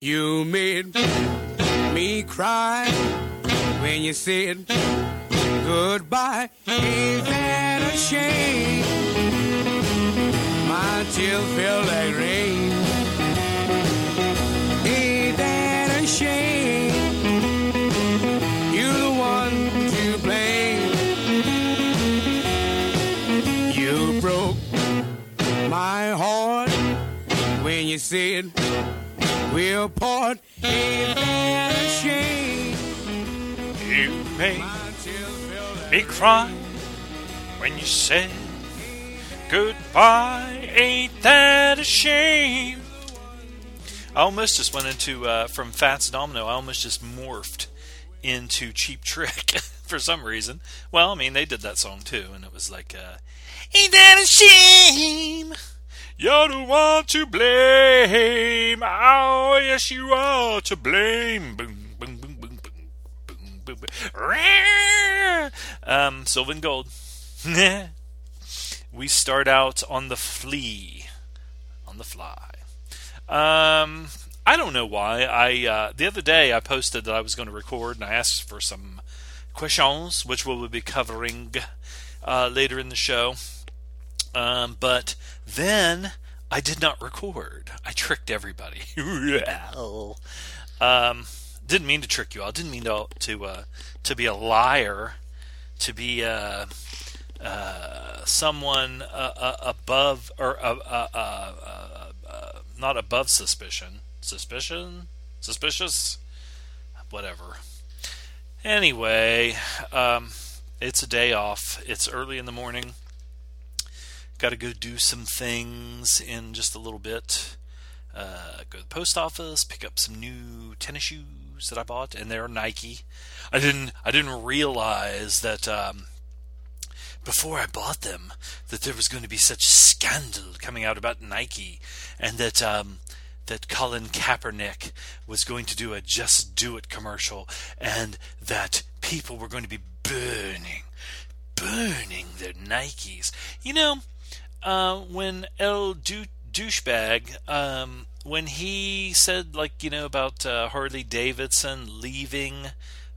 You made me cry when you said goodbye. Ain't that a shame? My tears feel like rain. Ain't that a shame? You're the one to blame. You broke my heart when you said we'll part. Ain't that a shame? You made me cry when you said goodbye. Ain't that a shame? I almost just went into uh, from Fats Domino. I almost just morphed into Cheap Trick for some reason. Well, I mean they did that song too, and it was like, uh, "Ain't that a shame?" You're the one to blame. Oh, yes, you are to blame. Boom, boom, boom, boom, boom, boom, boom, boom. Um, Sylvan Gold. we start out on the flea, on the fly. Um, I don't know why. I uh, the other day I posted that I was going to record, and I asked for some questions, which we will be covering uh, later in the show. Um, but then I did not record. I tricked everybody. um, didn't mean to trick you all. Didn't mean to to uh, to be a liar. To be uh, uh, someone uh, uh, above or uh, not above suspicion. Suspicion, suspicious, whatever. Anyway, um, it's a day off. It's early in the morning. Got to go do some things in just a little bit. Uh, go to the post office, pick up some new tennis shoes that I bought, and they're Nike. I didn't I didn't realize that um, before I bought them that there was going to be such scandal coming out about Nike, and that um, that Colin Kaepernick was going to do a Just Do It commercial, and that people were going to be burning, burning their Nikes. You know, uh, when El du- douchebag, um, when he said like you know about uh, Harley Davidson leaving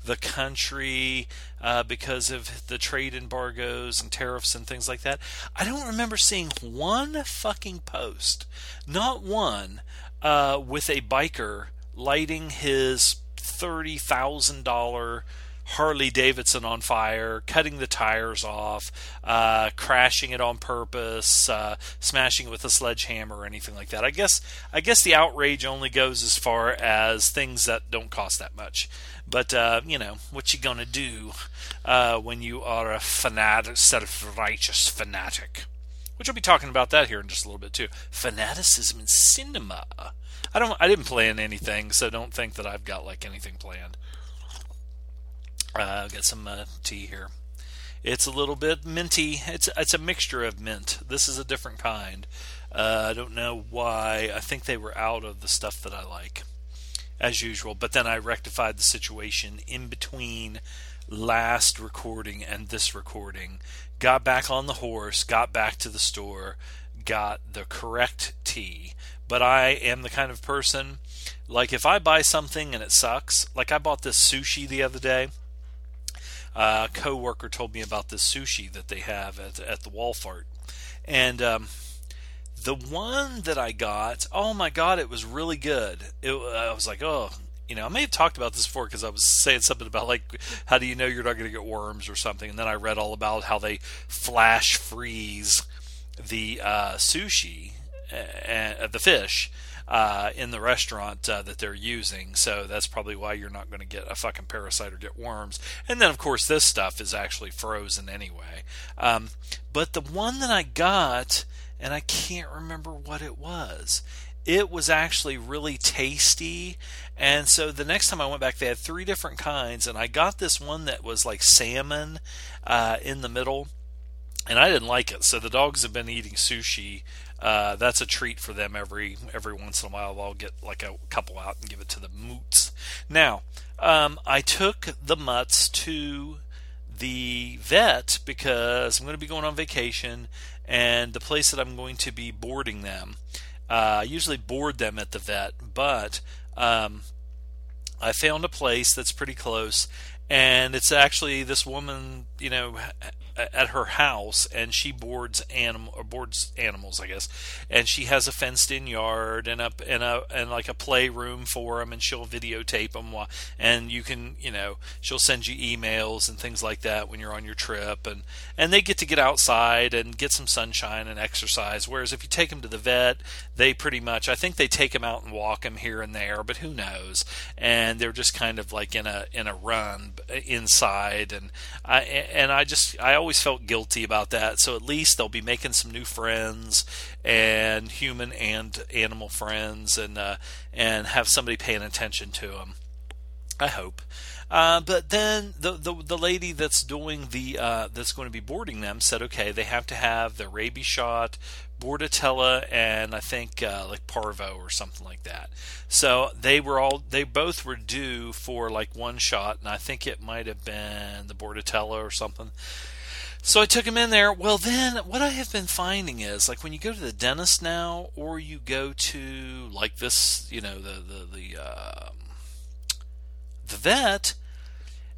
the country uh, because of the trade embargoes and tariffs and things like that. I don't remember seeing one fucking post, not one, uh, with a biker lighting his thirty thousand dollar Harley Davidson on fire, cutting the tires off, uh, crashing it on purpose, uh, smashing it with a sledgehammer or anything like that. I guess I guess the outrage only goes as far as things that don't cost that much. But uh, you know what you gonna do uh, when you are a fanatic, self-righteous fanatic. Which I'll be talking about that here in just a little bit too. Fanaticism in cinema. I don't. I didn't plan anything, so don't think that I've got like anything planned. Uh, I've got some uh, tea here. It's a little bit minty. It's it's a mixture of mint. This is a different kind. Uh, I don't know why. I think they were out of the stuff that I like, as usual. But then I rectified the situation in between last recording and this recording. Got back on the horse. Got back to the store. Got the correct tea. But I am the kind of person like if I buy something and it sucks. Like I bought this sushi the other day uh, co-worker told me about this sushi that they have at, at the Walfart, and um, the one that I got, oh my god, it was really good. It, I was like, oh, you know, I may have talked about this before because I was saying something about like, how do you know you're not going to get worms or something, and then I read all about how they flash freeze the uh, sushi, uh, the fish, uh, in the restaurant uh, that they're using. So that's probably why you're not going to get a fucking parasite or get worms. And then, of course, this stuff is actually frozen anyway. Um, but the one that I got, and I can't remember what it was. It was actually really tasty. And so the next time I went back, they had three different kinds. And I got this one that was like salmon uh, in the middle and I didn't like it. So the dogs have been eating sushi. Uh, that's a treat for them every every once in a while. I'll get like a couple out and give it to the moots. Now, um, I took the mutts to the vet because I'm going to be going on vacation, and the place that I'm going to be boarding them. Uh, I usually board them at the vet, but um, I found a place that's pretty close, and it's actually this woman, you know, at her house, and she boards animal or boards animals, I guess, and she has a fenced-in yard and a and a and like a playroom for them, and she'll videotape them, and you can, you know, she'll send you emails and things like that when you're on your trip, and and they get to get outside and get some sunshine and exercise. Whereas if you take them to the vet, they pretty much, I think they take them out and walk them here and there, but who knows? And they're just kind of like in a in a run inside, and I and I just I always felt guilty about that. So at least they'll be making some new friends and human and animal friends, and uh, and have somebody paying attention to them. I hope. Uh, but then the, the the lady that's doing the uh, that's going to be boarding them said, okay, they have to have their rabies shot, Bordetella, and I think uh, like Parvo or something like that. So they were all they both were due for like one shot, and I think it might have been the Bordetella or something. So I took him in there. Well, then what I have been finding is like when you go to the dentist now, or you go to like this, you know, the the the uh, the vet,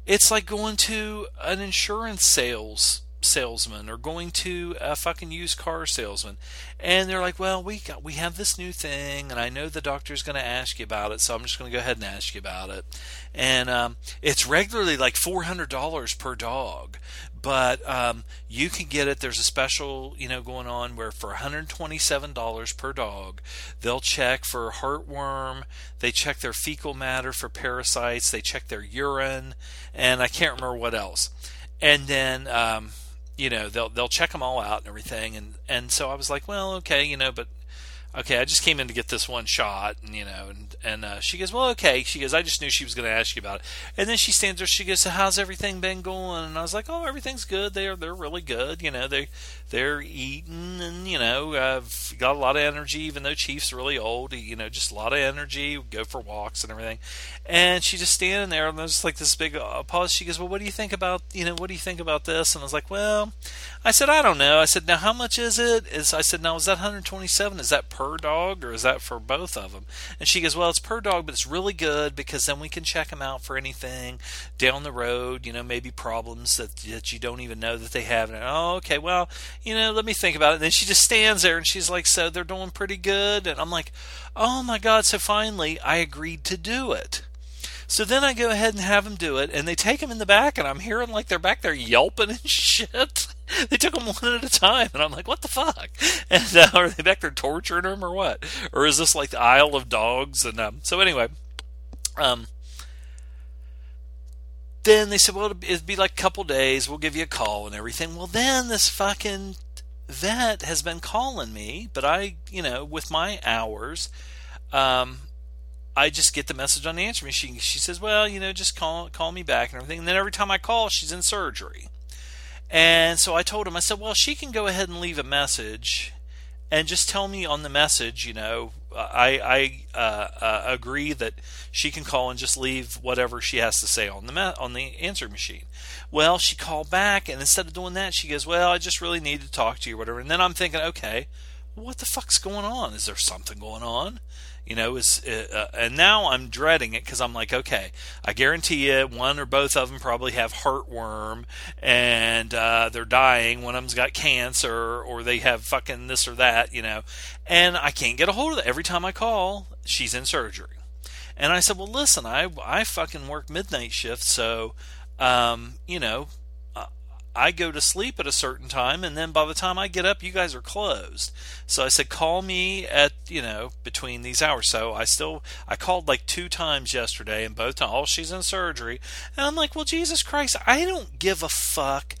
it's like going to an insurance sales salesman or going to a fucking used car salesman and they're like well we got we have this new thing and i know the doctor's going to ask you about it so i'm just going to go ahead and ask you about it and um, it's regularly like $400 per dog but um, you can get it. There's a special, you know, going on where for $127 per dog, they'll check for heartworm, they check their fecal matter for parasites, they check their urine, and I can't remember what else. And then, um, you know, they'll they'll check them all out and everything. And and so I was like, well, okay, you know, but okay, I just came in to get this one shot, and you know, and and uh, she goes, well, okay. She goes, I just knew she was going to ask you about it. And then she stands there. She goes, so how's everything been going? And I was like, oh, everything's good. They're they're really good. You know, they they're eating, and you know, I've got a lot of energy. Even though Chief's really old, you know, just a lot of energy. Go for walks and everything. And she just standing there, and there's like this big uh, pause. She goes, well, what do you think about you know, what do you think about this? And I was like, well, I said, I don't know. I said, now how much is it? Is I said, now is that 127? Is that per dog or is that for both of them? And she goes, well, it's per dog, but it's really good because then we can check them out for anything down the road. You know, maybe problems that that you don't even know that they have. And oh, okay, well, you know, let me think about it. And then she just stands there and she's like, so they're doing pretty good. And I'm like, oh my god. So finally, I agreed to do it. So then I go ahead and have them do it, and they take them in the back, and I'm hearing like they're back there yelping and shit. they took them one at a time, and I'm like, what the fuck? And uh, are they back there torturing them or what? Or is this like the Isle of Dogs? And um, so anyway, um, then they said, well, it'd be like a couple days. We'll give you a call and everything. Well, then this fucking vet has been calling me, but I, you know, with my hours, um, I just get the message on the answer machine. She says, "Well, you know, just call call me back and everything." And then every time I call, she's in surgery. And so I told him, I said, "Well, she can go ahead and leave a message, and just tell me on the message, you know, I I uh, uh, agree that she can call and just leave whatever she has to say on the ma- on the answer machine." Well, she called back, and instead of doing that, she goes, "Well, I just really need to talk to you, or whatever." And then I'm thinking, okay, what the fuck's going on? Is there something going on? You know, is uh, uh and now I'm dreading it because I'm like, okay, I guarantee you, one or both of them probably have heartworm and uh, they're dying. One of them's got cancer, or they have fucking this or that, you know, and I can't get a hold of it. Every time I call, she's in surgery. And I said, well, listen, I I fucking work midnight shift, so um, you know, I go to sleep at a certain time, and then by the time I get up, you guys are closed. So I said, call me at you know between these hours. So I still I called like two times yesterday, and both times, oh, she's in surgery, and I'm like, well, Jesus Christ, I don't give a fuck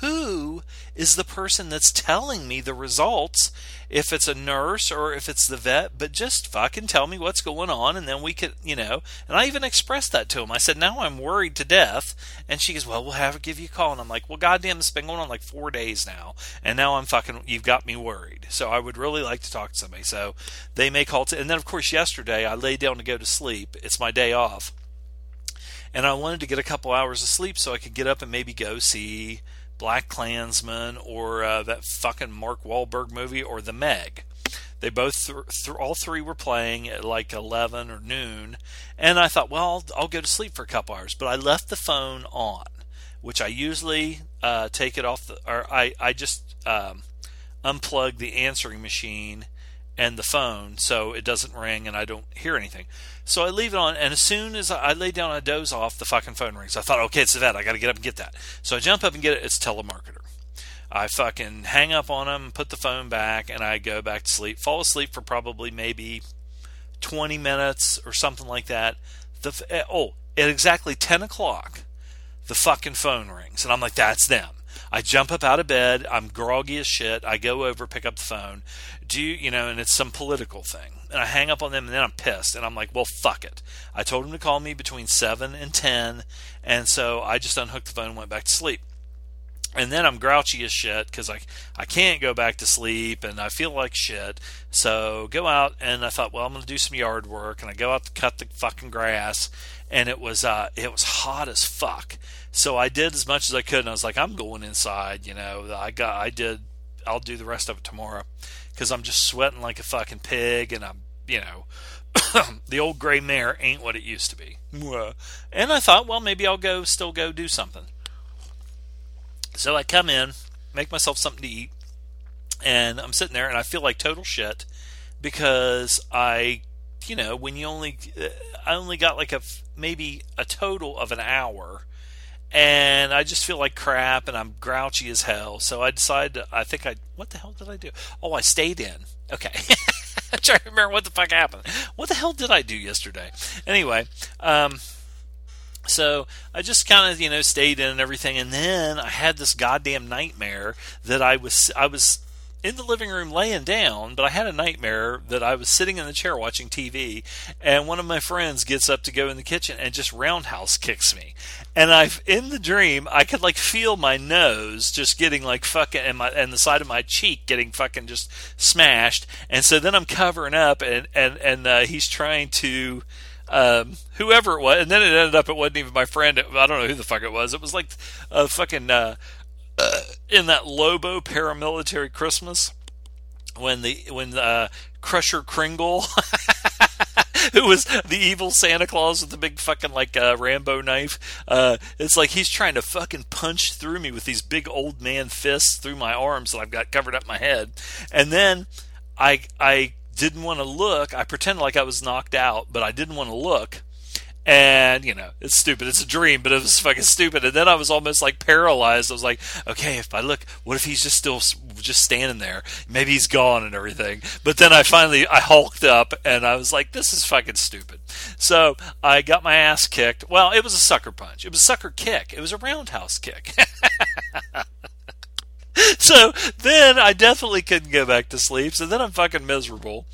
who is the person that's telling me the results if it's a nurse or if it's the vet but just fucking tell me what's going on and then we could you know. And i even expressed that to him. I said now i'm worried to death. And she goes well we'll have her give you a call. And i'm like well goddamn it's been going on like four days now. And now i'm fucking you've got me worried. So i would really like to talk to somebody. So they may call to and then of course yesterday i laid down to go to sleep. It's my day off. And i wanted to get a couple hours of sleep so i could get up and maybe go see Black Klansman or uh, that fucking Mark Wahlberg movie or The Meg. They both, th- th- all three were playing at like 11 or noon. And I thought, well, I'll, I'll go to sleep for a couple hours. But I left the phone on, which I usually uh, take it off the, or I, I just um, unplug the answering machine and the phone so it doesn't ring and I don't hear anything. So I leave it on, and as soon as I lay down, I doze off, the fucking phone rings. I thought, okay, it's the vet. I got to get up and get that. So I jump up and get it. It's telemarketer. I fucking hang up on him, put the phone back, and I go back to sleep. Fall asleep for probably maybe 20 minutes or something like that. The eh, oh, at exactly 10 o'clock, the fucking phone rings, and I'm like, that's them. I jump up out of bed. I'm groggy as shit. I go over, pick up the phone. Do you, you know, and it's some political thing. And I hang up on them, and then I'm pissed. And I'm like, well, fuck it. I told them to call me between 7 and 10. And so I just unhooked the phone and went back to sleep. And then I'm grouchy as shit because I, I can't go back to sleep and I feel like shit. So go out and I thought, well, I'm going to do some yard work. And I go out to cut the fucking grass. And it was, uh, it was hot as fuck. So I did as much as I could, and I was like, I'm going inside. You know, I got, I did. I'll do the rest of it tomorrow because I'm just sweating like a fucking pig, and I'm, you know, the old gray mare ain't what it used to be. And I thought, well, maybe I'll go, still go do something. So I come in, make myself something to eat, and I'm sitting there, and I feel like total shit because I, you know, when you only, uh, I only got like a maybe a total of an hour and I just feel like crap and I'm grouchy as hell. So I decided, I think I, what the hell did I do? Oh, I stayed in. Okay. I'm trying to remember what the fuck happened. What the hell did I do yesterday? Anyway, um, so I just kind of, you know, stayed in and everything. And then I had this goddamn nightmare that I was, I was in the living room laying down, but I had a nightmare that I was sitting in the chair watching TV, and one of my friends gets up to go in the kitchen and just roundhouse kicks me. And I, in the dream, I could like feel my nose just getting like fucking, and my and the side of my cheek getting fucking just smashed. And so then I'm covering up, and and and uh, he's trying to. Um, whoever it was, and then it ended up it wasn't even my friend. I don't know who the fuck it was. It was like a fucking uh, uh, in that Lobo paramilitary Christmas when the when uh, Crusher Kringle, who was the evil Santa Claus with the big fucking like uh, Rambo knife, uh, it's like he's trying to fucking punch through me with these big old man fists through my arms that I've got covered up my head, and then I I didn't want to look. I pretended like I was knocked out, but I didn't want to look and you know it's stupid. It's a dream but it was fucking stupid. And then i was almost like paralyzed. I was like okay if i look what if he's just still just standing there? Maybe he's gone and everything. But then i finally i hulked up and i was like this is fucking stupid. So i got my ass kicked. Well it was a sucker punch. It was a sucker kick. It was a roundhouse kick. So then i definitely couldn't go back to sleep. So then i'm fucking miserable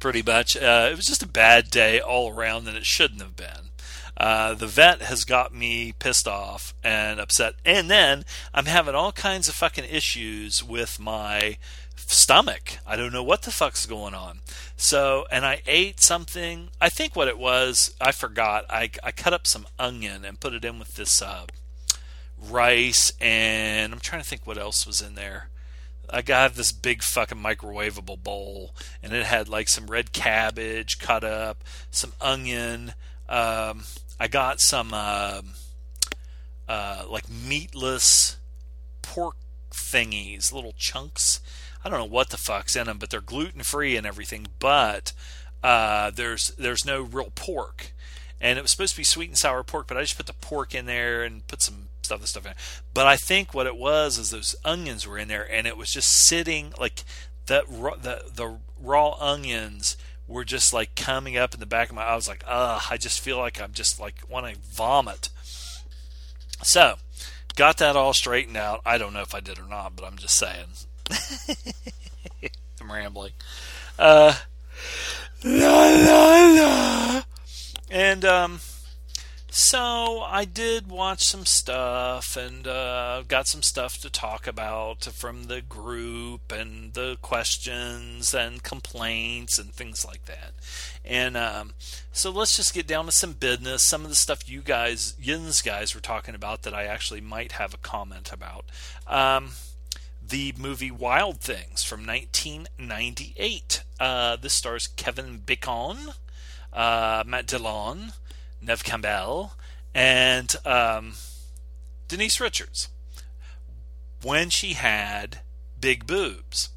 pretty much. Uh, it was just a bad day all around, and it shouldn't have been. Uh, the vet has got me pissed off and upset, and then I'm having all kinds of fucking issues with my stomach. I don't know what the fuck's going on. So, and I ate something. I think what it was, I forgot. I, I cut up some onion and put it in with this uh, rice, and I'm trying to think what else was in there. I got this big fucking microwavable bowl, and it had like some red cabbage cut up, some onion. Um, I got some uh, uh, like meatless pork thingies, little chunks. I don't know what the fuck's in them, but they're gluten free and everything. But uh, there's there's no real pork, and it was supposed to be sweet and sour pork, but I just put the pork in there and put some stuff, this stuff in. But I think what it was is those onions were in there, and it was just sitting like the the the raw onions were just like coming up in the back of my. I was like, ugh, I just feel like I'm just like want to vomit. So, got that all straightened out. I don't know if I did or not, but I'm just saying. I'm rambling. Uh, la la la. And um, so I did watch some stuff and uh, got some stuff to talk about from the group and the questions and complaints and things like that. And um, so let's just get down to some business. Some of the stuff you guys, Yin's guys, were talking about that I actually might have a comment about. Um, the movie Wild Things from 1998. Uh, this stars Kevin Bacon, uh, Matt Dillon, Neve Campbell, and um, Denise Richards. When she had big boobs.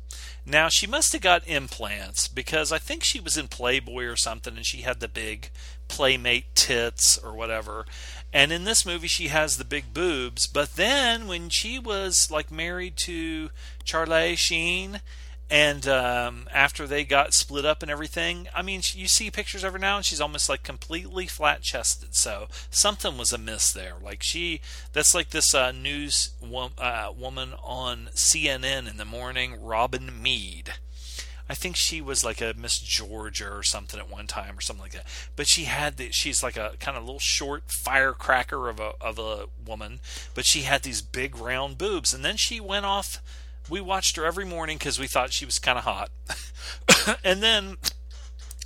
Now she must have got implants because I think she was in Playboy or something and she had the big playmate tits or whatever. And in this movie, she has the big boobs. But then when she was like married to Charlie Sheen, and um, after they got split up and everything, I mean, you see pictures of her now, and she's almost like completely flat chested. So something was amiss there. Like she, that's like this uh, news wo- uh, woman on CNN in the morning, Robin Meade. I think she was like a Miss Georgia or something at one time or something like that. But she had the, she's like a kind of little short firecracker of a of a woman, but she had these big round boobs. And then she went off. We watched her every morning because we thought she was kind of hot. and then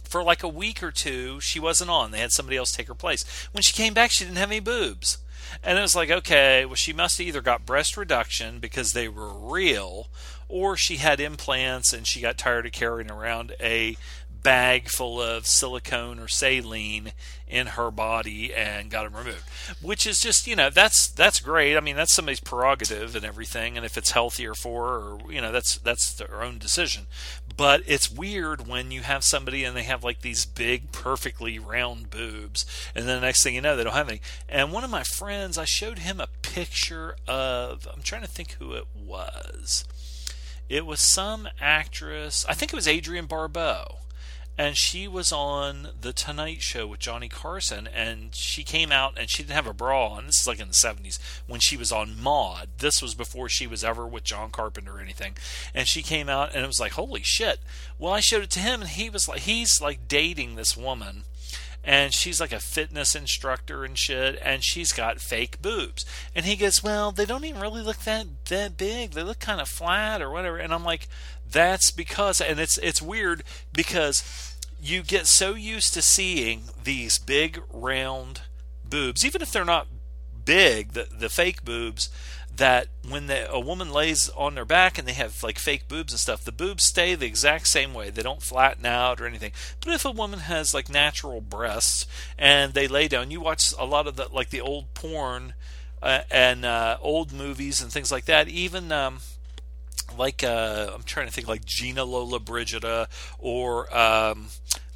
for like a week or two, she wasn't on. They had somebody else take her place. When she came back, she didn't have any boobs. And it was like, okay, well, she must have either got breast reduction because they were real, or she had implants and she got tired of carrying around a bag full of silicone or saline in her body and got them removed. Which is just you know that's that's great. I mean that's somebody's prerogative and everything and if it's healthier for her or you know that's that's their own decision. But it's weird when you have somebody and they have like these big perfectly round boobs and then the next thing you know they don't have any. And one of my friends i showed him a picture of i'm trying to think who it was. It was some actress, I think it was Adrienne Barbeau. And she was on the Tonight Show with Johnny Carson, and she came out and she didn't have a bra on. This is like in the 70s when she was on Maude. This was before she was ever with John Carpenter or anything. And she came out and it was like, holy shit. Well, I showed it to him, and he was like, he's like dating this woman and she's like a fitness instructor and shit, and she's got fake boobs. And he goes, "Well, they don't even really look that that big. They look kind of flat or whatever." And I'm like, "That's because," and it's it's weird because you get so used to seeing these big round boobs, even if they're not big, the the fake boobs that when the, a woman lays on their back and they have like fake boobs and stuff, the boobs stay the exact same way. They don't flatten out or anything. But if a woman has like natural breasts and they lay down, you watch a lot of the like the old porn uh, and uh, old movies and things like that. Even um, like uh, I'm trying to think like Gina Lollobrigida or um,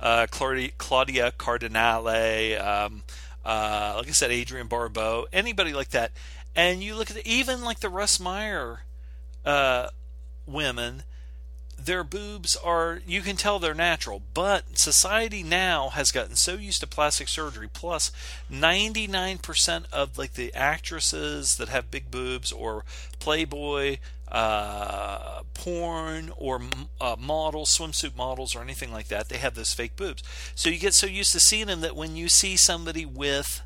uh, Claudia, Cardinale. Um, uh, like I said, Adrienne Barbeau, anybody like that and you look at the, even like the Russ Meyer uh, women, their boobs are you can tell they're natural but society now has gotten so used to plastic surgery plus 99% of like the actresses that have big boobs or playboy uh, porn or uh, models swimsuit models or anything like that they have those fake boobs so you get so used to seeing them that when you see somebody with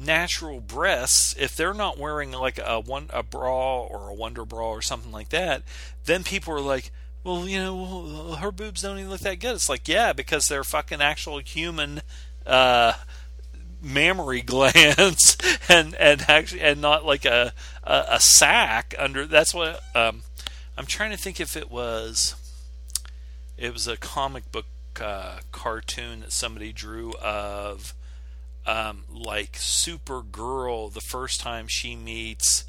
natural breasts, if they're not wearing like a one a bra or a Wonder bra or something like that, then people are like, well, you know, her boobs don't even look that good. It's like, yeah, because they're fucking actual human uh, mammary glands and and actually and not like a a, a sack under. That's what um, I'm trying to think if it was. It was a comic book uh, cartoon that somebody drew of um, like Supergirl the first time she meets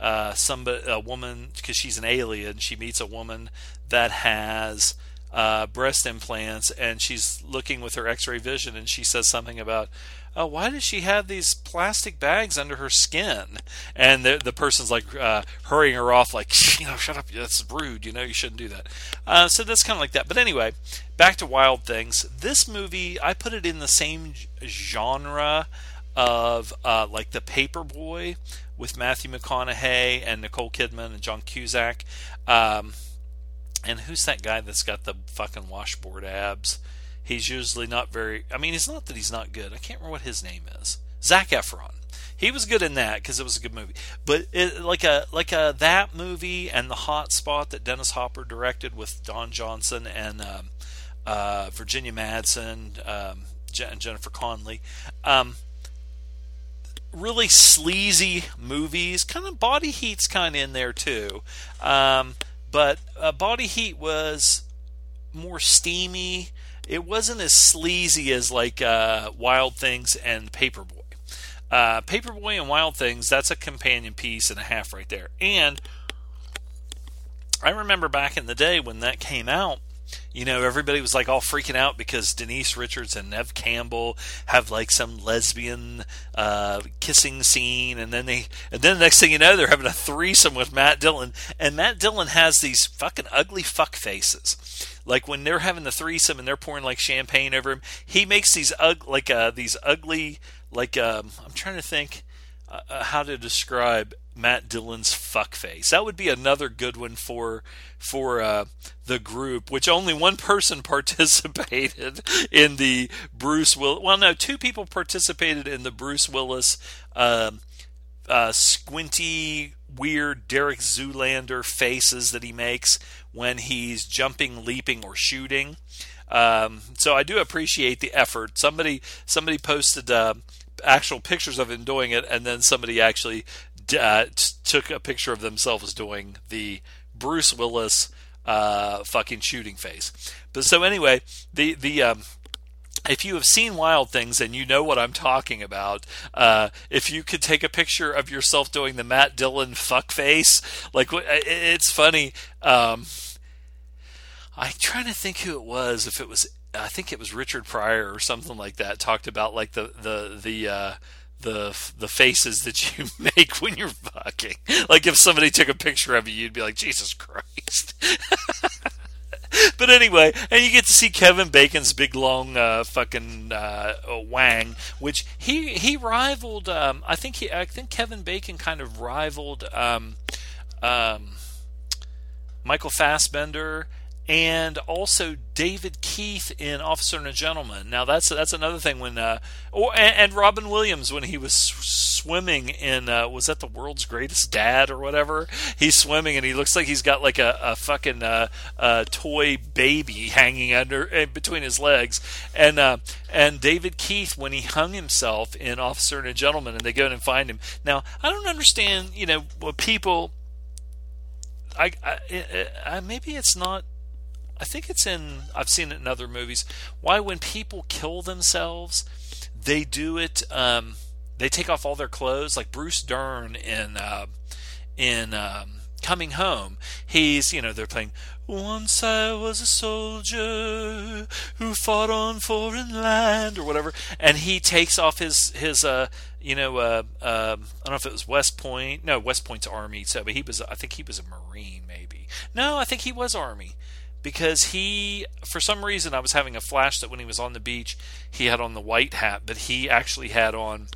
uh, somebody, a woman, because she's an alien. She meets a woman that has uh, breast implants, and she's looking with her X-ray vision, and she says something about, "Oh, why does she have these plastic bags under her skin?" And the the person's like uh, hurrying her off, like, "You know, shut up, that's rude. You know, you shouldn't do that." Uh, so that's kind of like that. But anyway, back to Wild Things. This movie, I put it in the same genre of uh, like the Paperboy with Matthew McConaughey and Nicole Kidman and John Cusack. Um, and who's that guy that's got the fucking washboard abs? He's usually not very. I mean, it's not that he's not good. I can't remember what his name is. Zac Efron. He was good in that because it was a good movie. But it, like a like a that movie and the Hot Spot that Dennis Hopper directed with Don Johnson and um, uh, Virginia Madsen um, and Jennifer Connelly. Um, really sleazy movies. Kind of Body Heat's kind of in there too, um, but uh, Body Heat was more steamy. It wasn't as sleazy as like uh, Wild Things and Paperboy. Uh, Paperboy and Wild Things, that's a companion piece and a half right there. And I remember back in the day when that came out, you know, everybody was like all freaking out because Denise Richards and Neve Campbell have like some lesbian uh, kissing scene, and then they, and then the next thing you know, they're having a threesome with Matt Dillon, and Matt Dillon has these fucking ugly fuck faces. Like when they're having the threesome and they're pouring like champagne over him, he makes these ug- like uh, these ugly like um, I'm trying to think uh, uh, how to describe Matt Dillon's fuck face. That would be another good one for for uh, the group, which only one person participated in the Bruce Will. Well, no, two people participated in the Bruce Willis uh, uh, squinty, weird Derek Zoolander faces that he makes when he's jumping, leaping, or shooting. Um, so I do appreciate the effort. Somebody somebody posted uh, actual pictures of him doing it, and then somebody actually uh, took a picture of themselves doing the Bruce Willis uh, fucking shooting face. But so anyway, the the um, if you have seen Wild Things and you know what I'm talking about, uh, if you could take a picture of yourself doing the Matt Dillon fuck face, like it's funny. Um, I'm trying to think who it was. If it was, I think it was Richard Pryor or something like that. Talked about like the the the. Uh, the the faces that you make when you're fucking. Like if somebody took a picture of you, you'd be like, Jesus Christ. but anyway, and you get to see Kevin Bacon's big long uh, fucking uh, wang, which he he rivaled. Um, I think he I think Kevin Bacon kind of rivaled um, um, Michael Fassbender and also David Keith in Officer and a Gentleman. Now that's that's another thing when uh, or and, and Robin Williams when he was swimming in uh, was that the world's greatest dad or whatever? He's swimming and he looks like he's got like a, a fucking uh, toy baby hanging under uh, between his legs. And uh, and David Keith when he hung himself in Officer and a Gentleman and they go in and find him. Now I don't understand you know what people. I, I, I maybe it's not I think it's in I've seen it in other movies. Why when people kill themselves, they do it. Um, they take off all their clothes, like Bruce Dern in uh, in um, Coming Home. He's you know they're playing. Once I was a soldier who fought on foreign land or whatever, and he takes off his his uh you know uh, uh, I don't know if it was West Point. No, West Point's Army. So, but he was I think he was a Marine maybe. No, I think he was Army because he, for some reason, I was having a flash that when he was on the beach, he had on the white hat, but he actually had on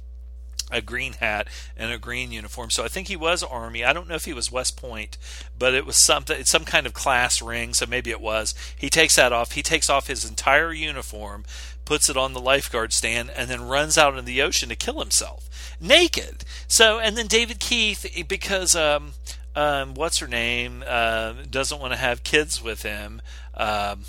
a green hat and a green uniform. So I think he was Army. I don't know if he was West Point, but it was something, some kind of class ring. So maybe it was. He takes that off. He takes off his entire uniform, puts it on the lifeguard stand, and then runs out in the ocean to kill himself naked. So and then David Keith, because um, um, what's her name uh, doesn't want to have kids with him, um,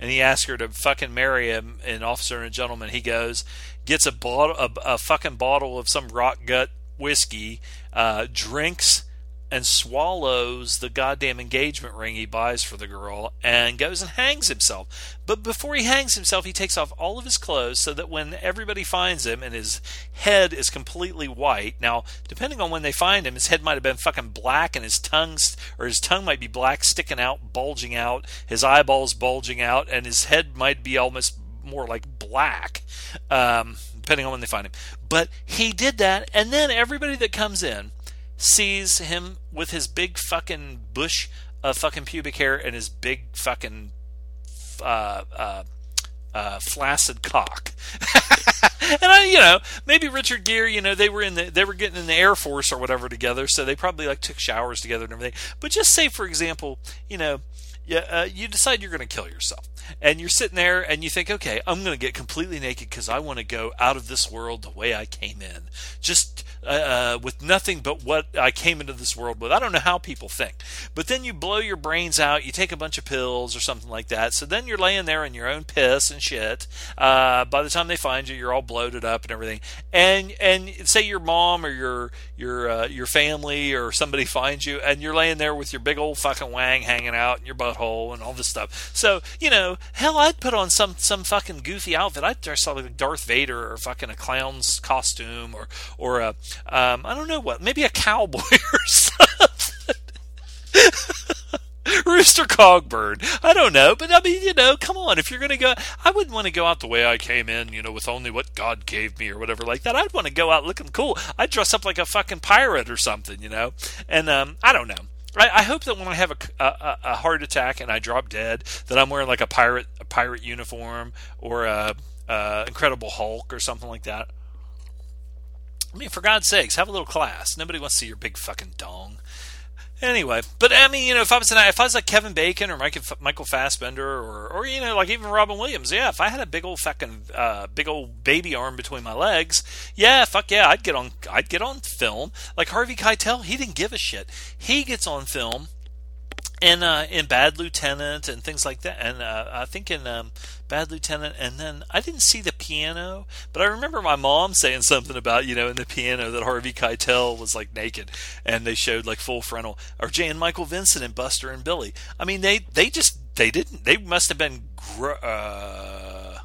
and he asks her to fucking marry him. An officer and a gentleman. He goes, gets a bottle, a, a fucking bottle of some rock gut whiskey, uh, drinks and swallows the goddamn engagement ring he buys for the girl and goes and hangs himself. But before he hangs himself, he takes off all of his clothes so that when everybody finds him and his head is completely white. Now, depending on when they find him, his head might have been fucking black and his tongue or his tongue might be black sticking out, bulging out, his eyeballs bulging out and his head might be almost more like black. Um, depending on when they find him. But he did that and then everybody that comes in sees him with his big fucking bush of fucking pubic hair and his big fucking uh, uh, uh, flaccid cock. and I, you know, maybe Richard Gere, you know, they were in the they were getting in the Air Force or whatever together, so they probably like took showers together and everything. But just say, for example, you know, yeah, uh, you decide you're going to kill yourself, and you're sitting there and you think, okay, I'm going to get completely naked because I want to go out of this world the way I came in. Just uh, with nothing but what I came into this world with. I don't know how people think. But then you blow your brains out, you take a bunch of pills or something like that. So then you're laying there in your own piss and shit. Uh, by the time they find you, you're all bloated up and everything. And and say your mom or your your uh, your family or somebody finds you, and you're laying there with your big old fucking wang hanging out in your butthole and all this stuff. So you know, hell, I'd put on some some fucking goofy outfit. I'd dress up like Darth Vader or fucking a clown's costume or or a um, I don't know what, maybe a cowboy or something. Rooster Cogburn. I don't know, but I mean, you know, come on. If you're going to go, I wouldn't want to go out the way I came in, you know, with only what God gave me or whatever like that. I'd want to go out looking cool. I'd dress up like a fucking pirate or something, you know. And um, I don't know. I, I hope that when I have a, a, a, heart attack and I drop dead, that I'm wearing like a pirate a pirate uniform or a, a Incredible Hulk or something like that. I mean, for God's sakes, have a little class. Nobody wants to see your big fucking dong. Anyway, but I mean, you know, if I was if I was like Kevin Bacon or Michael Fassbender or or you know, like even Robin Williams, yeah, if I had a big old fucking uh, big old baby arm between my legs, yeah, fuck yeah, I'd get on I'd get on film. Like Harvey Keitel, he didn't give a shit. He gets on film in uh, in Bad Lieutenant and things like that, and uh, I think in um, Bad Lieutenant, and then I didn't see the piano, but I remember my mom saying something about you know in the piano that Harvey Keitel was like naked, and they showed like full frontal, or Jan-Michael Vincent and Buster and Billy. I mean, they they just they didn't they must have been. Gr- uh,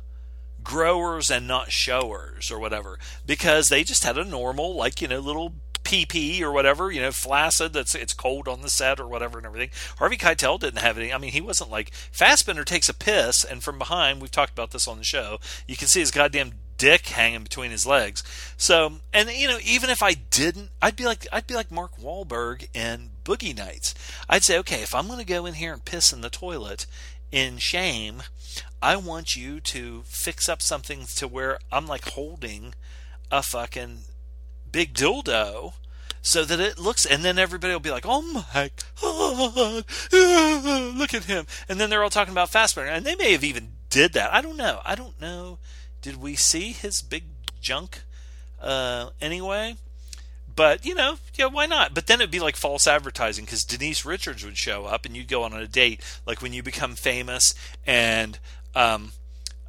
growers and not showers or whatever because they just had a normal like you know little PP or whatever, you know, flaccid. That's it's cold on the set or whatever and everything. Harvey Keitel didn't have any. I mean, he wasn't like Fassbender takes a piss, and from behind, we've talked about this on the show. You can see his goddamn dick hanging between his legs. So, and you know, even if I didn't, I'd be like I'd be like Mark Wahlberg in Boogie Nights. I'd say, okay, if I'm going to go in here and piss in the toilet in shame, I want you to fix up something to where I'm like holding a fucking big dildo so that it looks, and then everybody will be like, "Oh my god, look at him!" And then they're all talking about Fassbender, and they may have even did that. I don't know. I don't know. Did we see his big junk uh, anyway? But you know, yeah, why not? But then it'd be like false advertising because Denise Richards would show up, and you'd go on a date, like when you become famous, and um,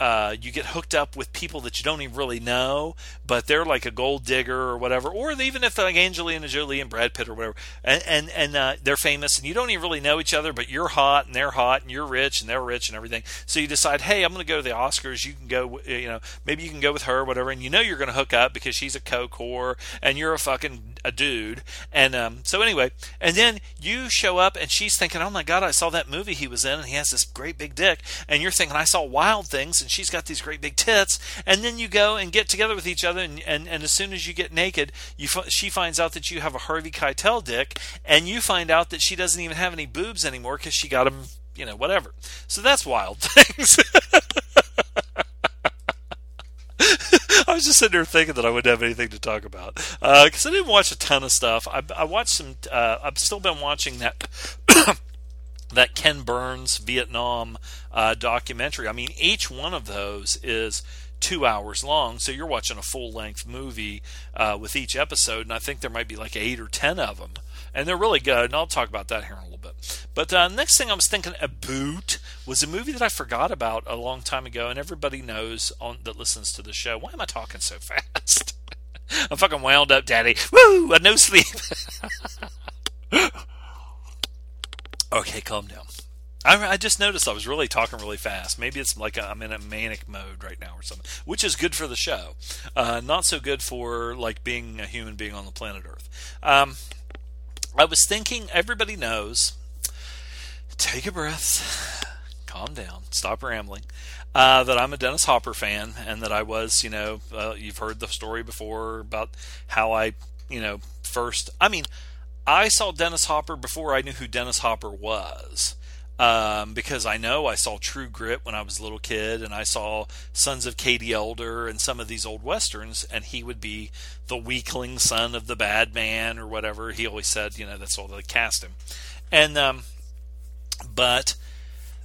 uh, you get hooked up with people that you don't even really know, but they're like a gold digger or whatever, or even if like Angelina Jolie and Brad Pitt or whatever, and and, and uh, they're famous and you don't even really know each other, but you're hot and they're hot and you're rich and they're rich and everything. So you decide, hey, I'm going to go to the Oscars. You can go, you know, maybe you can go with her, whatever, and you know you're going to hook up because she's a co-core and you're a fucking a dude. And um, so anyway, and then you show up and she's thinking, oh my god, I saw that movie he was in and he has this great big dick, and you're thinking, I saw Wild Things and she's got these great big tits, and then you go and get together with each other, and and, and as soon as you get naked, you f- she finds out that you have a Harvey Keitel dick, and you find out that she doesn't even have any boobs anymore because she got them, you know, whatever. So that's Wild Things. I was just sitting there thinking that I wouldn't have anything to talk about because uh, I didn't watch a ton of stuff. I, I watched some. Uh, I've still been watching that that Ken Burns Vietnam uh, documentary. I mean, each one of those is two hours long, so you're watching a full length movie uh, with each episode, and I think there might be like eight or ten of them, and they're really good. And I'll talk about that here in a little bit. But uh, next thing I was thinking about was a movie that I forgot about a long time ago, and everybody knows on that listens to the show. Why am I talking so fast? I'm fucking wound up, Daddy. Woo! I no sleep. Okay, calm down. I, I, just noticed I was really talking really fast. Maybe it's like i am in a manic mode right now or something, which is good for the show. Uh, not so good for like being a human being on the planet Earth. Um, I was thinking. Everybody knows. Take a breath. Calm down. Stop rambling. Uh, that I'm a Dennis Hopper fan, and that I was, you know, uh, you've heard the story before about how I, you know, first. I mean. I saw Dennis Hopper before I knew who Dennis Hopper was. Um, because I know I saw True Grit when I was a little kid, and I saw Sons of Katie Elder and some of these old westerns, and he would be the weakling son of the bad man or whatever. He always said, you know, that's all they cast him. And um, but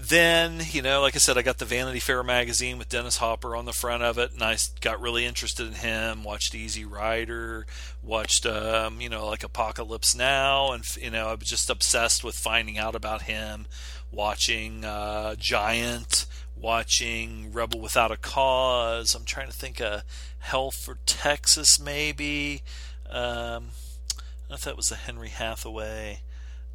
then, you know, like I said, I got the Vanity Fair magazine with Dennis Hopper on the front of it, and I got really interested in him. Watched Easy Rider, watched, um, you know, like Apocalypse Now, and you know, I was just obsessed with finding out about him. Watching uh, Giant, watching Rebel Without a Cause. I'm trying to think of Hell for Texas, maybe. Um, I thought it was the Henry Hathaway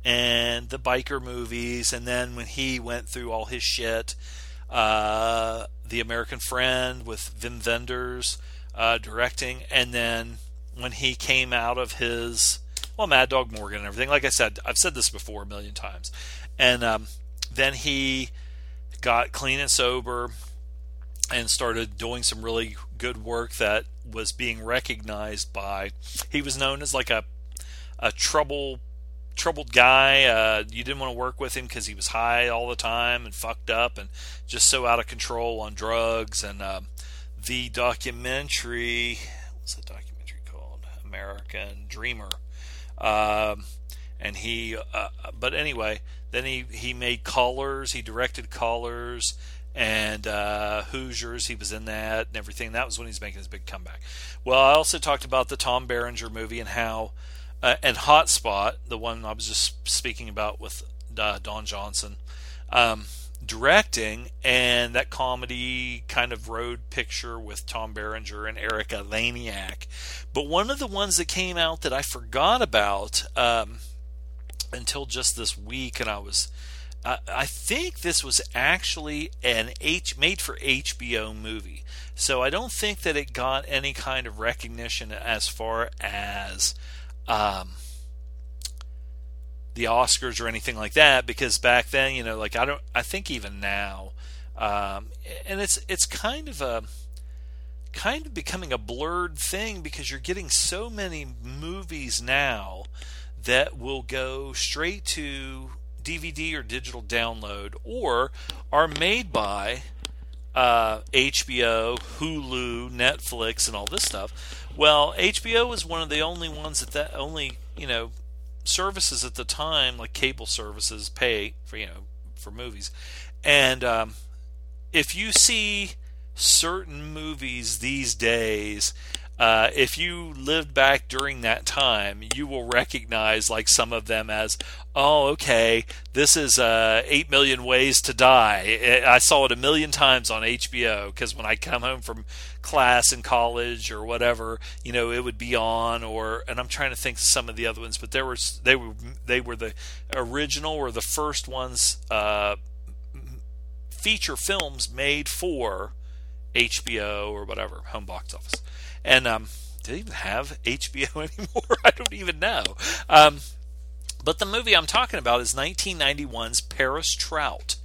and the biker movies, and then when he went through all his shit, uh, The American Friend with Wim Wenders uh, directing, and then when he came out of his well, Mad Dog Morgan and everything. Like I said, I've said this before a million times, and um, then he got clean and sober and started doing some really good work that was being recognized by. He was known as like a a trouble troubled guy. Uh, you didn't want to work with him because he was high all the time and fucked up and just so out of control on drugs. And um, the documentary, what's the documentary called? American Dreamer. Um, and he, uh, but anyway, then he he made Colors. He directed Colors and uh, Hoosiers. He was in that and everything. That was when he's making his big comeback. Well, I also talked about the Tom Berenger movie and how uh, and Hotspot, the one I was just speaking about with uh, Don Johnson, um, directing, and that comedy kind of road picture with Tom Berenger and Erika Eleniak. But one of the ones that came out that I forgot about um, until just this week, and I was. I think this was actually an H made for HBO movie, so I don't think that it got any kind of recognition as far as um, the Oscars or anything like that because back then, you know, like I don't, I think even now, um, and it's it's kind of a kind of becoming a blurred thing because you're getting so many movies now that will go straight to DVD or digital download or are made by uh, HBO, Hulu, Netflix, and all this stuff. Well, HBO was one of the only ones that that only you know services at the time, like cable services, pay for you know for movies, and um, if you see certain movies these days uh, if you lived back during that time, you will recognize like some of them as, oh, okay, this is uh, Eight Million Ways to Die. I saw it a million times on HBO because when I come home from class in college or whatever, you know, it would be on. Or and I'm trying to think of some of the other ones, but there was they were they were the original or the first ones uh, feature films made for HBO or whatever home box office. And um, do they even have HBO anymore? I don't even know. Um, but the movie I'm talking about is 1991's Paris Trout.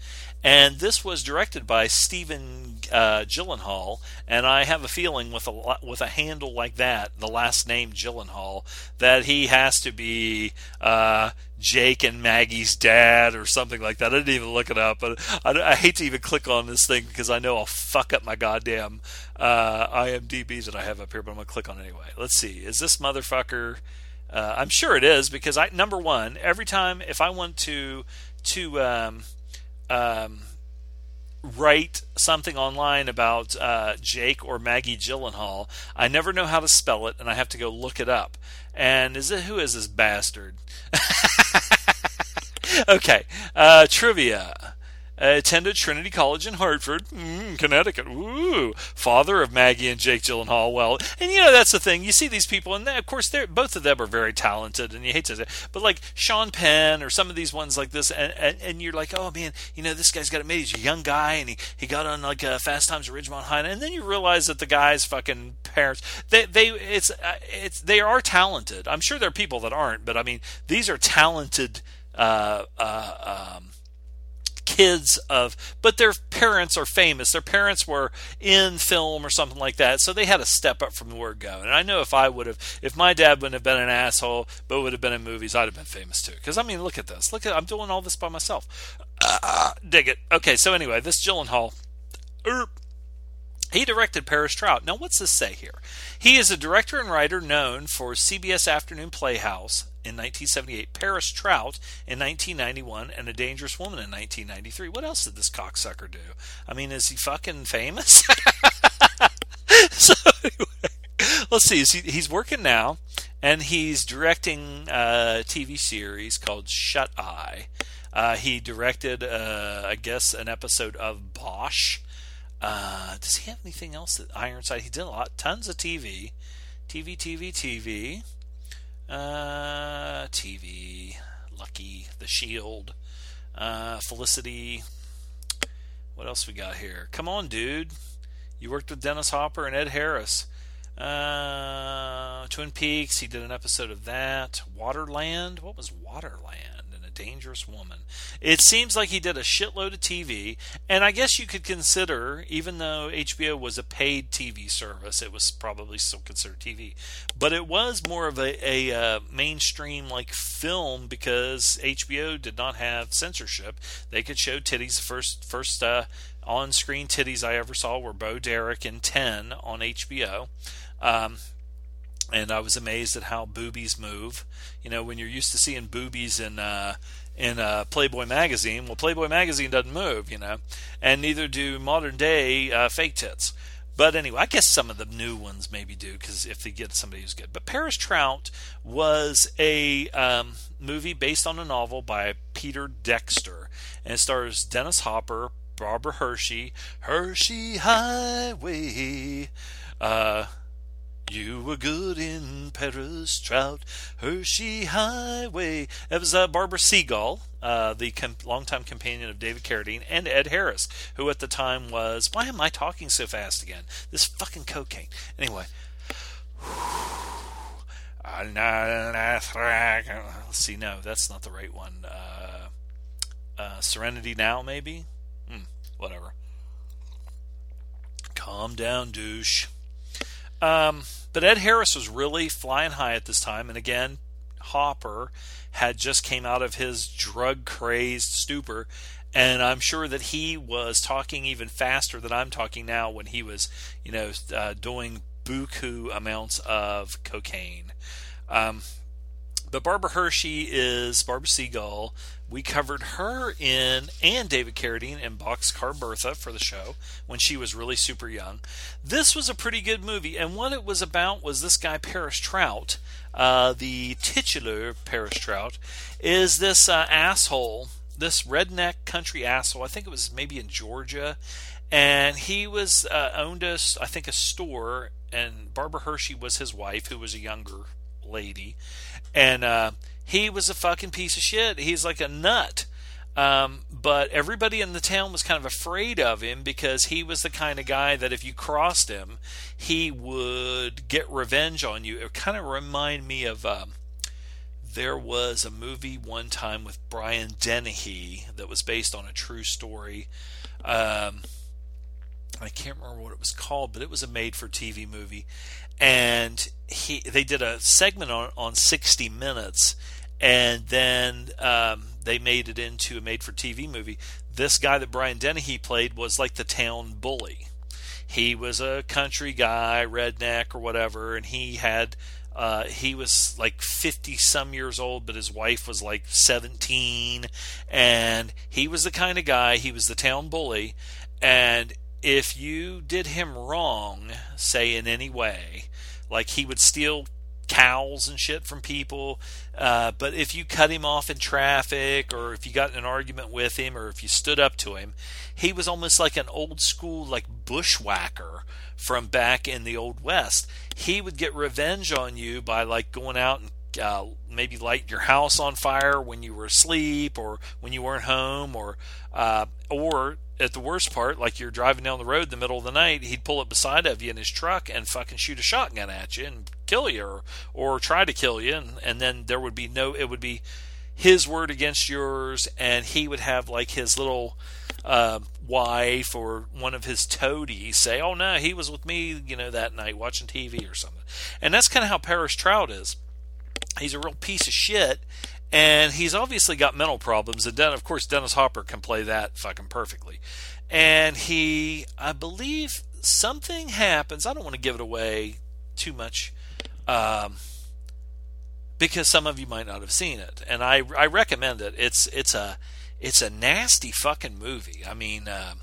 And this was directed by Stephen uh, Gyllenhaal, and I have a feeling with a with a handle like that, the last name Gyllenhaal, that he has to be uh, Jake and Maggie's dad or something like that. I didn't even look it up, but I, I hate to even click on this thing because I know I'll fuck up my goddamn uh, IMDb that I have up here. But I'm gonna click on it anyway. Let's see. Is this motherfucker? Uh, I'm sure it is because I number one every time if I want to to um, um, write something online about uh, Jake or Maggie Gyllenhaal, I never know how to spell it, and I have to go look it up. And is it who is this bastard? okay, uh, trivia. Attended Trinity College in Hartford, mm, Connecticut. Ooh, father of Maggie and Jake Gyllenhaal. Well, and you know that's the thing. You see these people, and they, of course, they're both of them are very talented, and you hate to say, it. but like Sean Penn or some of these ones like this, and, and, and you're like, oh man, you know this guy's got it made. He's a young guy, and he, he got on like uh, Fast Times at Ridgemont High, and then you realize that the guy's fucking parents, they they it's uh, it's they are talented. I'm sure there are people that aren't, but I mean these are talented. Uh, uh, um, kids of, but their parents are famous. Their parents were in film or something like that, so they had to step up from the word go. And I know if I would have, if my dad wouldn't have been an asshole, but would have been in movies, I'd have been famous too. Because I mean, look at this. Look at I'm doing all this by myself. Uh, dig it. Okay, so anyway, this Gyllenhaal. Er, He directed Paris Trout. Now, what's this say here? He is a director and writer known for CBS Afternoon Playhouse in 1978, Paris Trout in 1991, and A Dangerous Woman in 1993. What else did this cocksucker do? I mean, is he fucking famous? so, anyway, let's see. He's working now, and he's directing a TV series called Shut Eye. Uh, he directed, uh, I guess, an episode of Bosch uh, does he have anything else that Ironside? He did a lot, tons of TV, TV, TV, TV, uh, TV. Lucky, The Shield, uh, Felicity. What else we got here? Come on, dude. You worked with Dennis Hopper and Ed Harris. Uh, Twin Peaks. He did an episode of that. Waterland. What was Waterland? Dangerous woman. It seems like he did a shitload of TV, and I guess you could consider, even though HBO was a paid TV service, it was probably still considered TV. But it was more of a, a uh, mainstream like film because HBO did not have censorship. They could show titties. The first first uh, on-screen titties I ever saw were Bo Derek in Ten on HBO. Um, and I was amazed at how boobies move. You know, when you're used to seeing boobies in uh, in uh, Playboy magazine, well, Playboy magazine doesn't move, you know, and neither do modern day uh, fake tits. But anyway, I guess some of the new ones maybe do because if they get somebody who's good. But Paris Trout was a um, movie based on a novel by Peter Dexter, and it stars Dennis Hopper, Barbara Hershey, Hershey Highway. Uh, you were good in Paris Trout, Hershey Highway. It was uh, Barbara Seagull, uh, the com- longtime companion of David Carradine, and Ed Harris, who at the time was. Why am I talking so fast again? This fucking cocaine. Anyway. Let's see. No, that's not the right one. Uh, uh, Serenity Now, maybe? Hmm, whatever. Calm down, douche. Um, but Ed Harris was really flying high at this time, and again, Hopper had just came out of his drug crazed stupor, and I'm sure that he was talking even faster than I'm talking now when he was, you know, uh, doing buku amounts of cocaine. Um, but Barbara Hershey is Barbara Seagull. We covered her in and David Carradine in Boxcar Bertha for the show when she was really super young. This was a pretty good movie, and what it was about was this guy Paris Trout, uh, the titular Paris Trout, is this uh, asshole, this redneck country asshole. I think it was maybe in Georgia, and he was uh, owned a I think a store, and Barbara Hershey was his wife, who was a younger lady and uh, he was a fucking piece of shit. He's like a nut. Um, but everybody in the town was kind of afraid of him because he was the kind of guy that if you crossed him, he would get revenge on you. It kind of reminded me of um, there was a movie one time with Brian Dennehy that was based on a true story. Um, I can't remember what it was called, but it was a made-for-TV movie, and he they did a segment on on 60 Minutes, and then um, they made it into a made-for-TV movie. This guy that Brian Dennehy played was like the town bully. He was a country guy, redneck or whatever, and he had uh, he was like 50 some years old, but his wife was like 17. And he was the kind of guy, he was the town bully. And if you did him wrong, say in any way, like he would steal cows and shit from people, uh, but if you cut him off in traffic, or if you got an argument with him, or if you stood up to him, he was almost like an old school like bushwhacker from back in the old west. He would get revenge on you by like going out and uh, maybe light your house on fire when you were asleep or when you weren't home or uh, or at the worst part like you're driving down the road in the middle of the night he'd pull up beside of you in his truck and fucking shoot a shotgun at you and kill you or, or try to kill you and, and then there would be no it would be his word against yours and he would have like his little uh, wife or one of his toadies say oh no he was with me you know that night watching tv or something and that's kind of how paris trout is he's a real piece of shit and he's obviously got mental problems and then of course dennis hopper can play that fucking perfectly and he i believe something happens. I don't want to give it away too much. Um, because some of you might not have seen it, and I, I recommend it. It's it's a it's a nasty fucking movie. I mean, uh,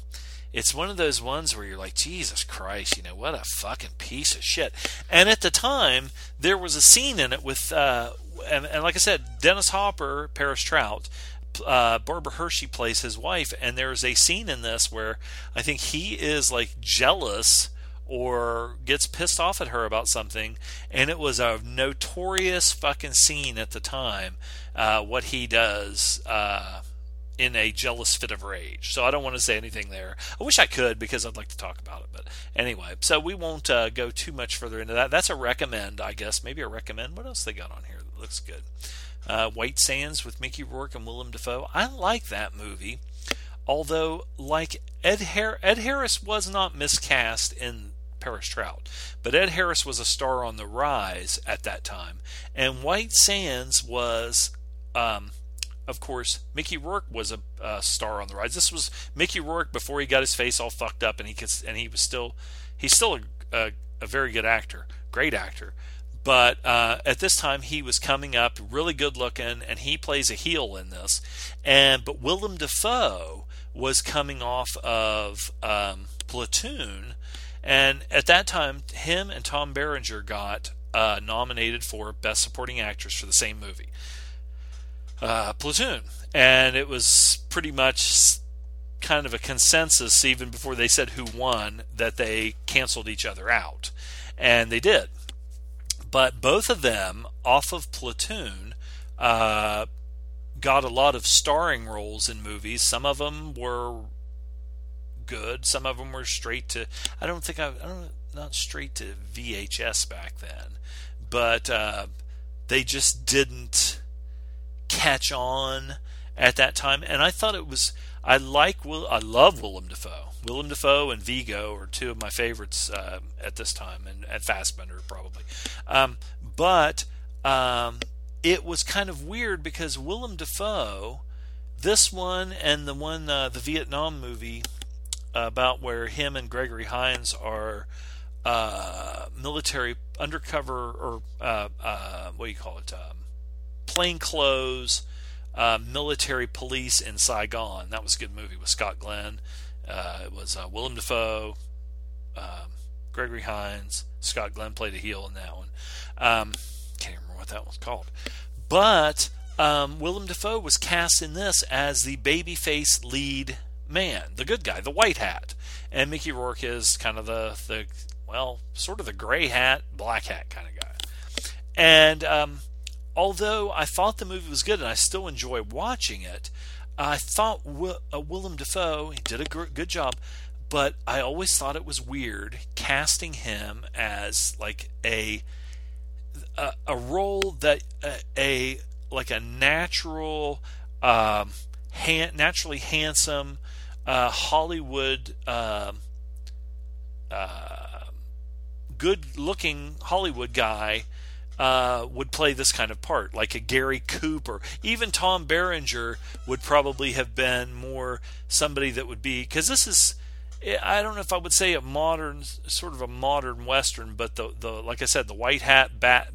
it's one of those ones where you're like, Jesus Christ, you know what a fucking piece of shit. And at the time, there was a scene in it with, uh, and, and like I said, Dennis Hopper, Paris Trout, uh, Barbara Hershey plays his wife, and there's a scene in this where I think he is like jealous or gets pissed off at her about something, and it was a notorious fucking scene at the time. Uh, what he does uh, in a jealous fit of rage. So I don't want to say anything there. I wish I could because I'd like to talk about it, but anyway. So we won't uh, go too much further into that. That's a recommend, I guess. Maybe a recommend. What else they got on here that looks good? Uh, White Sands with Mickey Rourke and Willem Dafoe. I like that movie. Although, like Ed, Har- Ed Harris was not miscast in Paris Trout. But Ed Harris was a star on the rise at that time, and White Sands was, um, of course, Mickey Rourke was a, a, star on the rise. This was Mickey Rourke before he got his face all fucked up, and he could, and he was still he's still a, a, a very good actor, great actor. But uh, at this time, he was coming up, really good looking, and he plays a heel in this. And but Willem Dafoe was coming off of um, Platoon, and at that time, him and Tom Berenger got uh, nominated for Best Supporting Actress for the same movie, uh, Platoon. And it was pretty much kind of a consensus, even before they said who won, that they canceled each other out. And they did. But both of them, off of Platoon, uh, got a lot of starring roles in movies. Some of them were good. Some of them were straight to. I don't think I. I don't not straight to VHS back then, but uh, they just didn't catch on at that time. And I thought it was. I like. Will I love Willem Dafoe. Willem Dafoe and Viggo are two of my favorites uh, at this time, and, and Fassbender probably. Um, but um, it was kind of weird because Willem Dafoe, this one and the one, uh, the Vietnam movie, about where him and Gregory Hines are uh, military undercover or uh, uh, what do you call it? Um, plainclothes uh, military police in Saigon. That was a good movie with Scott Glenn. Uh, it was uh, Willem Dafoe, um, Gregory Hines, Scott Glenn played a heel in that one. Um, can't remember what that was called, but um, Willem Dafoe was cast in this as the babyface lead man, the good guy, the white hat, and Mickey Rourke is kind of the the well, sort of the gray hat, black hat kind of guy. And um, although I thought the movie was good and I still enjoy watching it, I thought Will, uh, Willem Dafoe he did a gr- good job, but I always thought it was weird casting him as like a a, a role that a, uh, a like a natural, um, naturally handsome uh, Hollywood, uh, uh, good-looking Hollywood guy uh, would play this kind of part, like a Gary Cooper. Even Tom Berenger would probably have been more somebody that would be because this is. I don't know if I would say a modern, sort of a modern western, but the the like I said, the white hat, bat,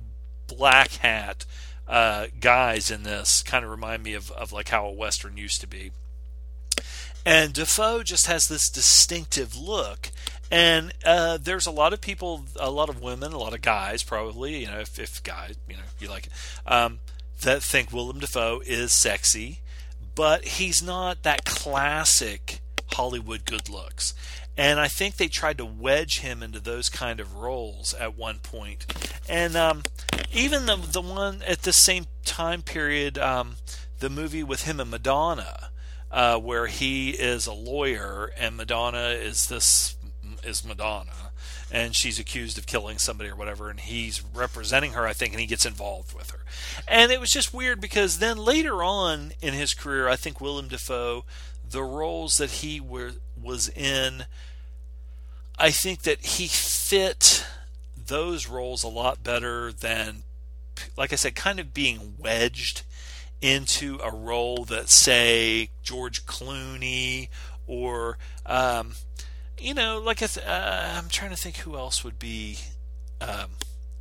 black hat uh, guys in this kind of remind me of, of like how a western used to be. And Dafoe just has this distinctive look. And uh, there's a lot of people, a lot of women, a lot of guys, probably, you know, if, if guys, you know, you like it, um, that think Willem Dafoe is sexy, but he's not that classic Hollywood good looks. And I think they tried to wedge him into those kind of roles at one point. And um, even the the one at the same time period, um, the movie with him and Madonna, uh, where he is a lawyer and Madonna is this is Madonna, and she's accused of killing somebody or whatever, and he's representing her, I think, and he gets involved with her. And it was just weird because then later on in his career, I think Willem Dafoe, the roles that he were, was in, I think that he fit those roles a lot better than, like I said, kind of being wedged into a role that, say, George Clooney or, um, you know, like th- uh, I'm trying to think who else would be um,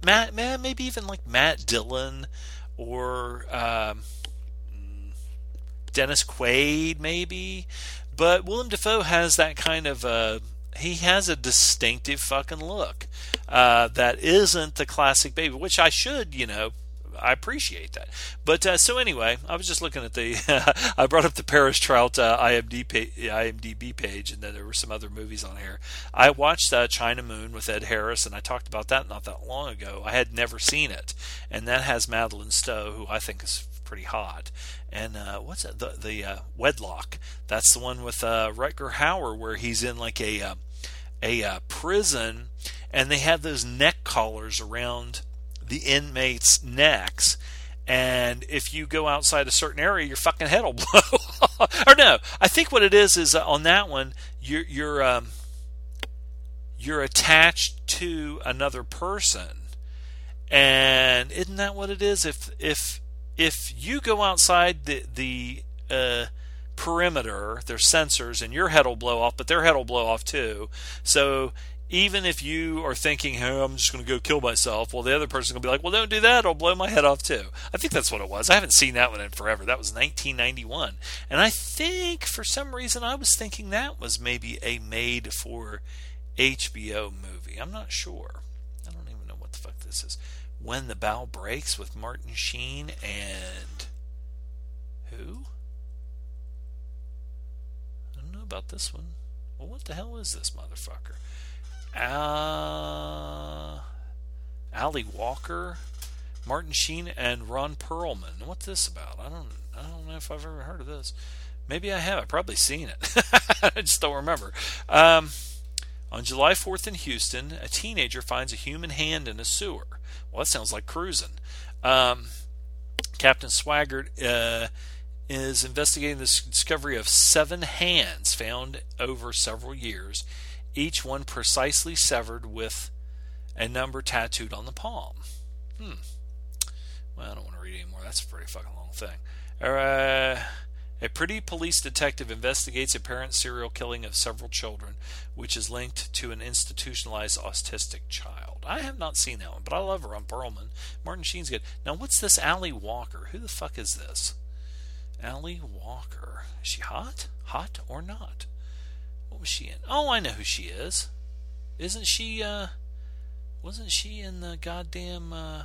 Matt, maybe even like Matt Dillon or um, Dennis Quaid, maybe. But Willem Dafoe has that kind of uh, he has a distinctive fucking look uh, that isn't the classic baby, which I should, you know, I appreciate that. But uh, so anyway, I was just looking at the. I brought up the Paris Trout uh, IMDb, IMDb page, and then there were some other movies on here. I watched uh, China Moon with Ed Harris, and I talked about that not that long ago. I had never seen it, and that has Madeleine Stowe, who I think is pretty hot. And uh, what's it? The the uh, Wedlock. That's the one with uh, Rutger Hauer, where he's in like a uh, a uh, prison, and they have those neck collars around the inmates' necks. And if you go outside a certain area, your fucking head will blow. or no, I think what it is is uh, on that one, you're you're um, you're attached to another person, and isn't that what it is? If if if you go outside the the uh, perimeter, there's sensors, and your head will blow off, but their head will blow off too. So even if you are thinking, hey, I'm just going to go kill myself, well, the other person's going to be like, well, don't do that. I'll blow my head off too. I think that's what it was. I haven't seen that one in forever. That was 1991. And I think for some reason I was thinking that was maybe a made for HBO movie. I'm not sure. I don't even know what the fuck this is. When the Bow Breaks with Martin Sheen and. Who? I don't know about this one. Well, what the hell is this motherfucker? Uh, Ally Walker, Martin Sheen, and Ron Perlman. What's this about? I don't. I don't know if I've ever heard of this. Maybe I have. I've probably seen it. I just don't remember. Um, on July 4th in Houston, a teenager finds a human hand in a sewer. Well, that sounds like cruising. Um, Captain Swaggart uh, is investigating the discovery of seven hands found over several years each one precisely severed with a number tattooed on the palm. Hmm. Well, I don't want to read anymore. That's a pretty fucking long thing. Uh, a pretty police detective investigates apparent serial killing of several children, which is linked to an institutionalized autistic child. I have not seen that one, but I love Ron Perlman. Martin Sheen's good. Now, what's this Ally Walker? Who the fuck is this? Ally Walker. Is she hot? Hot or not? What was she in? Oh, I know who she is. Isn't she, uh, wasn't she in the goddamn, uh,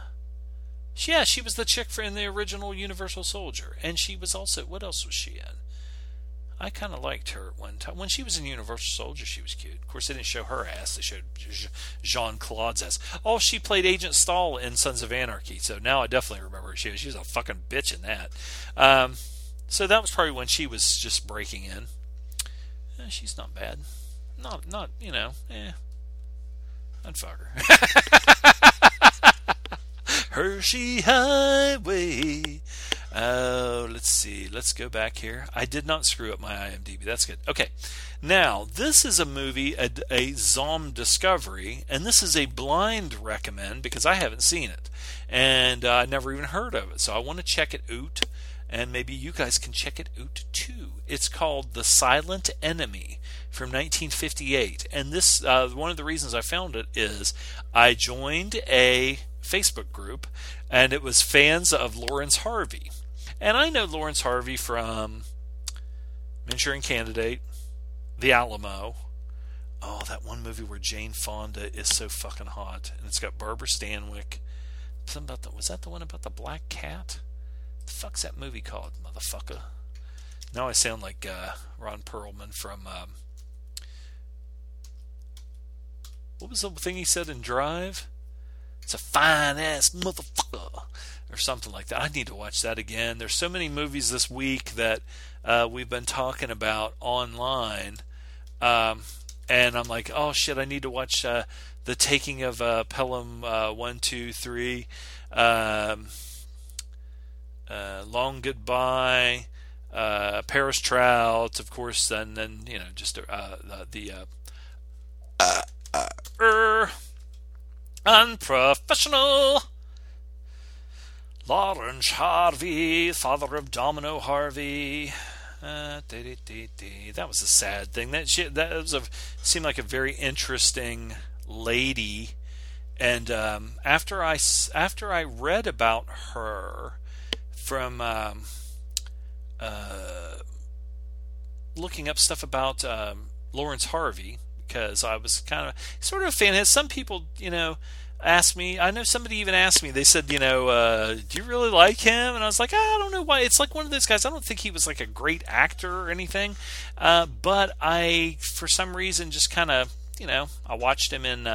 yeah, she was the chick in the original Universal Soldier. And she was also, what else was she in? I kind of liked her at one time. When she was in Universal Soldier, she was cute. Of course, they didn't show her ass. They showed Jean Claude's ass. Oh, she played Agent Stahl in Sons of Anarchy. So now I definitely remember who she was. She was a fucking bitch in that. Um, so that was probably when she was just breaking in. Eh, she's not bad. Not, not, you know, eh. I'd fuck her. Hershey Highway. Oh, uh, let's see. Let's go back here. I did not screw up my IMDb. That's good. Okay. Now, this is a movie, a, a Zom Discovery, and this is a blind recommend because I haven't seen it. And uh, I never even heard of it. So I want to check it out and maybe you guys can check it out too. It's called The Silent Enemy from 1958, and this uh, one of the reasons I found it is I joined a Facebook group, and it was fans of Laurence Harvey, and I know Laurence Harvey from Manchurian Candidate, The Alamo. Oh, that one movie where Jane Fonda is so fucking hot, and it's got Barbara Stanwyck. Something about the was that the one about the black cat? The fuck's that movie called, motherfucker? Now I sound like uh, Ron Perlman from. Um, what was the thing he said in Drive? It's a fine ass motherfucker, or something like that. I need to watch that again. There's so many movies this week that uh, we've been talking about online, um, and I'm like, oh shit, I need to watch uh, the Taking of uh, Pelham uh, One, Two, Three. Um, uh, Long Goodbye, uh, Paris Trout, of course, and then you know just uh, the, the uh, uh, er, unprofessional. Laurence Harvey, father of Domino Harvey. Uh, dee, dee, dee, that was a sad thing. That she, that was a seemed like a very interesting lady. And um, after I after I read about her from um, uh, looking up stuff about um, Laurence Harvey, because I was kind of sort of a fan. Some people, you know, asked me. I know somebody even asked me. They said, you know, uh, do you really like him? And I was like, I don't know why. It's like one of those guys. I don't think he was like a great actor or anything, uh, but I, for some reason, just kind of, you know, I watched him in.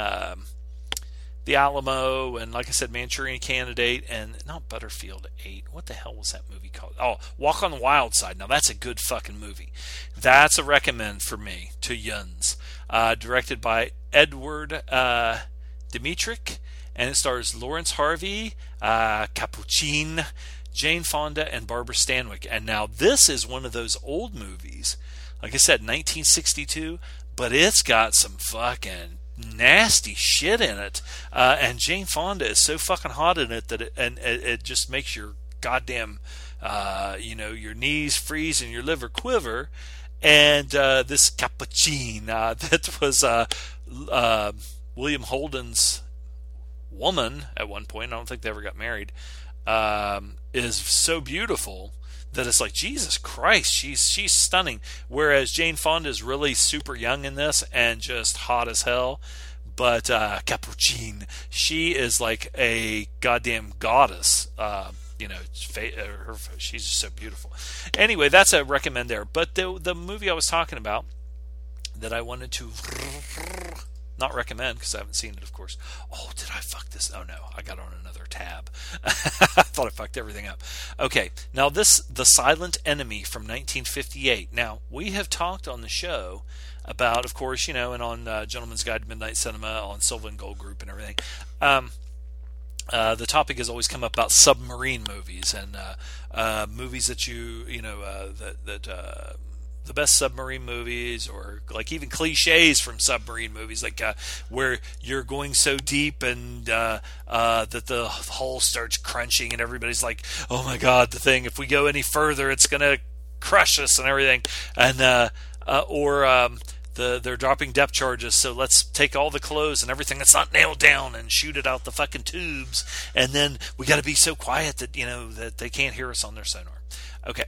The Alamo, and like I said, Manchurian Candidate, and not Butterfield 8. What the hell was that movie called? Oh, Walk on the Wild Side. Now, that's a good fucking movie. That's a recommend for me to Yuns. Uh, directed by Edward uh, Dmytryk, and it stars Laurence Harvey, uh, Capuchin, Jane Fonda, and Barbara Stanwyck. And now this is one of those old movies, like I said, 1962, but it's got some fucking nasty shit in it. Uh, and Jane Fonda is so fucking hot in it that it, and it, it just makes your goddamn, uh, you know, your knees freeze and your liver quiver. And uh, this Capuchin uh, that was uh, uh, William Holden's woman at one point. I don't think they ever got married. Um, is so beautiful that it's like Jesus Christ, she's she's stunning. Whereas Jane Fonda is really super young in this and just hot as hell. But uh, Capuchin, she is like a goddamn goddess. Uh, you know, her, she's just so beautiful. Anyway, that's a recommend there. But the the movie I was talking about that I wanted to not recommend because I haven't seen it, of course. Oh, did I fuck this? Oh no, I got on another tab. I thought I fucked everything up. Okay, now this The Silent Enemy from 1958. Now, we have talked on the show about, of course, you know, and on uh, Gentleman's Guide to Midnight Cinema, on Silva and Gold Group and everything. Um, uh, the topic has always come up about submarine movies and uh, uh movies that you you know uh, that that uh, the best submarine movies or like even cliches from submarine movies like uh, where you're going so deep and uh, uh, that the hull starts crunching and everybody's like oh my god the thing if we go any further it's going to crush us and everything. And uh, uh, or um, the, they're dropping depth charges, so let's take all the clothes and everything that's not nailed down and shoot it out the fucking tubes, and then we got to be so quiet that you know that they can't hear us on their sonar. Okay,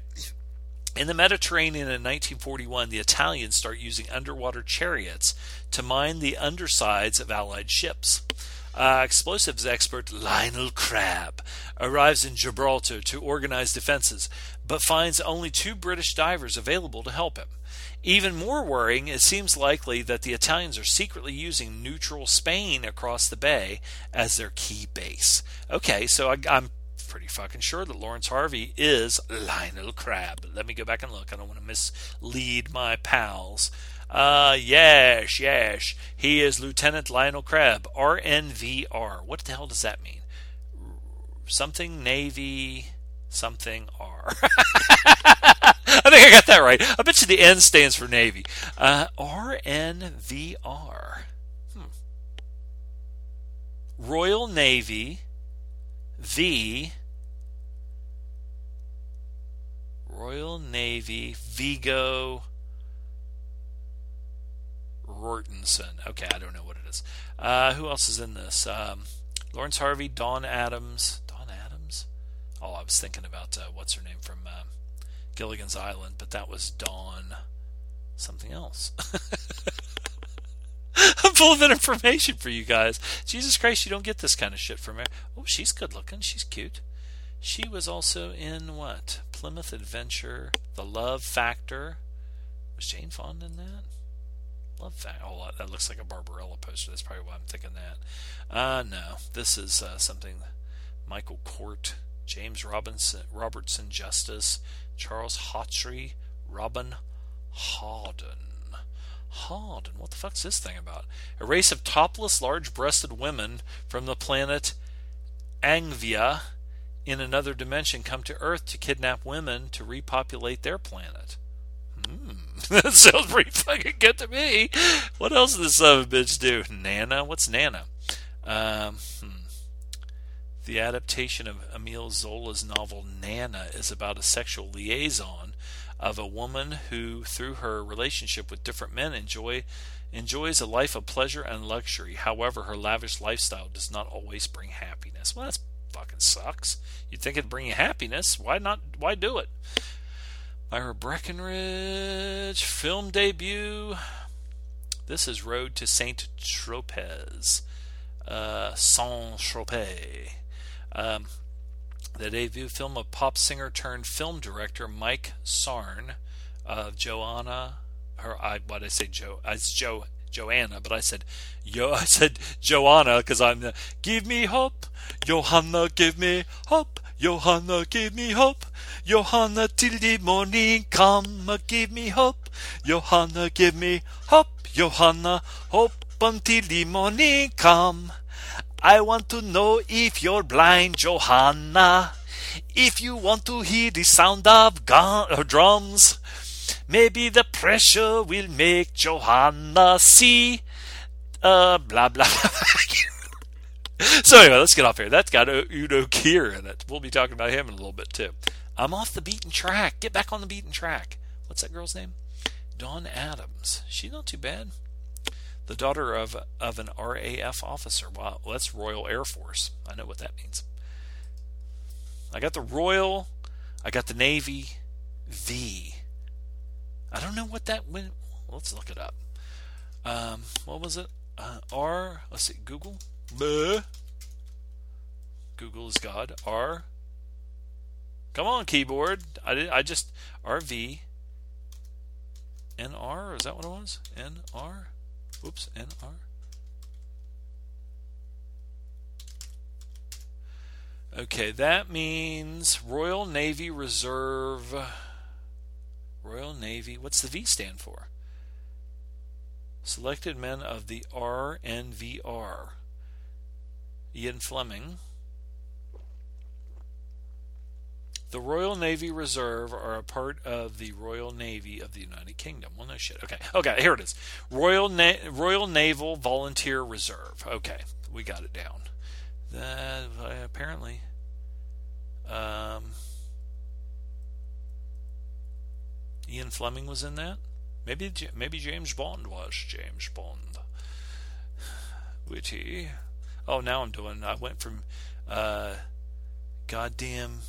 in the Mediterranean in 1941, the Italians start using underwater chariots to mine the undersides of Allied ships. Uh, explosives expert Lionel Crabb arrives in Gibraltar to organize defenses, but finds only two British divers available to help him. Even more worrying, it seems likely that the Italians are secretly using neutral Spain across the bay as their key base. Okay, so I, am pretty fucking sure that Laurence Harvey is Lionel Crabb. Let me go back and look. I don't want to mislead my pals. Uh, yes, yes. He is Lieutenant Lionel Crabb, RNVR. What the hell does that mean? Something Navy, something R. I think I got that right. I bet you the N stands for Navy. Uh, RNVR. Hmm. Royal Navy, V, Royal Navy, Vigo, Rortinson. Okay, I don't know what it is. Uh, who else is in this? Um, Laurence Harvey, Dawn Addams. Dawn Addams? Oh, I was thinking about uh, what's her name from uh, Gilligan's Island, but that was Dawn something else. I'm full of information for you guys. Jesus Christ, you don't get this kind of shit from her. Oh, she's good looking. She's cute. She was also in what? Plymouth Adventure, The Love Factor. Was Jane Fonda in that? Love Factor. Oh, that looks like a Barbarella poster. That's probably why I'm thinking that. Uh, no. This is uh, something Michael Court, James Robinson, Robertson Justice, Charles Hawtrey, Robin Hawdon. Hawdon, what the fuck's this thing about? A race of topless, large breasted women from the planet Angvia in another dimension come to Earth to kidnap women to repopulate their planet. Hmm. that sounds pretty fucking good to me. What else does this son of a bitch do? Nana? What's Nana? Um, hmm. The adaptation of Emile Zola's novel Nana is about a sexual liaison of a woman who, through her relationship with different men, enjoy enjoys a life of pleasure and luxury. However, her lavish lifestyle does not always bring happiness. Well, that's fucking sucks. You'd think it'd bring you happiness. Why not? Why do it? Myra Breckinridge film debut. This is Road to Saint Tropez, uh, Saint Tropez. Um, the debut film of pop singer turned film director Mike Sarne of Joanna. Her, I what I say, Joe? It's Joe Joanna, but I said Yo. I said Joanna because I'm the Give me hope, Johanna. Give me hope, Johanna. Give me hope, Johanna. Till the morning come, give me hope, Johanna. Give me hope, Johanna. Hope until the morning come. I want to know if you're blind, Johanna. If you want to hear the sound of gun- uh, drums, maybe the pressure will make Johanna see. Uh, blah blah. blah. so anyway, let's get off here. That's got Udo Kier in it. We'll be talking about him in a little bit too. I'm off the beaten track. Get back on the beaten track. What's that girl's name? Dawn Addams. She's not too bad the daughter of of an RAF officer. Wow, well, that's Royal Air Force. I know what that means. I got the Royal, I got the Navy, V. I don't know what that went. Let's look it up. Um, what was it? Uh, R. Let's see. Google. Buh. Google is God. R. Come on, keyboard. I did. I just RV. NR. Is that what it was? NR. Oops, NR. Okay, that means Royal Navy Reserve. Royal Navy. What's the V stand for? Selected men of the RNVR. Ian Fleming. The Royal Navy Reserve are a part of the Royal Navy of the United Kingdom. Well, no shit. Okay. Okay, here it is. Royal Na- Royal Naval Volunteer Reserve. Okay, we got it down. That apparently. Um, Ian Fleming was in that. Maybe maybe James Bond was James Bond. Witty. Oh, now I'm doing. I went from uh, goddamn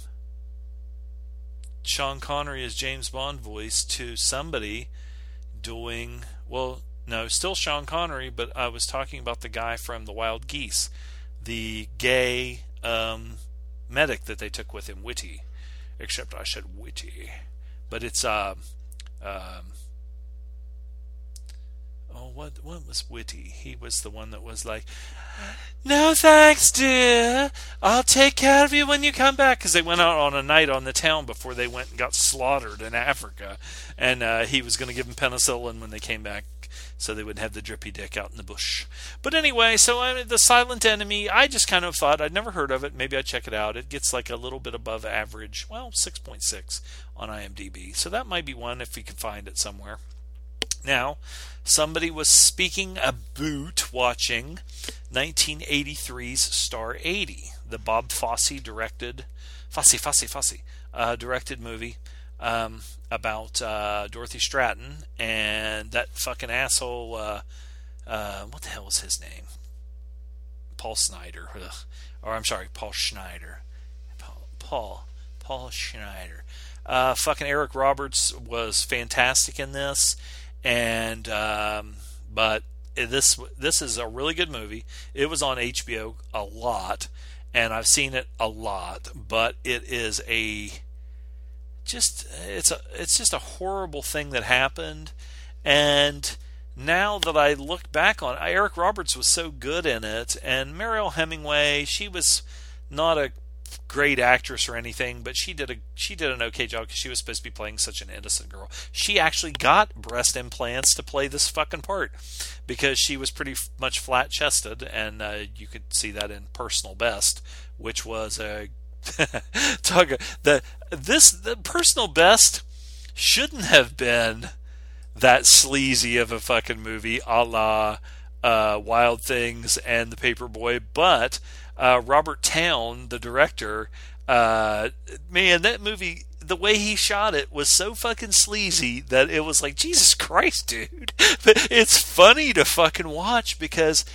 Sean Connery as James Bond voice to somebody doing well no still Sean Connery but I was talking about the guy from the Wild Geese the gay um, medic that they took with him Witty except I said Witty but it's uh, um, oh, what what was Witty? He was the one that was like, "No thanks, dear. I'll take care of you when you come back." Because they went out on a night on the town before they went and got slaughtered in Africa, and uh, he was going to give them penicillin when they came back. So they wouldn't have the drippy dick out in the bush. But anyway, so I the Silent Enemy, I just kind of thought I'd never heard of it. Maybe I'd check it out. It gets like a little bit above average, well, 6.6 on IMDb. So that might be one if we can find it somewhere. Now, somebody was speaking about watching 1983's Star 80, the Bob Fosse directed, Fosse, Fosse, Fosse, uh, directed movie um, about uh, Dorothy Stratton and that fucking asshole. Uh, uh, what the hell was his name? Paul Snider, or I'm sorry, Paul Schneider. Paul, Paul, Paul Schneider. Uh, fucking Eric Roberts was fantastic in this and um, but this this is a really good movie. It was on HBO a lot, and I've seen it a lot. But it is a just it's a it's just a horrible thing that happened, and now that I look back on it, Eric Roberts was so good in it, and Mariel Hemingway, she was not a great actress or anything, but she did a she did an okay job because she was supposed to be playing such an innocent girl. She actually got breast implants to play this fucking part because she was pretty much flat chested, and uh, you could see that in Personal Best, which was a talk the this the Personal Best shouldn't have been that sleazy of a fucking movie, a la uh, Wild Things and The Paperboy, but uh, Robert Towne, the director, uh, man, that movie the way he shot it was so fucking sleazy that it was like Jesus Christ, dude. But it's funny to fucking watch because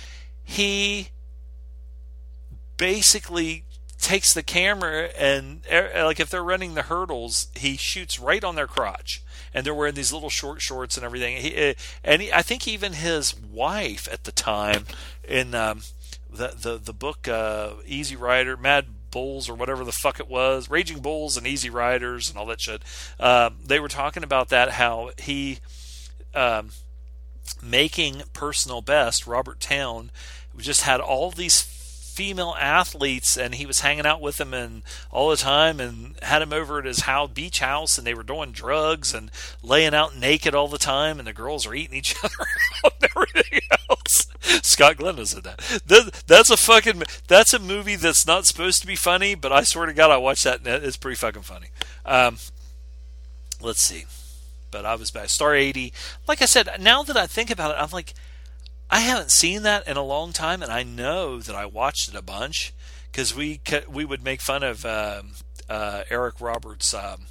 he basically takes the camera and er, like if they're running the hurdles, he shoots right on their crotch, and they're wearing these little short shorts and everything. He, eh, and he, I think even his wife at the time in um, the the the book uh, Easy Rider, Mad Bulls or whatever the fuck it was, Raging Bulls and Easy Riders and all that shit. Uh, they were talking about that how he. Um, making personal best, Robert Towne just had all these female athletes and he was hanging out with them and all the time and had him over at his house beach house and they were doing drugs and laying out naked all the time and the girls were eating each other and everything else. Scott Glenn was in that. that. That's a fucking that's a movie that's not supposed to be funny, but I swear to God I watched that and it's pretty fucking funny. Um, let's see. But I was back. Star 80. Like I said, now that I think about it, I'm like, I haven't seen that in a long time, and I know that I watched it a bunch because we we would make fun of um, uh, Eric Roberts. Um,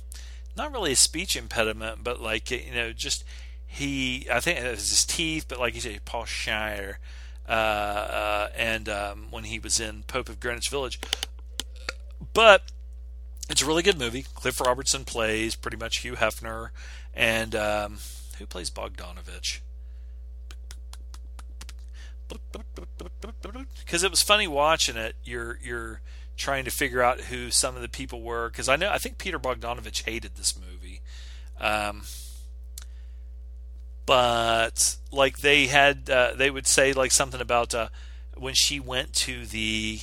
not really a speech impediment, but like you know, just he. I think it was his teeth, but like you said, Paul Shire, uh, uh, and um, when he was in Pope of Greenwich Village. But it's a really good movie. Cliff Robertson plays pretty much Hugh Hefner, and um, who plays Bogdanovich? Because it was funny watching it. You're you're trying to figure out who some of the people were because I know I think Peter Bogdanovich hated this movie, um, but like they had uh, they would say like something about uh, when she went to the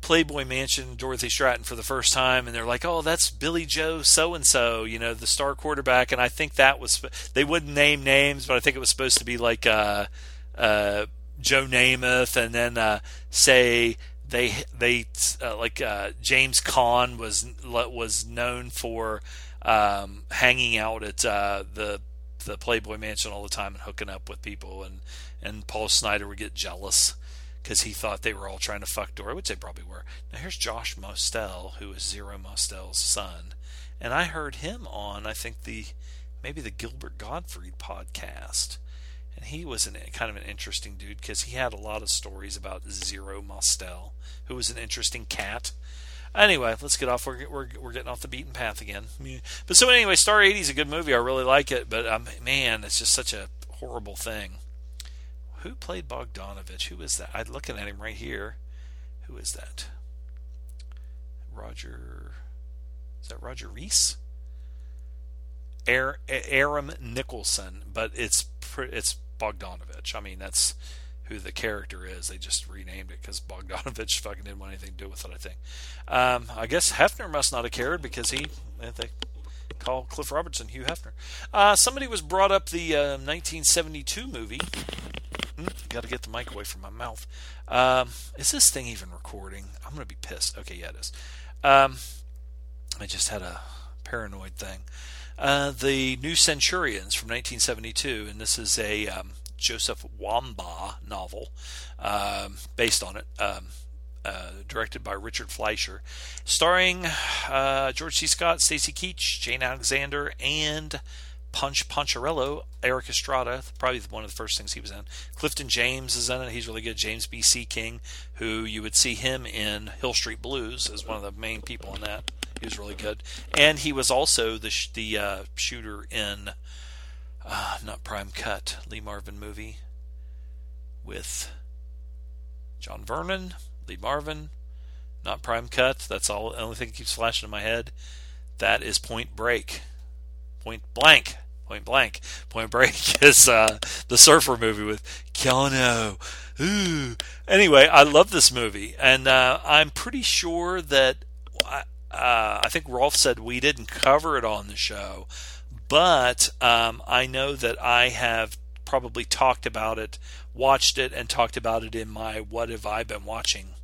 Playboy Mansion, Dorothy Stratten for the first time, and they're like, "Oh, that's Billy Joe so and so," you know, the star quarterback. And I think that was they wouldn't name names, but I think it was supposed to be like. Uh, uh, Joe Namath, and then uh, say they they uh, like uh, James Caan was was known for um, hanging out at uh, the the Playboy Mansion all the time and hooking up with people, and and Paul Snider would get jealous because he thought they were all trying to fuck Dora, which they probably were. Now here's Josh Mostel, who is Zero Mostel's son, and I heard him on I think the maybe the Gilbert Gottfried podcast and he was an, kind of an interesting dude because he had a lot of stories about Zero Mostel, who was an interesting cat. Anyway, let's get off. We're, we're, we're getting off the beaten path again. But so anyway, Star 80 is a good movie. I really like it, but um, man, it's just such a horrible thing. Who played Bogdanovich? Who is that? I'm looking at him right here. Who is that? Roger. Is that Roger Rees? Aram Nicholson, but it's it's Bogdanovich. I mean, that's who the character is. They just renamed it because Bogdanovich fucking didn't want anything to do with it. I think. Um, I guess Hefner must not have cared because he they call Cliff Robertson Hugh Hefner. Uh, somebody was brought up the uh, 1972 movie. Mm, Got to get the mic away from my mouth. Um, is this thing even recording? I'm gonna be pissed. Okay, yeah, it is. Um, I just had a paranoid thing uh, the New Centurions from 1972, and this is a um, Joseph Wambaugh novel um, based on it. Um, uh, directed by Richard Fleischer, starring uh, George C. Scott, Stacy Keach, Jane Alexander, and Ponch Poncherello, Erik Estrada, probably one of the first things he was in. Clifton James is in it. He's really good. James B. Sikking, who you would see him in Hill Street Blues as one of the main people in that. He was really good, and he was also the sh- the uh, shooter in uh, not Prime Cut Lee Marvin movie with John Vernon, Lee Marvin, not Prime Cut. That's all. The only thing that keeps flashing in my head. That is Point Break, Point Blank. Point Blank. Point Break is uh, the surfer movie with Keanu. Ooh. Anyway, I love this movie, and uh, I'm pretty sure that uh, I think Rolf said we didn't cover it on the show, but um, I know that I have probably talked about it, watched it, and talked about it in my "What Have I Been Watching"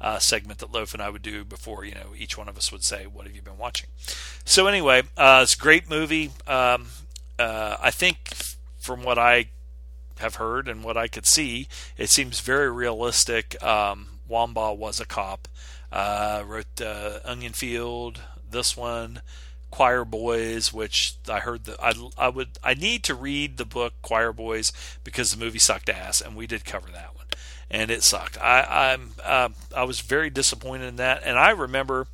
uh, segment that Loaf and I would do before. You know, each one of us would say, "What have you been watching?" So anyway, uh, it's a great movie. Um, uh, I think from what I have heard and what I could see, it seems very realistic. Um, Wambaugh was a cop. Uh, wrote uh, Onion Field, this one, Choir Boys, which I heard that I I would I need to read the book Choir Boys because the movie sucked ass, and we did cover that one, and it sucked. I I'm uh, I was very disappointed in that, and I remember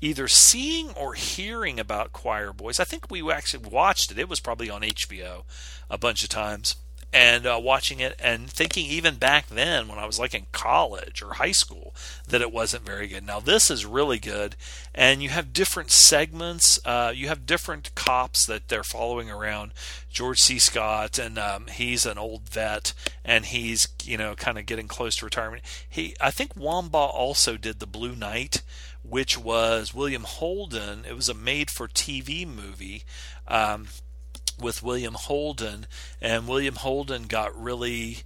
either seeing or hearing about Choir Boys. I think we actually watched it. It was probably on HBO a bunch of times and uh, watching it and thinking even back then when I was like in college or high school that it wasn't very good. Now this is really good, and you have different segments. Uh, you have different cops that they're following around. George C. Scott, and um, he's an old vet, and he's you know kind of getting close to retirement. He, I think Wambaugh also did the Blue Knight, which was William Holden. It was a made-for-TV movie. Um, with William Holden, and William Holden got really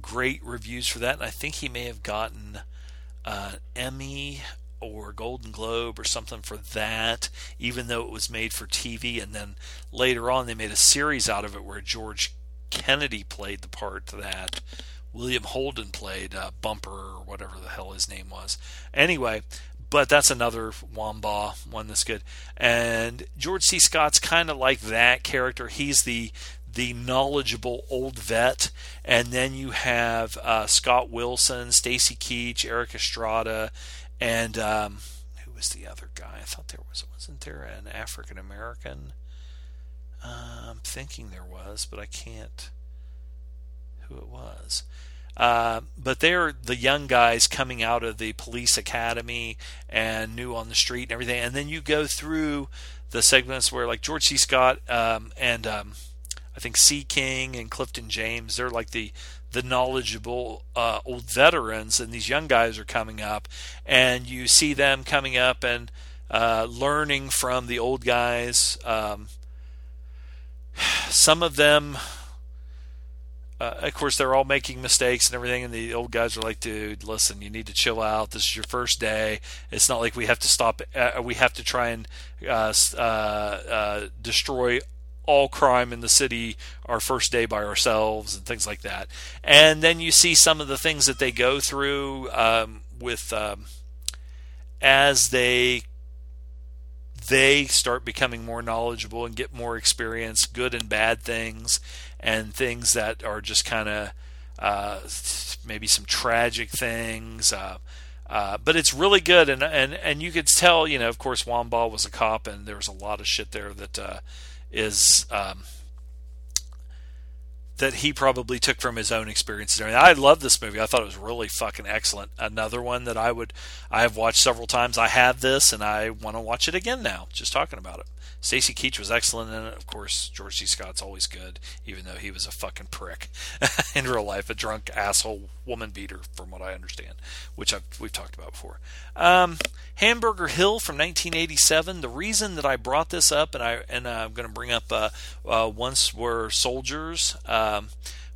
great reviews for that. And I think he may have gotten uh, Emmy or Golden Globe or something for that, even though it was made for TV. And then later on, they made a series out of it where George Kennedy played the part that William Holden played uh, Bumper or whatever the hell his name was. Anyway, but that's another Wambaugh one that's good. And George C. Scott's kind of like that character. He's the the knowledgeable old vet, and then you have uh, Scott Wilson, Stacy Keach, Erik Estrada, and um, who was the other guy? I thought there was wasn't there an African American? Uh, I'm thinking there was, but I can't who it was. Uh, but they're the young guys coming out of the police academy and new on the street and everything. And then you go through the segments where, like George C. Scott um, and um, I think Sikking and Clifton James, they're like the the knowledgeable uh, old veterans, and these young guys are coming up, and you see them coming up and uh, learning from the old guys. Um, some of them uh, of course, they're all making mistakes and everything, and the old guys are like, "Dude, listen, you need to chill out. This is your first day. It's not like we have to stop. Uh, we have to try and uh, uh, uh, destroy all crime in the city our first day by ourselves and things like that." And then you see some of the things that they go through um, with um, as they they start becoming more knowledgeable and get more experience, good and bad things and things that are just kind of uh, maybe some tragic things. Uh, uh, but it's really good, and and and you could tell, you know, of course, Wambaugh was a cop, and there was a lot of shit there that uh, is um, that he probably took from his own experiences. I love this movie. I thought it was really fucking excellent. Another one that I would I have watched several times. I have this, and I want to watch it again now. Just talking about it. Stacy Keach was excellent in it. Of course, George C. Scott's always good, even though he was a fucking prick in real life, a drunk asshole woman beater, from what I understand, which I've, we've talked about before. Um, Hamburger Hill from 1987. The reason that I brought this up, and I and I'm going to bring up uh, uh, Once Were Soldiers um,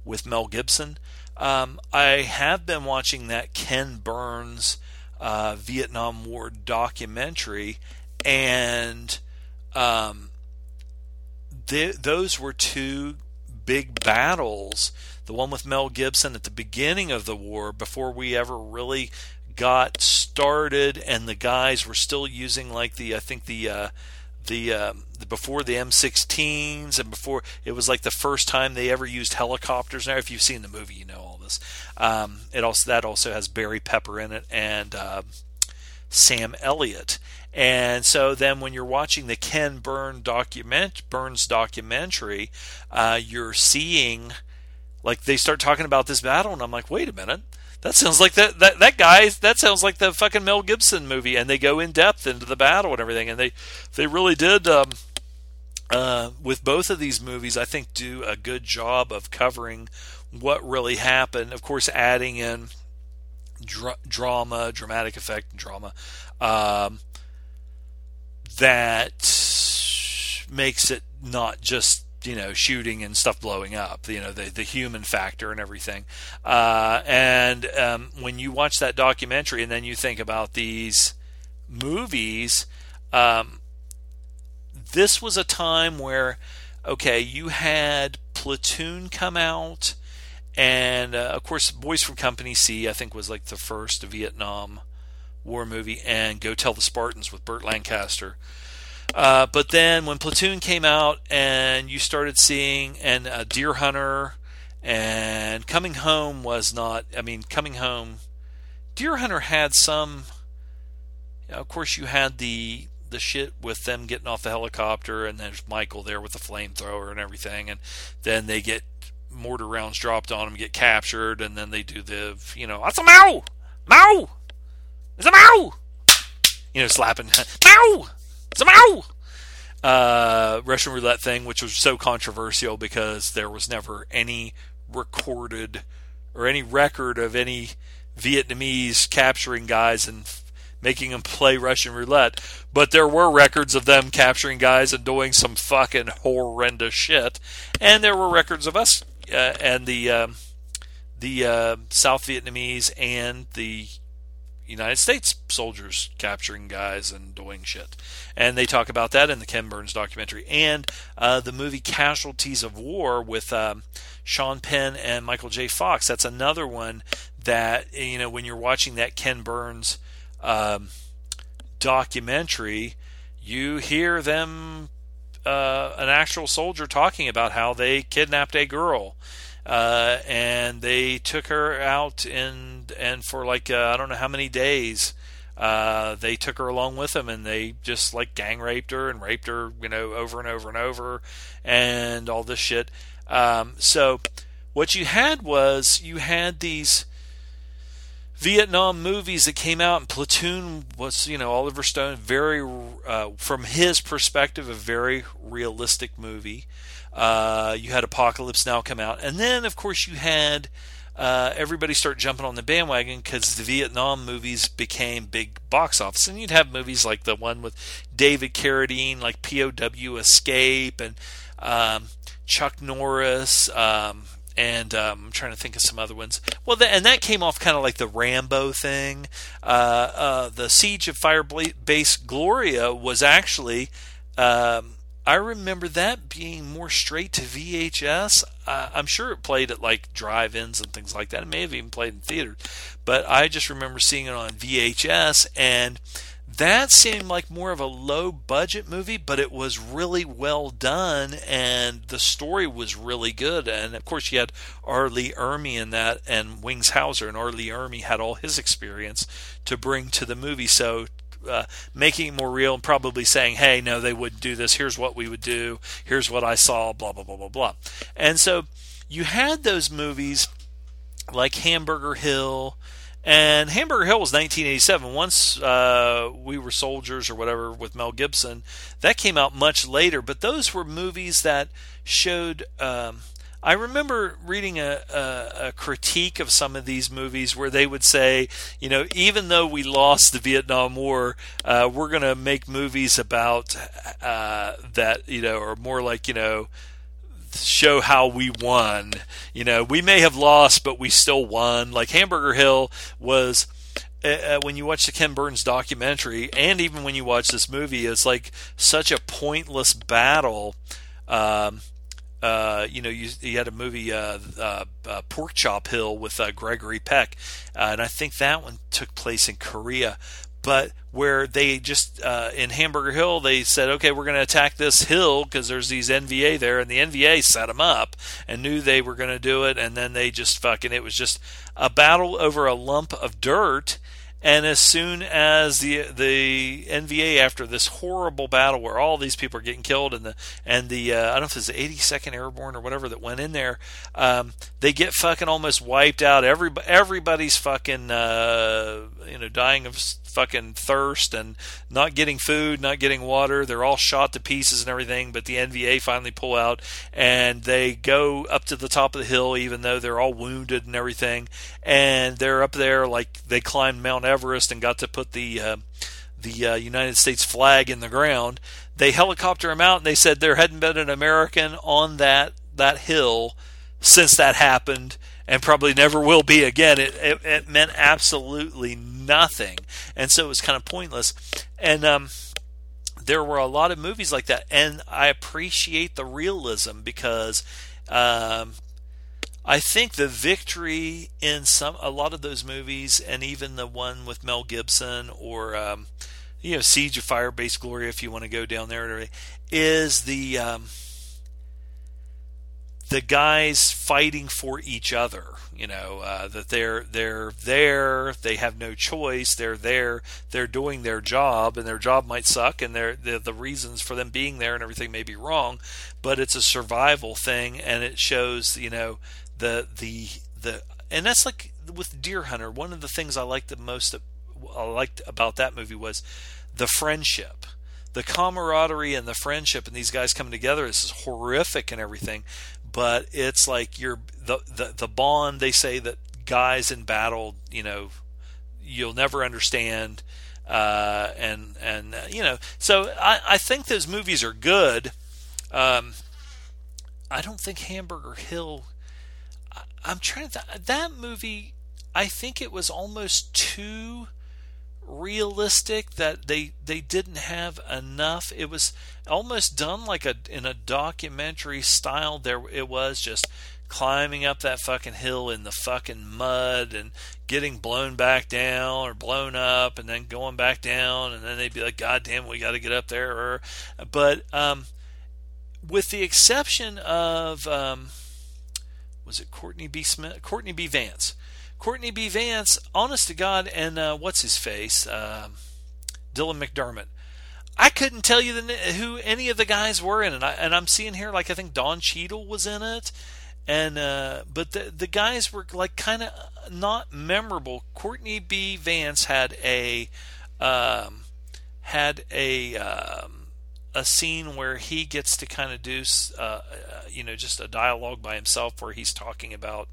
with Mel Gibson. Um, I have been watching that Ken Burns uh, Vietnam War documentary, and um, those were two big battles. The one with Mel Gibson at the beginning of the war, before we ever really got started, and the guys were still using like the I think the uh, the, uh, the before the M16s and before it was like the first time they ever used helicopters. Now, if you've seen the movie, you know all this. Um, it also that also has Barry Pepper in it and uh, Sam Elliott. And so then when you're watching the Ken Burn document, Burns documentary, uh, you're seeing like they start talking about this battle, and I'm like, wait a minute. That sounds like that, that that guy. That sounds like the fucking Mel Gibson movie, and they go in depth into the battle and everything, and they they really did um, uh, with both of these movies. I think do a good job of covering what really happened. Of course, adding in dra- drama, dramatic effect, and drama. Um, that makes it not just you know shooting and stuff blowing up you know the the human factor and everything. Uh, and um, when you watch that documentary and then you think about these movies um, this was a time where okay you had platoon come out and uh, of course boys from company c i think was like the first vietnam war movie, and Go Tell the Spartans with Burt Lancaster. Uh, but then when Platoon came out, and you started seeing and uh, Deer Hunter, and Coming Home was not. I mean, Coming Home, Deer Hunter had some. You know, of course, you had the the shit with them getting off the helicopter, and there's Michael there with the flamethrower and everything, and then they get mortar rounds dropped on them, get captured, and then they do the, you know, that's a mow, mow, it's a mow, you know, slapping, mow, it's a. Uh, Russian roulette thing, which was so controversial because there was never any recorded or any record of any Vietnamese capturing guys and making them play Russian roulette, but there were records of them capturing guys and doing some fucking horrendous shit, and there were records of us uh, and the um, the uh, South Vietnamese and the United States soldiers capturing guys and doing shit. And they talk about that in the Ken Burns documentary. And uh, the movie Casualties of War with um, Sean Penn and Michael J. Fox. That's another one that, you know, when you're watching that Ken Burns um, documentary, you hear them, uh, an actual soldier talking about how they kidnapped a girl uh, and they took her out and and for like uh, I don't know how many days. Uh, they took her along with them and they just like gang raped her and raped her, you know, over and over and over, and all this shit. Um, so, what you had was you had these Vietnam movies that came out, and Platoon was, you know, Oliver Stone, very, uh, from his perspective, a very realistic movie. Uh, you had Apocalypse Now come out, and then of course you had uh, everybody start jumping on the bandwagon because the Vietnam movies became big box office, and you'd have movies like the one with David Carradine, like POW Escape, and um, Chuck Norris. Um, and um, I'm trying to think of some other ones. Well, the, and that came off kind of like the Rambo thing. Uh, uh, the Siege of Fire Base Gloria was actually um, I remember that being more straight to VHS. Uh, I'm sure it played at like drive-ins and things like that. It may have even played in theaters, but I just remember seeing it on VHS, and that seemed like more of a low-budget movie, but it was really well done, and the story was really good. And of course, you had R. Lee Ermey in that, and Wings Hauser, and R. Lee Ermey had all his experience to bring to the movie. So uh, making it more real and probably saying, hey, no, they wouldn't do this. Here's what we would do. Here's what I saw, blah, blah, blah, blah, blah. And so you had those movies like Hamburger Hill. And Hamburger Hill was 1987. Once uh, we were soldiers or whatever with Mel Gibson, that came out much later. But those were movies that showed um, I remember reading a, a, a, critique of some of these movies where they would say, you know, even though we lost the Vietnam War, uh, we're going to make movies about uh, that, you know, or more like, you know, show how we won. You know, we may have lost, but we still won. Like Hamburger Hill was. Uh, uh when you watch the Ken Burns documentary, and even when you watch this movie, it's like such a pointless battle. Um, uh, you know, you, you, had a movie, uh, uh, uh Pork Chop Hill, with uh, Gregory Peck, and I think that one took place in Korea. But where they just in Hamburger Hill, they said, okay, we're going to attack this hill because there's these NVA there, and the NVA set them up and knew they were going to do it, and then they just fucking it was just a battle over a lump of dirt and as soon as the the NVA, after this horrible battle where all these people are getting killed, and the and the uh, I don't know if it's the 82nd Airborne or whatever that went in there, um, they get fucking almost wiped out. Every everybody's fucking uh, you know dying of fucking thirst and not getting food, not getting water. They're all shot to pieces and everything, but the NVA finally pull out and they go up to the top of the hill, even though they're all wounded and everything. And they're up there like they climbed Mount Everest and got to put the. Uh, the uh, United States flag in the ground. They helicopter them out, and they said there hadn't been an American on that that hill since that happened, and probably never will be again. It, it, it meant absolutely nothing, and so it was kind of pointless. And um, there were a lot of movies like that, and I appreciate the realism because um, I think the victory in some a lot of those movies, and even the one with Mel Gibson or um, you know Siege of Fire Base Glory, if you want to go down there, is the um, the guys fighting for each other. You know uh, that they're they're there. They have no choice. They're there. They're doing their job, and their job might suck, and they're the reasons for them being there and everything may be wrong, but it's a survival thing, and it shows you know the the the and that's like with Deer Hunter. One of the things I liked the most I liked about that movie was the friendship the camaraderie and the friendship and these guys coming together this is horrific and everything but it's like you're the, the the bond they say that guys in battle you know you'll never understand uh, and and uh, you know so I, I think those movies are good. Um, I don't think Hamburger Hill I, I'm trying to th- that movie I think it was almost too realistic that they they didn't have enough. It was almost done like a in a documentary style. There it was just climbing up that fucking hill in the fucking mud and getting blown back down or blown up and then going back down. And then they'd be like god damn we got to get up there. Or but um, with the exception of um, was it Courtney B. Smith Courtney B. Vance Courtney B. Vance, honest to God, and uh, what's his face, uh, Dylan McDermott. I couldn't tell you the, who any of the guys were in it, I, and I'm seeing here like I think Don Cheadle was in it, and uh, but the the guys were like kind of not memorable. Courtney B. Vance had a um, had a um, a scene where he gets to kind of do uh, uh, you know just a dialogue by himself where he's talking about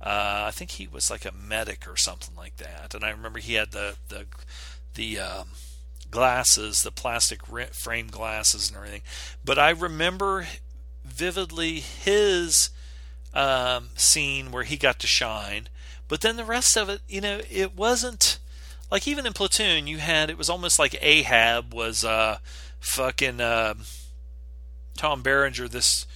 uh, I think he was like a medic or something like that. And I remember he had the the the um, glasses, the plastic frame glasses and everything. But I remember vividly his um, scene where he got to shine. But then the rest of it, you know, it wasn't like even in Platoon, you had it was almost like Ahab was uh, fucking uh, Tom Berenger, this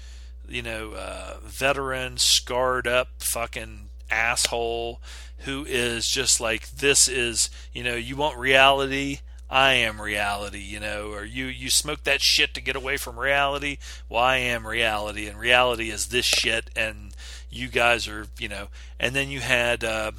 you know, uh, veteran, scarred up fucking asshole who is just like, this is, you know, you want reality? I am reality, you know, or you you smoke that shit to get away from reality. Well, I am reality, and reality is this shit, and you guys are, you know. And then you had uh,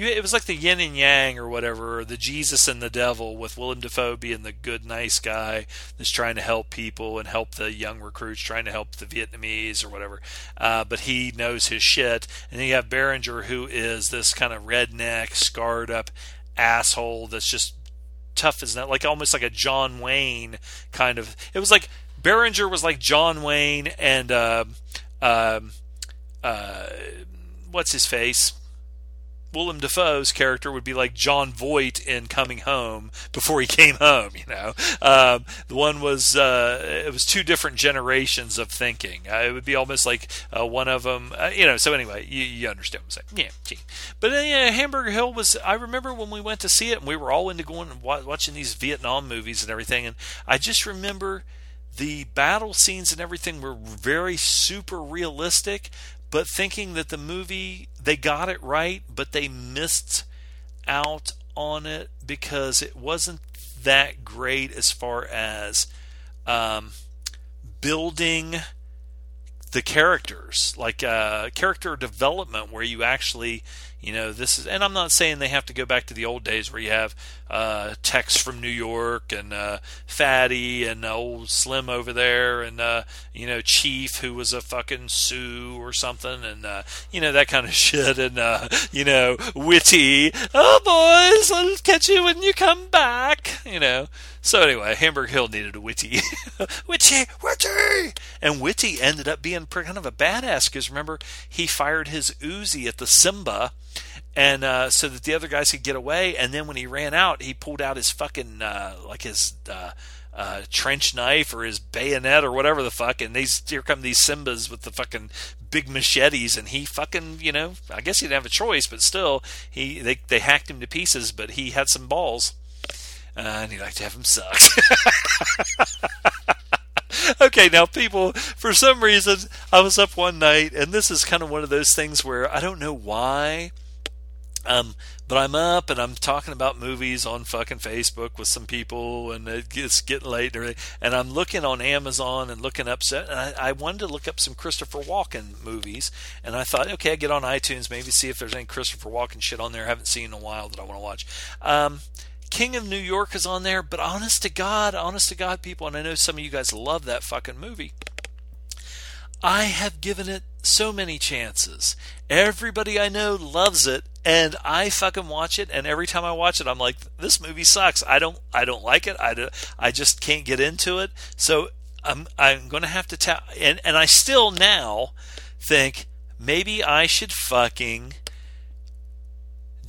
you it was like the yin and yang or whatever, or the Jesus and the devil with Willem Dafoe being the good nice guy that's trying to help people and help the young recruits, trying to help the Vietnamese or whatever. Uh, but he knows his shit. And then you have Berenger who is this kind of redneck, scarred up asshole that's just tough as that, like almost like a John Wayne kind of. It was like Berenger was like John Wayne and uh, uh, uh, what's his face Willem Dafoe's character would be like Jon Voight in Coming Home before he came home. You know, um, the one was uh, it was two different generations of thinking. Uh, it would be almost like uh, one of them. Uh, you know. So anyway, you, you understand what I'm saying? Yeah. Gee. But uh, yeah, Hamburger Hill was. I remember when we went to see it, and we were all into going and watching these Vietnam movies and everything. And I just remember the battle scenes and everything were very super realistic but thinking that the movie they got it right, but they missed out on it because it wasn't that great as far as um, building the characters, like uh, character development, where you actually you know, this is, and I'm not saying they have to go back to the old days where you have uh, Tex from New York and uh, Fatty and old Slim over there, and uh, you know Chief who was a fucking Sioux or something, and uh, you know that kind of shit, and uh, you know Witty, oh boys, I'll catch you when you come back, you know. So anyway, Hamburg Hill needed a Witty, Witty, Witty, and Witty ended up being kind of a badass because remember he fired his Uzi at the Simba and uh, so that the other guys could get away. And then when he ran out, he pulled out his fucking uh, like his uh, uh, trench knife or his bayonet or whatever the fuck. And these here come these Simbas with the fucking big machetes, and he fucking you know I guess he didn't have a choice, but still he they they hacked him to pieces, but he had some balls. Uh, and he liked to have him sucked. okay, now people, for some reason, I was up one night, and this is kind of one of those things where I don't know why. Um, but I'm up and I'm talking about movies on fucking Facebook with some people, and it's getting late and. I'm looking on Amazon and looking up. And I, I wanted to look up some Christopher Walken movies, and I thought, okay, I get on iTunes, maybe see if there's any Christopher Walken shit on there I haven't seen in a while that I want to watch. Um, King of New York is on there, but honest to God, honest to God, people, and I know some of you guys love that fucking movie. I have given it so many chances. Everybody I know loves it, and I fucking watch it. And every time I watch it, I'm like, this movie sucks. I don't, I don't like it. I, do, I just can't get into it. So I'm, I'm going to have to tell. And and I still now think maybe I should fucking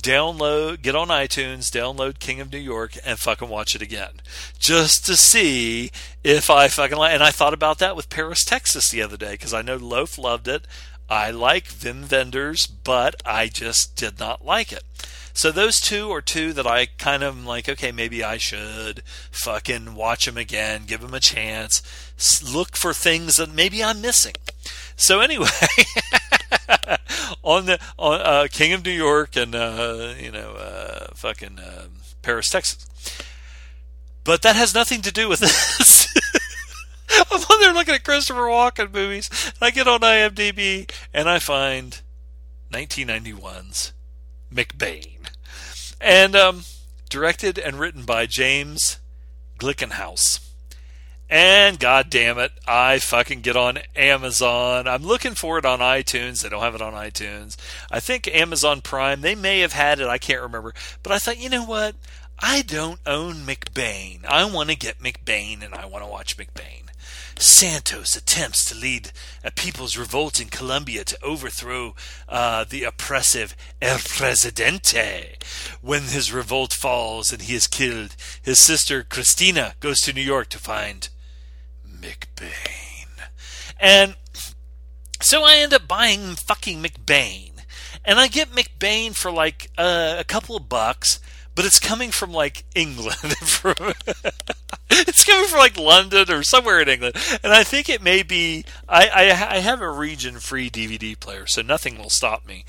download, get on iTunes, download King of New York, and fucking watch it again, just to see if I fucking like. And I thought about that with Paris, Texas, the other day because I know Loaf loved it. I like Wim Wenders, but I just did not like it. So those two are two that I kind of like. Okay, maybe I should fucking watch them again, give them a chance, look for things that maybe I'm missing. So anyway. on the on uh, King of New York and uh, you know uh, fucking um, Paris, Texas. But that has nothing to do with this. I'm on there looking at Christopher Walken movies. and I get on IMDb and I find 1991's McBain, and um, directed and written by James Glickenhaus. And god damn it, I fucking get on Amazon. I'm looking for it on iTunes. They don't have it on iTunes. I think Amazon Prime, they may have had it. I can't remember. But I thought, you know what? I don't own McBain. I want to get McBain and I want to watch McBain. Santos attempts to lead a people's revolt in Colombia to overthrow uh, the oppressive El Presidente. When his revolt falls and he is killed, his sister Cristina goes to New York to find McBain. And so I end up buying fucking McBain. And I get McBain for like uh, a couple of bucks, but it's coming from like England. it's coming from like London or somewhere in England. And I think it may be. I, I, I have a region free DVD player, so nothing will stop me.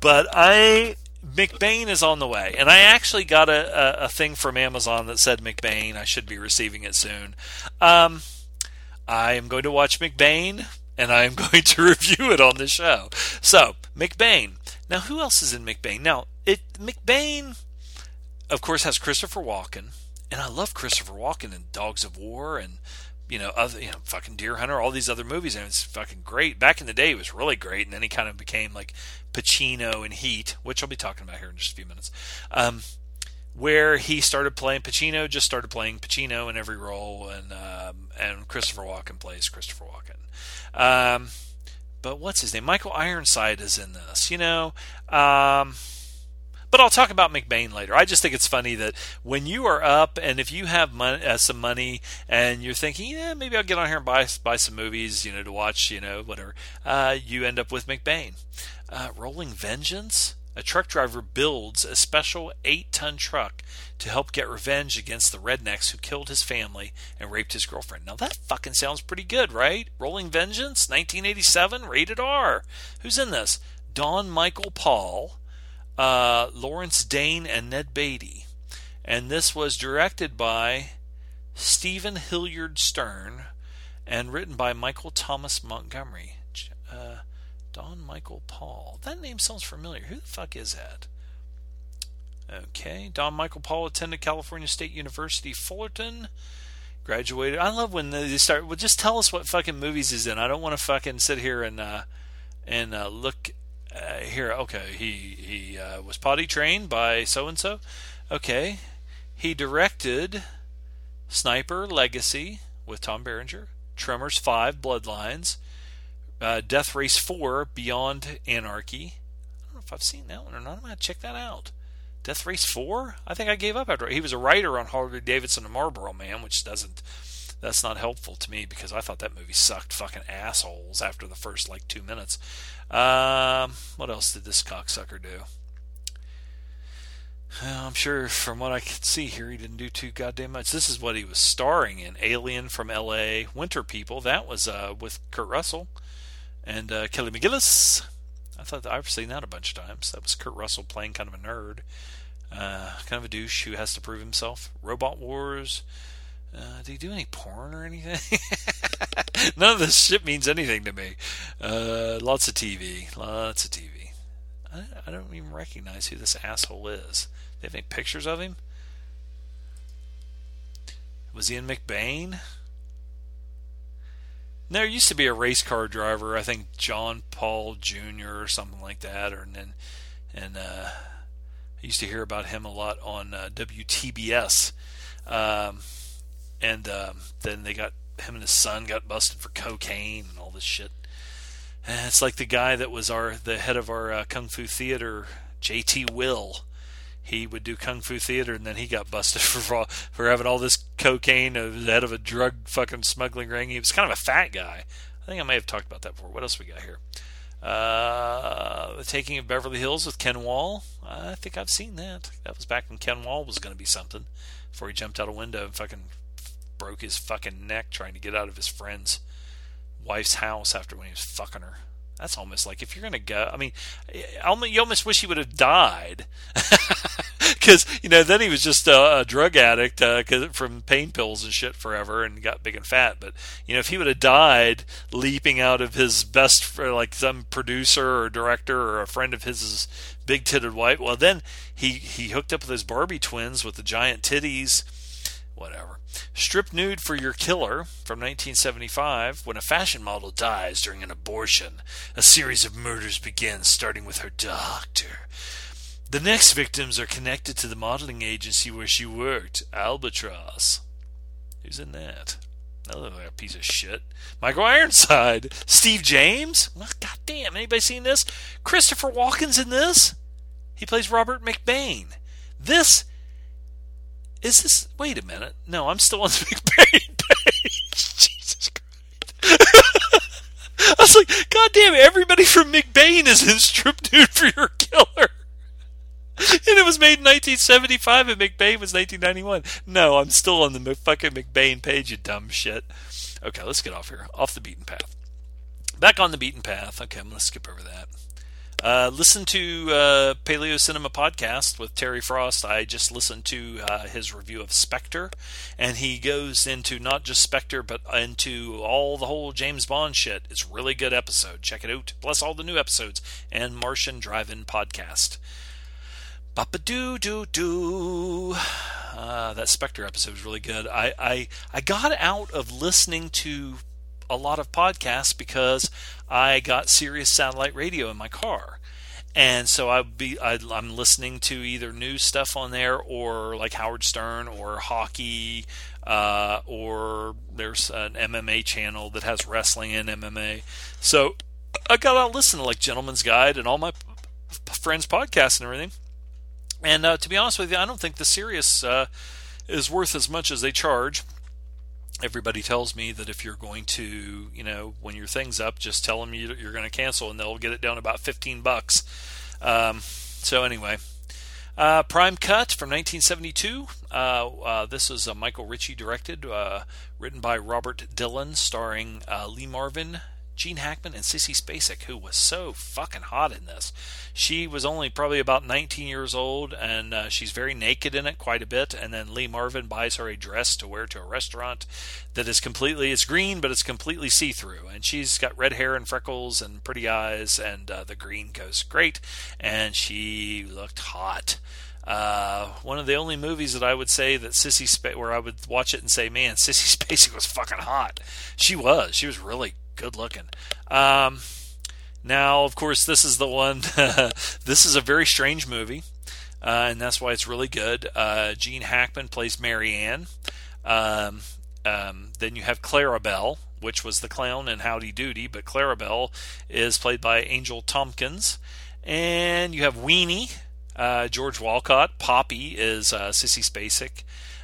But I McBain is on the way, and I actually got a, a, a, thing from Amazon that said McBain. I should be receiving it soon. Um, I am going to watch McBain and I am going to review it on the show. So, McBain. Now, who else is in McBain? Now, it McBain, of course, has Christopher Walken, and I love Christopher Walken in Dogs of War and you know other you know fucking Deer Hunter, all these other movies, and it's fucking great. Back in the day, it was really great, and then he kind of became like Pacino in Heat, which I'll be talking about here in just a few minutes. Um, where he started playing Pacino, just started playing Pacino in every role, and um, and Christopher Walken plays Christopher Walken. Um, but what's his name? Michael Ironside is in this, you know. Um, but I'll talk about McBain later. I just think it's funny that when you are up and if you have money, uh, some money and you're thinking, yeah, maybe I'll get on here and buy buy some movies, you know, to watch, you know, whatever. Uh, you end up with McBain. Uh, Rolling Vengeance a truck driver builds a special 8 ton truck to help get revenge against the rednecks who killed his family and raped his girlfriend. Now that fucking sounds pretty good, right? Rolling Vengeance, 1987, rated R. Who's in this? Don Michael Paul, uh, Lawrence Dane, and Ned Beatty. And this was directed by Steven Hilliard Stern and written by Michael Thomas Montgomery. Don Michael Paul. That name sounds familiar. Who the fuck is that? Okay, Don Michael Paul attended California State University, Fullerton. Graduated. I love when they start. Well, just tell us what fucking movies he's in. I don't want to fucking sit here and uh, and uh, look uh, here. Okay, he he uh, was potty trained by so and so. Okay, he directed Sniper Legacy with Tom Berenger, Tremors Five, Bloodlines, uh, Death Race 4 Beyond Anarchy. I don't know if I've seen that one or not. I'm going to check that out. Death Race 4? I think I gave up after. He was a writer on Harley Davidson and Marlboro Man, which doesn't. That's not helpful to me because I thought that movie sucked fucking assholes after the first like two minutes. Um, what else did this cocksucker do? I'm sure from what I can see here, he didn't do too goddamn much. This is what he was starring in: Alien from L.A., Winter People. That was uh, with Kurt Russell and uh, Kelly McGillis. I thought I've seen that a bunch of times. That was Kurt Russell playing kind of a nerd, uh, kind of a douche who has to prove himself. Robot Wars. Uh, did he do any porn or anything? None of this shit means anything to me. Uh, lots of TV. Lots of TV. I, I don't even recognize who this asshole is. They have any pictures of him? Was he in McBain? There used to be a race car driver, I think John Paul Jr. or something like that, or and then and uh, I used to hear about him a lot on uh, WTBS. Um, and um, then they got him and his son got busted for cocaine and all this shit. And it's like the guy that was our the head of our uh, kung fu theater, J.T. Will. He would do kung fu theater, and then he got busted for for having all this cocaine, the of a drug fucking smuggling ring. He was kind of a fat guy. I think I may have talked about that before. What else we got here? Uh, the Taking of Beverly Hills with Ken Wahl. I think I've seen that. That was back when Ken Wahl was going to be something. Before he jumped out a window and fucking broke his fucking neck trying to get out of his friend's wife's house after when he was fucking her. That's almost like if you're gonna go. I mean, you almost wish he would have died, because you know then he was just a, a drug addict uh, from pain pills and shit forever and got big and fat. But you know if he would have died leaping out of his best, like some producer or director or a friend of his big titted wife, well then he he hooked up with his Barbie twins with the giant titties, whatever. Strip Nude for Your Killer from 1975. When a fashion model dies during an abortion, a series of murders begins, starting with her doctor. The next victims are connected to the modeling agency where she worked, Albatross. Who's in that? That looks like a piece of shit. Michael Ironside. Steve James? Well, God damn, anybody seen this? Christopher Walken's in this? He plays Robert McBain. This is this? Wait a minute. No, I'm still on the McBain page. Jesus Christ. I was like, God damn, everybody from McBain is in Strip Nude for Your Killer. And it was made in 1975 and McBain was 1991. No, I'm still on the fucking McBain page, you dumb shit. Okay, let's get off here. Off the beaten path. Back on the beaten path. Okay, I'm going to skip over that. Uh, listen to uh, Paleo Cinema podcast with Terry Frost. I just listened to uh, his review of Spectre, and he goes into not just Spectre, but into all the whole James Bond shit. It's a really good episode. Check it out. Plus all the new episodes and Martian Drive-In podcast. Bapa doo doo doo. Uh, that Spectre episode was really good. I, I I got out of listening to a lot of podcasts because I got Sirius satellite radio in my car. And so I'd be i am listening to either new stuff on there or like Howard Stern or hockey uh, or there's an MMA channel that has wrestling and MMA. So I got out listening to like Gentleman's Guide and all my friends' podcasts and everything. And uh, to be honest with you, I don't think the Sirius uh, is worth as much as they charge everybody tells me that if you're going to, you know, when your thing's up, just tell them you, are going to cancel and they'll get it down about 15 bucks. Um, so anyway, uh, Prime Cut from 1972. Uh, uh, this a Michael Ritchie directed, uh, written by Robert Dillon, starring uh, Lee Marvin, Gene Hackman and Sissy Spacek, who was so fucking hot in this. She was only probably about 19 years old, and uh, she's very naked in it quite a bit. And then Lee Marvin buys her a dress to wear to a restaurant that is completely it's green, but it's completely see through. And she's got red hair and freckles and pretty eyes, and uh, the green goes great. And she looked hot. Uh, one of the only movies that I would say that Sissy Sp- where I would watch it and say, "Man, Sissy Spacek was fucking hot." She was. She was really good looking. Um, now, of course, this is the one. this is a very strange movie, uh, and that's why it's really good. Uh, Gene Hackman plays Marianne. Um, um, then you have Clarabelle, which was the clown in Howdy Doody, but Clarabelle is played by Angel Tompkins. And you have Weenie, uh, George Walcott. Poppy is uh, Sissy Spacek.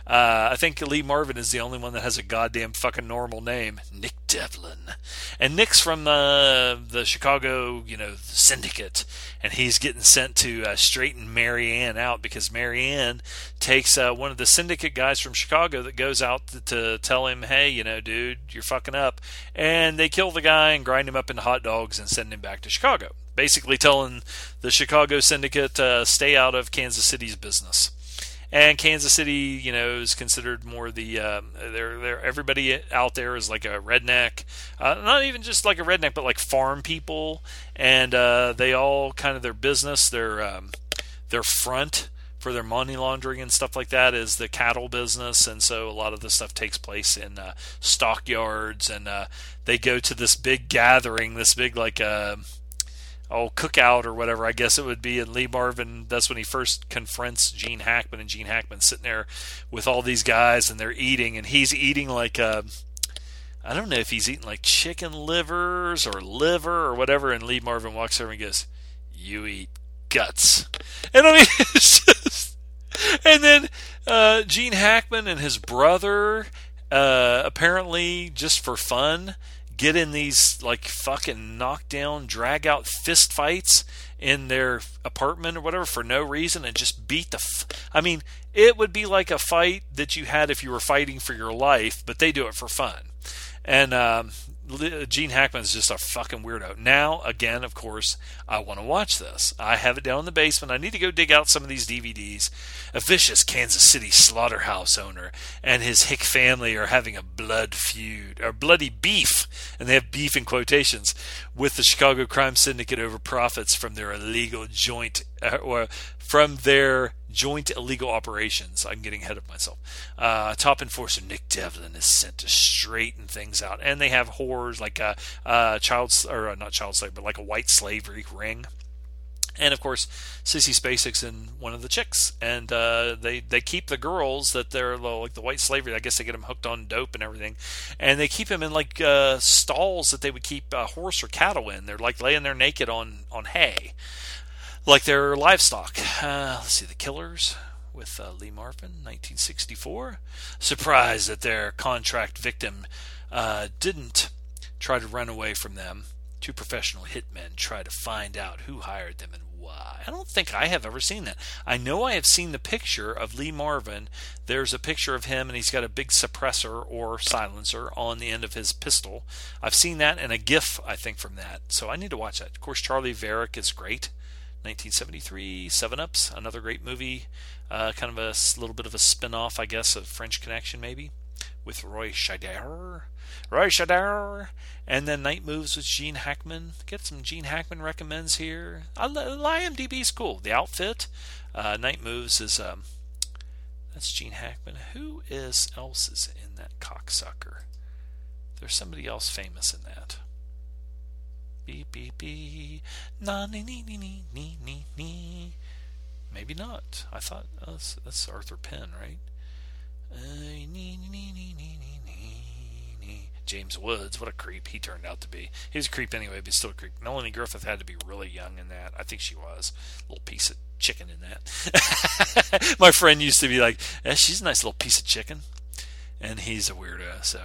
Uh, I think Lee Marvin is the only one that has a goddamn fucking normal name, Nick Devlin. And Nick's from the the Chicago, you know, syndicate, and he's getting sent to uh, straighten Marianne out because Marianne takes uh, one of the syndicate guys from Chicago that goes out to, to tell him, "Hey, you know, dude, you're fucking up," and they kill the guy and grind him up into hot dogs and send him back to Chicago basically telling the Chicago syndicate uh, stay out of Kansas City's business. And Kansas City, you know, is considered more the um, they're, they're everybody out there is like a redneck, uh, not even just like a redneck, but like farm people, and uh, they all kind of their business, their um, their front for their money laundering and stuff like that is the cattle business, and so a lot of the stuff takes place in uh, stockyards, and uh, they go to this big gathering, this big like uh, oh cookout or whatever I guess it would be and Lee Marvin. That's when he first confronts Gene Hackman and Gene Hackman sitting there with all these guys and they're eating and he's eating like uh, I don't know if he's eating like chicken livers or liver or whatever and Lee Marvin walks over and goes you eat guts. And I mean it's just and then uh, Gene Hackman and his brother uh, apparently just for fun get in these like fucking knockdown, drag out fist fights in their apartment or whatever for no reason and just beat the. F- I mean, it would be like a fight that you had if you were fighting for your life, but they do it for fun. And um, Gene Hackman is just a fucking weirdo. Now, again, of course, I want to watch this. I have it down in the basement. I need to go dig out some of these DVDs. A vicious Kansas City slaughterhouse owner and his hick family are having a blood feud, or bloody beef, and they have beef in quotations, with the Chicago Crime Syndicate over profits from their illegal joint, uh, or from their joint illegal operations. I'm getting ahead of myself. Uh, top enforcer Nick Devlin is sent to straighten things out, and they have horrors like a, a child or uh, not child slave, but like a white slavery ring. And of course, Sissy Spacek's in one of the chicks, and uh, they they keep the girls that they're like the white slavery. I guess they get them hooked on dope and everything, and they keep them in like uh, stalls that they would keep uh, horse or cattle in. They're like laying there naked on on hay like their livestock. Uh, let's see, The Killers with uh, Lee Marvin, 1964. Surprised that their contract victim uh, didn't try to run away from them. Two professional hitmen try to find out who hired them and why. I don't think I have ever seen that. I know I have seen the picture of Lee Marvin. There's a picture of him, and he's got a big suppressor or silencer on the end of his pistol. I've seen that and a GIF, I think, from that. So I need to watch that. Of course, Charley Varrick is great. 1973, Seven Ups, another great movie, uh, kind of a little bit of a spin off, I guess, of French Connection, maybe, with Roy Scheider. Roy Scheider! And then Night Moves with Gene Hackman. Get some Gene Hackman recommends here. Uh, IMDb's cool. The outfit, uh, Night Moves is, um, that's Gene Hackman. Who is else is in that cocksucker? There's somebody else famous in that beep beep beep na nee nee nee nee nee nee maybe not I thought oh, that's, that's Arthur Penn right uh, nee, nee, nee, nee, nee, nee. James Woods what a creep he turned out to be he was a creep anyway but still a creep Melanie Griffith had to be really young in that I think she was a little piece of chicken in that my friend used to be like eh, she's a nice little piece of chicken and he's a weirdo so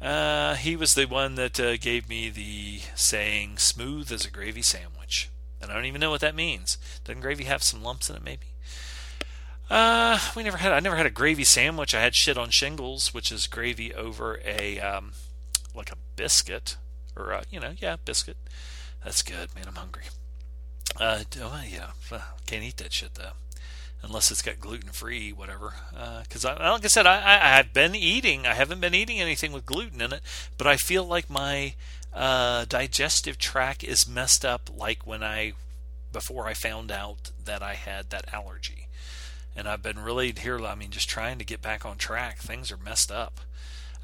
uh, he was the one that uh, gave me the saying "smooth as a gravy sandwich," and I don't even know what that means. Doesn't gravy have some lumps in it? Maybe. Uh, we never had. I never had a gravy sandwich. I had shit on shingles, which is gravy over a um, like a biscuit, or a, you know, yeah, biscuit. That's good, man. I'm hungry. Uh, oh, yeah, can't eat that shit though unless it's got gluten free, whatever. Because uh, like I said, I, I have been eating. I haven't been eating anything with gluten in it, but I feel like my uh, digestive tract is messed up, like when I before I found out that I had that allergy. And I've been really here. I mean, just trying to get back on track. Things are messed up.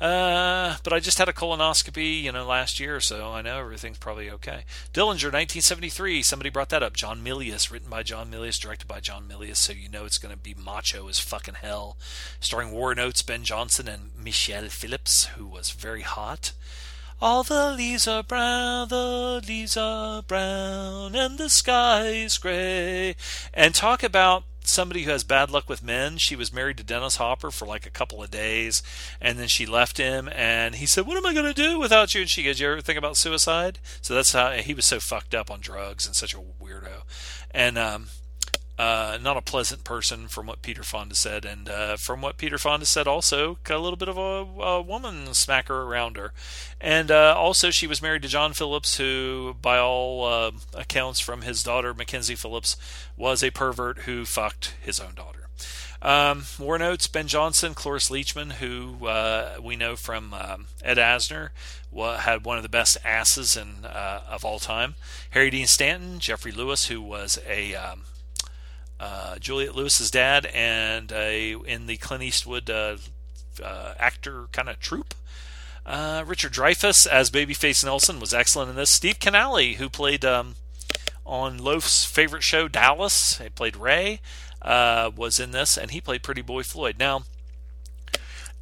Uh, but I just had a colonoscopy, you know, last year, so I know everything's probably okay. Dillinger, 1973. Somebody brought that up. John Milius, written by John Milius, directed by John Milius, so you know it's going to be macho as fucking hell. Starring Warren Oates, Ben Johnson, and Michelle Phillips, who was very hot. All the leaves are brown, the leaves are brown, and the sky is gray. And talk about somebody who has bad luck with men. She was married to Dennis Hopper for like a couple of days, and then she left him. And he said, "What am I going to do without you?" And she goes, "You ever think about suicide?" So that's how he was so fucked up on drugs and such a weirdo. And um, uh, not a pleasant person, from what Peter Fonda said, and uh, from what Peter Fonda said, also got a little bit of a, a woman smacker around her, and uh, also she was married to John Phillips, who, by all uh, accounts from his daughter Mackenzie Phillips, was a pervert who fucked his own daughter. Um, Warren Oates, Ben Johnson, Cloris Leachman, who uh, we know from um, Ed Asner, had one of the best asses in, uh, of all time. Harry Dean Stanton, Geoffrey Lewis, who was a um, uh, Juliette Lewis's dad, and in the Clint Eastwood uh, uh, actor kind of troupe. Uh, Richard Dreyfuss as Babyface Nelson was excellent in this. Steve Kanaly, who played um, on Loaf's favorite show Dallas, he played Ray, uh, was in this, and he played Pretty Boy Floyd. Now,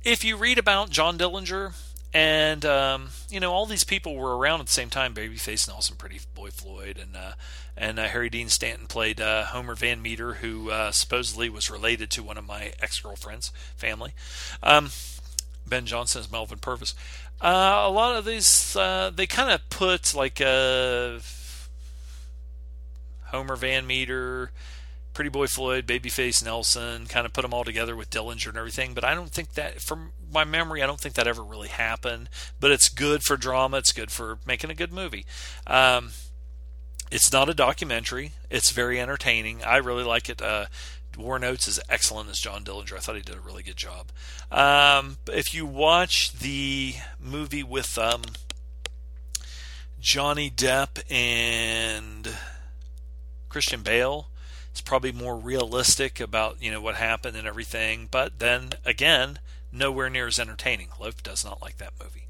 if you read about John Dillinger, and um, you know all these people were around at the same time. Babyface Nelson, Pretty Boy Floyd, and uh, and uh, Harry Dean Stanton played uh, Homer Van Meter, who uh, supposedly was related to one of my ex girlfriends' family. Um, ben Johnson is Melvin Purvis. Uh, a lot of these uh, they kind of put like Homer Van Meter Pretty Boy Floyd, Babyface Nelson, kind of put them all together with Dillinger and everything. But I don't think that, from my memory, I don't think that ever really happened. But it's good for drama. It's good for making a good movie. Um, it's not a documentary. It's very entertaining. I really like it. Uh, Warren Oates is excellent as John Dillinger. I thought he did a really good job. Um, if you watch the movie with um, Johnny Depp and Christian Bale, it's probably more realistic about you know what happened and everything. But then again, nowhere near as entertaining. Loaf does not like that movie.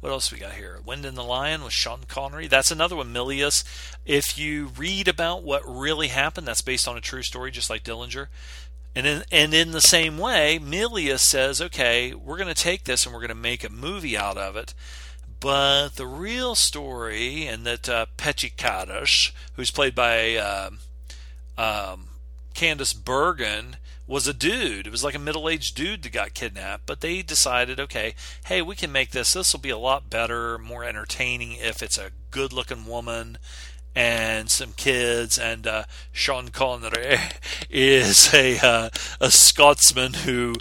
What else we got here? Wind and the Lion with Sean Connery. That's another one. Milius. If you read about what really happened, that's based on a true story, just like Dillinger. And in, and in the same way, Milius says, okay, we're going to take this and we're going to make a movie out of it. But the real story, and that uh, who's played by uh, um, Candice Bergen was a dude. It was like a middle aged dude that got kidnapped. But they decided, okay, hey, we can make this. This will be a lot better, more entertaining if it's a good looking woman and some kids. And uh, Sean Connery is a, uh, a Scotsman who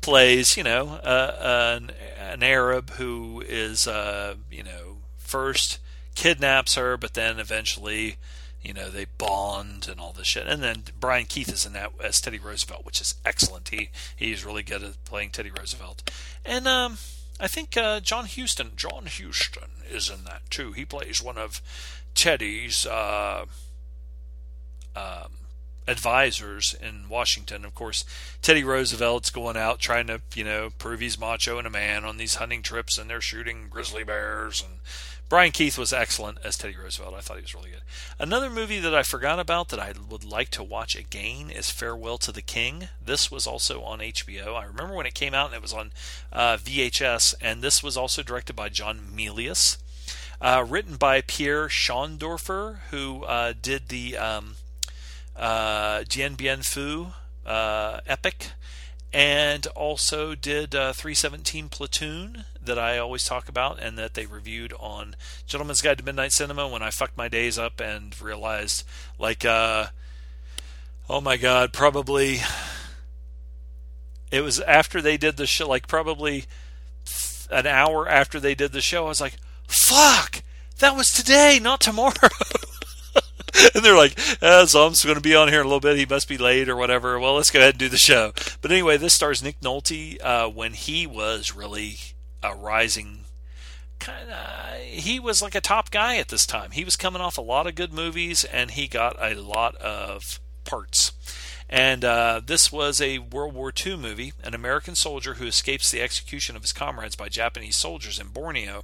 plays, you know, uh, an, an, Arab who is, uh, you know, first kidnaps her, but then eventually you know they bond and all this shit. And then Brian Keith is in that as Teddy Roosevelt, which is excellent. He he's really good at playing Teddy Roosevelt. And um, I think uh, John Huston John Huston is in that too. He plays one of Teddy's uh, um, advisors in Washington. Of course, Teddy Roosevelt's going out trying to you know prove he's macho and a man on these hunting trips, and they're shooting grizzly bears and Brian Keith was excellent as Teddy Roosevelt. I thought he was really good. Another movie that I forgot about that I would like to watch again is Farewell to the King. This was also on HBO. I remember when it came out and it was on uh, VHS, and this was also directed by John Milius. Uh, written by Pierre Schoendoerffer, who uh, did the um, uh, Dien Bien Phu uh, epic and also did uh, 317 Platoon that I always talk about and that they reviewed on Gentleman's Guide to Midnight Cinema when I fucked my days up and realized like uh oh my god probably it was after they did the show like probably an hour after they did the show I was like fuck that was today not tomorrow and they're like, oh, Zom's going to be on here in a little bit. He must be late or whatever. Well, let's go ahead and do the show. But anyway, this stars Nick Nolte uh, when he was really a rising kind of. He was like a top guy at this time. He was coming off a lot of good movies, and he got a lot of parts. And uh, this was a World War II movie. An American soldier who escapes the execution of his comrades by Japanese soldiers in Borneo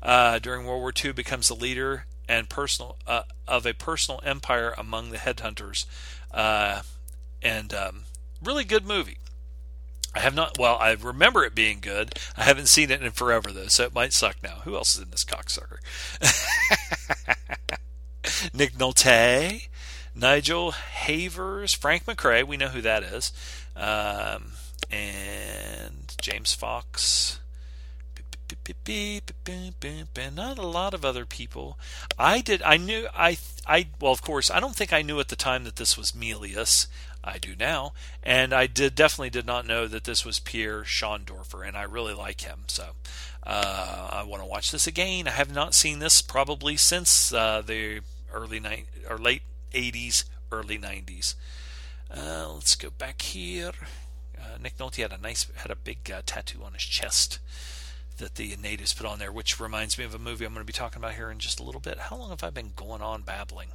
uh, during World War II becomes the leader and personal uh, of a personal empire among the headhunters, uh, and um, really good movie. I have not. Well, I remember it being good. I haven't seen it in forever though, so it might suck now. Who else is in this cocksucker? Nick Nolte, Nigel Havers, Frank McRae, we know who that is, um, and James Fox. Not a lot of other people. I did. I knew. I. I. Well, of course, I don't think I knew at the time that this was Milius. I do now, and I did definitely did not know that this was Pierre Schoendoerffer, and I really like him. So uh, I want to watch this again. I have not seen this probably since uh, the early night or late '80s, early '90s. Uh, let's go back here. Uh, Nick Nolte had a nice, had a big uh, tattoo on his chest that the natives put on there, which reminds me of a movie I'm going to be talking about here in just a little bit. How long have I been going on babbling?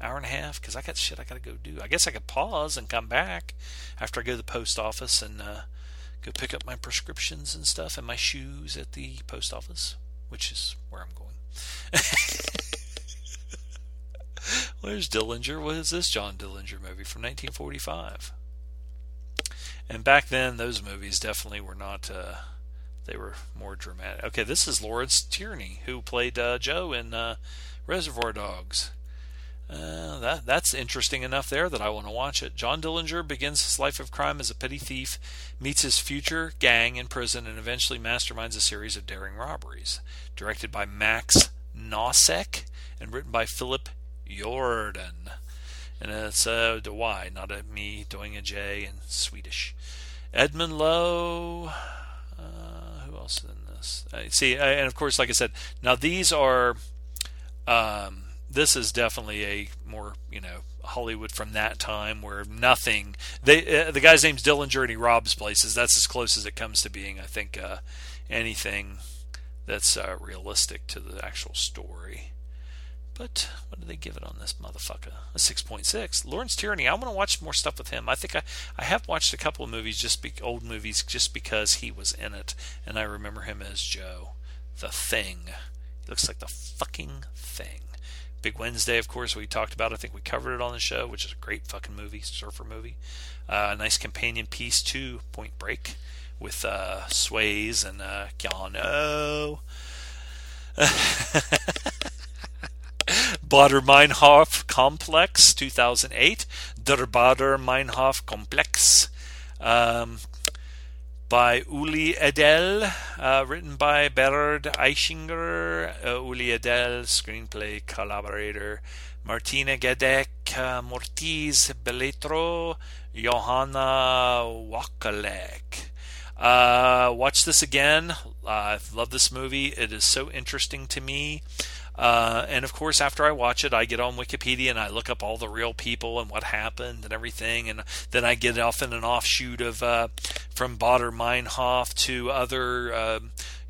Hour and a half? Because I got shit I got to go do. I guess I could pause and come back after I go to the post office and uh, go pick up my prescriptions and stuff and my shoes at the post office, which is where I'm going. Where's Dillinger? What is this John Dillinger movie from 1945? And back then, those movies definitely were not. Uh, they were more dramatic. Okay, this is Lawrence Tierney, who played uh, Joe in uh, Reservoir Dogs. Uh, that that's interesting enough there that I want to watch it. John Dillinger begins his life of crime as a petty thief, meets his future gang in prison, and eventually masterminds a series of daring robberies. Directed by Max Nosseck and written by Philip Yordan. And it's uh, a Y, not a me doing a J in Swedish. Edmund Lowe. Uh, who else in this? Uh, see, and of course, like I said, now these are. Um, this is definitely a more you know Hollywood from that time where nothing. They uh, the guy's name's Dillinger and he robs places. That's as close as it comes to being. I think uh, anything that's uh, realistic to the actual story. But what did they give it on this motherfucker? A 6.6. Lawrence Tierney. I want to watch more stuff with him. I think I, I have watched a couple of movies, just be, old movies, just because he was in it, and I remember him as Joe, the Thing. He looks like the fucking Thing. Big Wednesday, of course, we talked about. I think we covered it on the show, which is a great fucking movie, surfer movie. Uh, nice companion piece to Point Break with uh, Swayze and uh, Keanu. Baader Meinhof Complex, 2008. Der Baader Meinhof Komplex. Um, by Uli Edel, uh, written by Bernard Eichinger, uh, Uli Edel, screenplay collaborator, Martina Gedeck, uh, Moritz Bleibtreu, Johanna Wokalek. Uh, watch this again. I love this movie. It is so interesting to me. Uh, and of course, after I watch it, I get on Wikipedia and I look up all the real people and what happened and everything. And then I get off in an offshoot of uh, from Baader Meinhof to other, uh,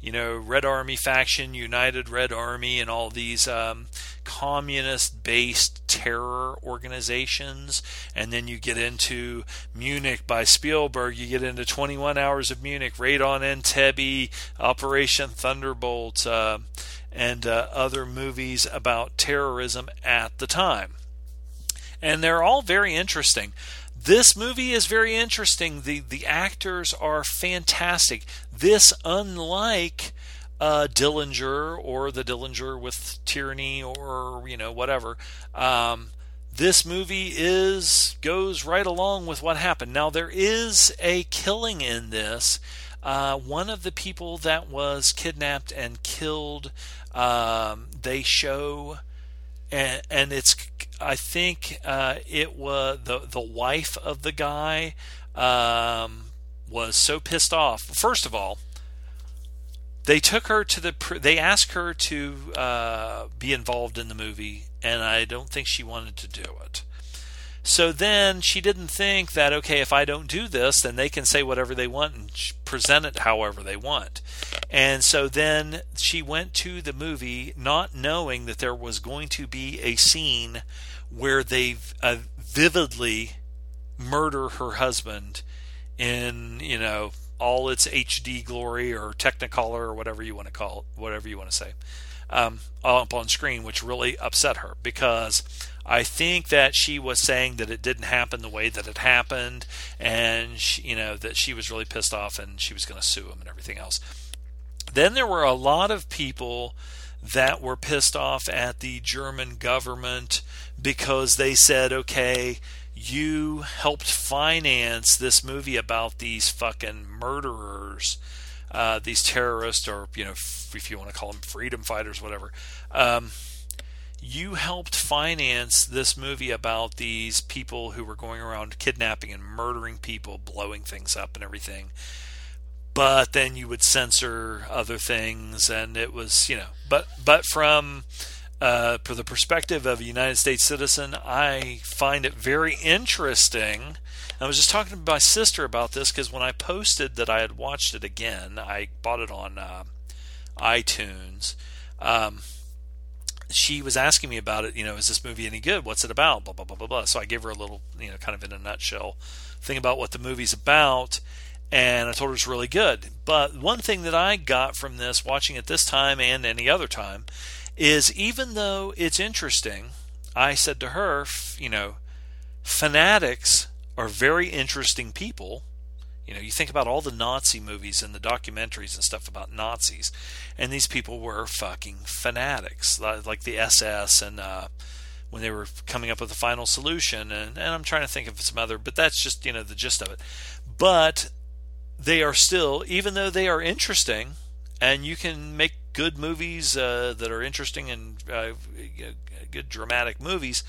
you know, Red Army faction, United Red Army, and all these um, communist based terror organizations. And then you get into Munich by Spielberg. You get into 21 Hours of Munich, Raid on Entebbe, Operation Thunderbolt. And uh, other movies about terrorism at the time. And they're all very interesting. This movie is very interesting. The the actors are fantastic. This, unlike uh, Dillinger or the Dillinger with Tierney or you know whatever, um, this movie is goes right along with what happened. Now there is a killing in this. Uh, one of the people that was kidnapped and killed um, they show, and, and it's I think uh, it was the the wife of the guy um, was so pissed off. First of all, they took her to the they asked her to uh, be involved in the movie, and I don't think she wanted to do it. So then she didn't think that, okay, if I don't do this, then they can say whatever they want and present it however they want. And so then she went to the movie not knowing that there was going to be a scene where they uh, vividly murder her husband in, you know, all its HD glory or Technicolor or whatever you want to call it, whatever you want to say, um, up on screen, which really upset her because I think that she was saying that it didn't happen the way that it happened, and she, you know that she was really pissed off and she was going to sue him and everything else. Then there were a lot of people that were pissed off at the German government because they said, okay, you helped finance this movie about these fucking murderers, uh, these terrorists, or, you know, if you want to call them freedom fighters, whatever. Um, you helped finance this movie about these people who were going around kidnapping and murdering people, blowing things up and everything. But then you would censor other things, and it was, you know, but but from uh, the perspective of a United States citizen, I find it very interesting. I was just talking to my sister about this because when I posted that I had watched it again, I bought it on uh, iTunes. Um, she was asking me about it. You know, is this movie any good? What's it about? Blah blah blah blah blah. So I gave her a little, you know, kind of in a nutshell thing about what the movie's about, and I told her it's really good. But one thing that I got from this, watching it this time and any other time, is even though it's interesting, I said to her, you know, fanatics are very interesting people you know, you think about all the Nazi movies and the documentaries and stuff about Nazis, and these people were fucking fanatics, like the SS and uh, when they were coming up with the final solution. And, and I'm trying to think of some other, but that's just you know the gist of it. But they are still, even though they are interesting, and you can make good movies uh, that are interesting and uh, good dramatic movies.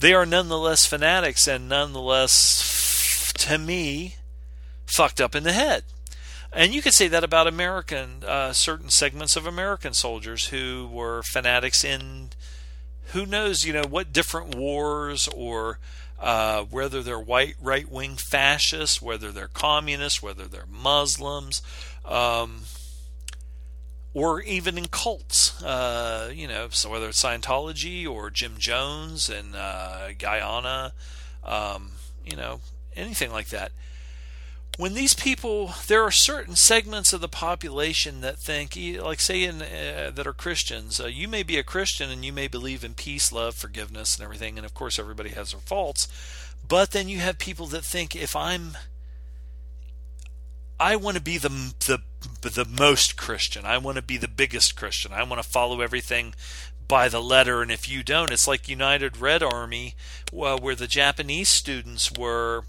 They are nonetheless fanatics, and nonetheless, to me, fucked up in the head. And you could say that about American, uh, certain segments of American soldiers who were fanatics in who knows, you know, what different wars or uh, whether they're white right wing fascists, whether they're communists, whether they're Muslims, um, or even in cults. Uh, you know, so whether it's Scientology or Jim Jones and uh, Guyana, um, you know, anything like that when these people, there are certain segments of the population that think, like say, in, uh, that are Christians. Uh, you may be a Christian and you may believe in peace, love, forgiveness, and everything. And of course, everybody has their faults. But then you have people that think, if I'm, I want to be the the the most Christian. I want to be the biggest Christian. I want to follow everything by the letter. And if you don't, it's like United Red Army, well, where the Japanese students were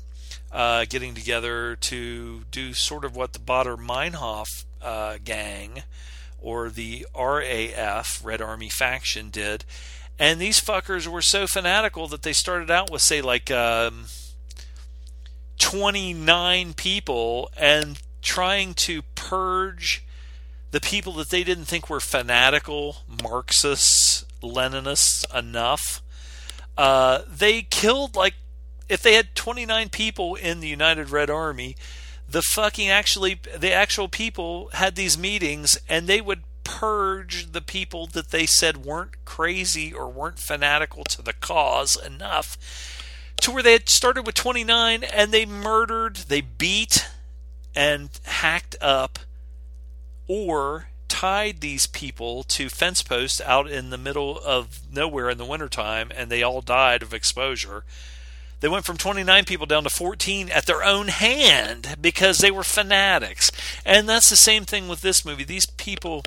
uh, getting together to do sort of what the Baader Meinhof uh, gang or the RAF, Red Army faction, did. And these fuckers were so fanatical that they started out with, say, like um, 29 people and trying to purge the people that they didn't think were fanatical Marxists, Leninists enough. Uh, they killed like if they had 29 people in the United Red Army, the fucking actually the actual people had these meetings and they would purge the people that they said weren't crazy or weren't fanatical to the cause enough to where they had started with 29 and they murdered, they beat and hacked up or tied these people to fence posts out in the middle of nowhere in the wintertime and they all died of exposure they went from 29 people down to 14 at their own hand because they were fanatics. And that's the same thing with this movie. These people,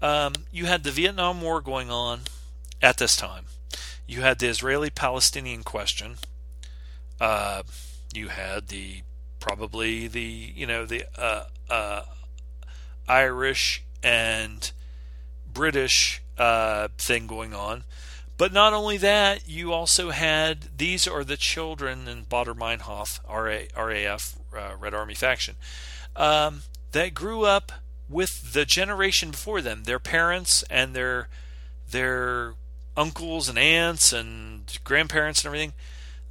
um, you had the Vietnam War going on at this time. You had the Israeli-Palestinian question. Uh, you had the probably the you know the uh, uh, Irish and British uh, thing going on. But not only that, you also had these are the children in Baader Meinhof, RAF, uh, Red Army faction, um, that grew up with the generation before them, their parents and their their uncles and aunts and grandparents and everything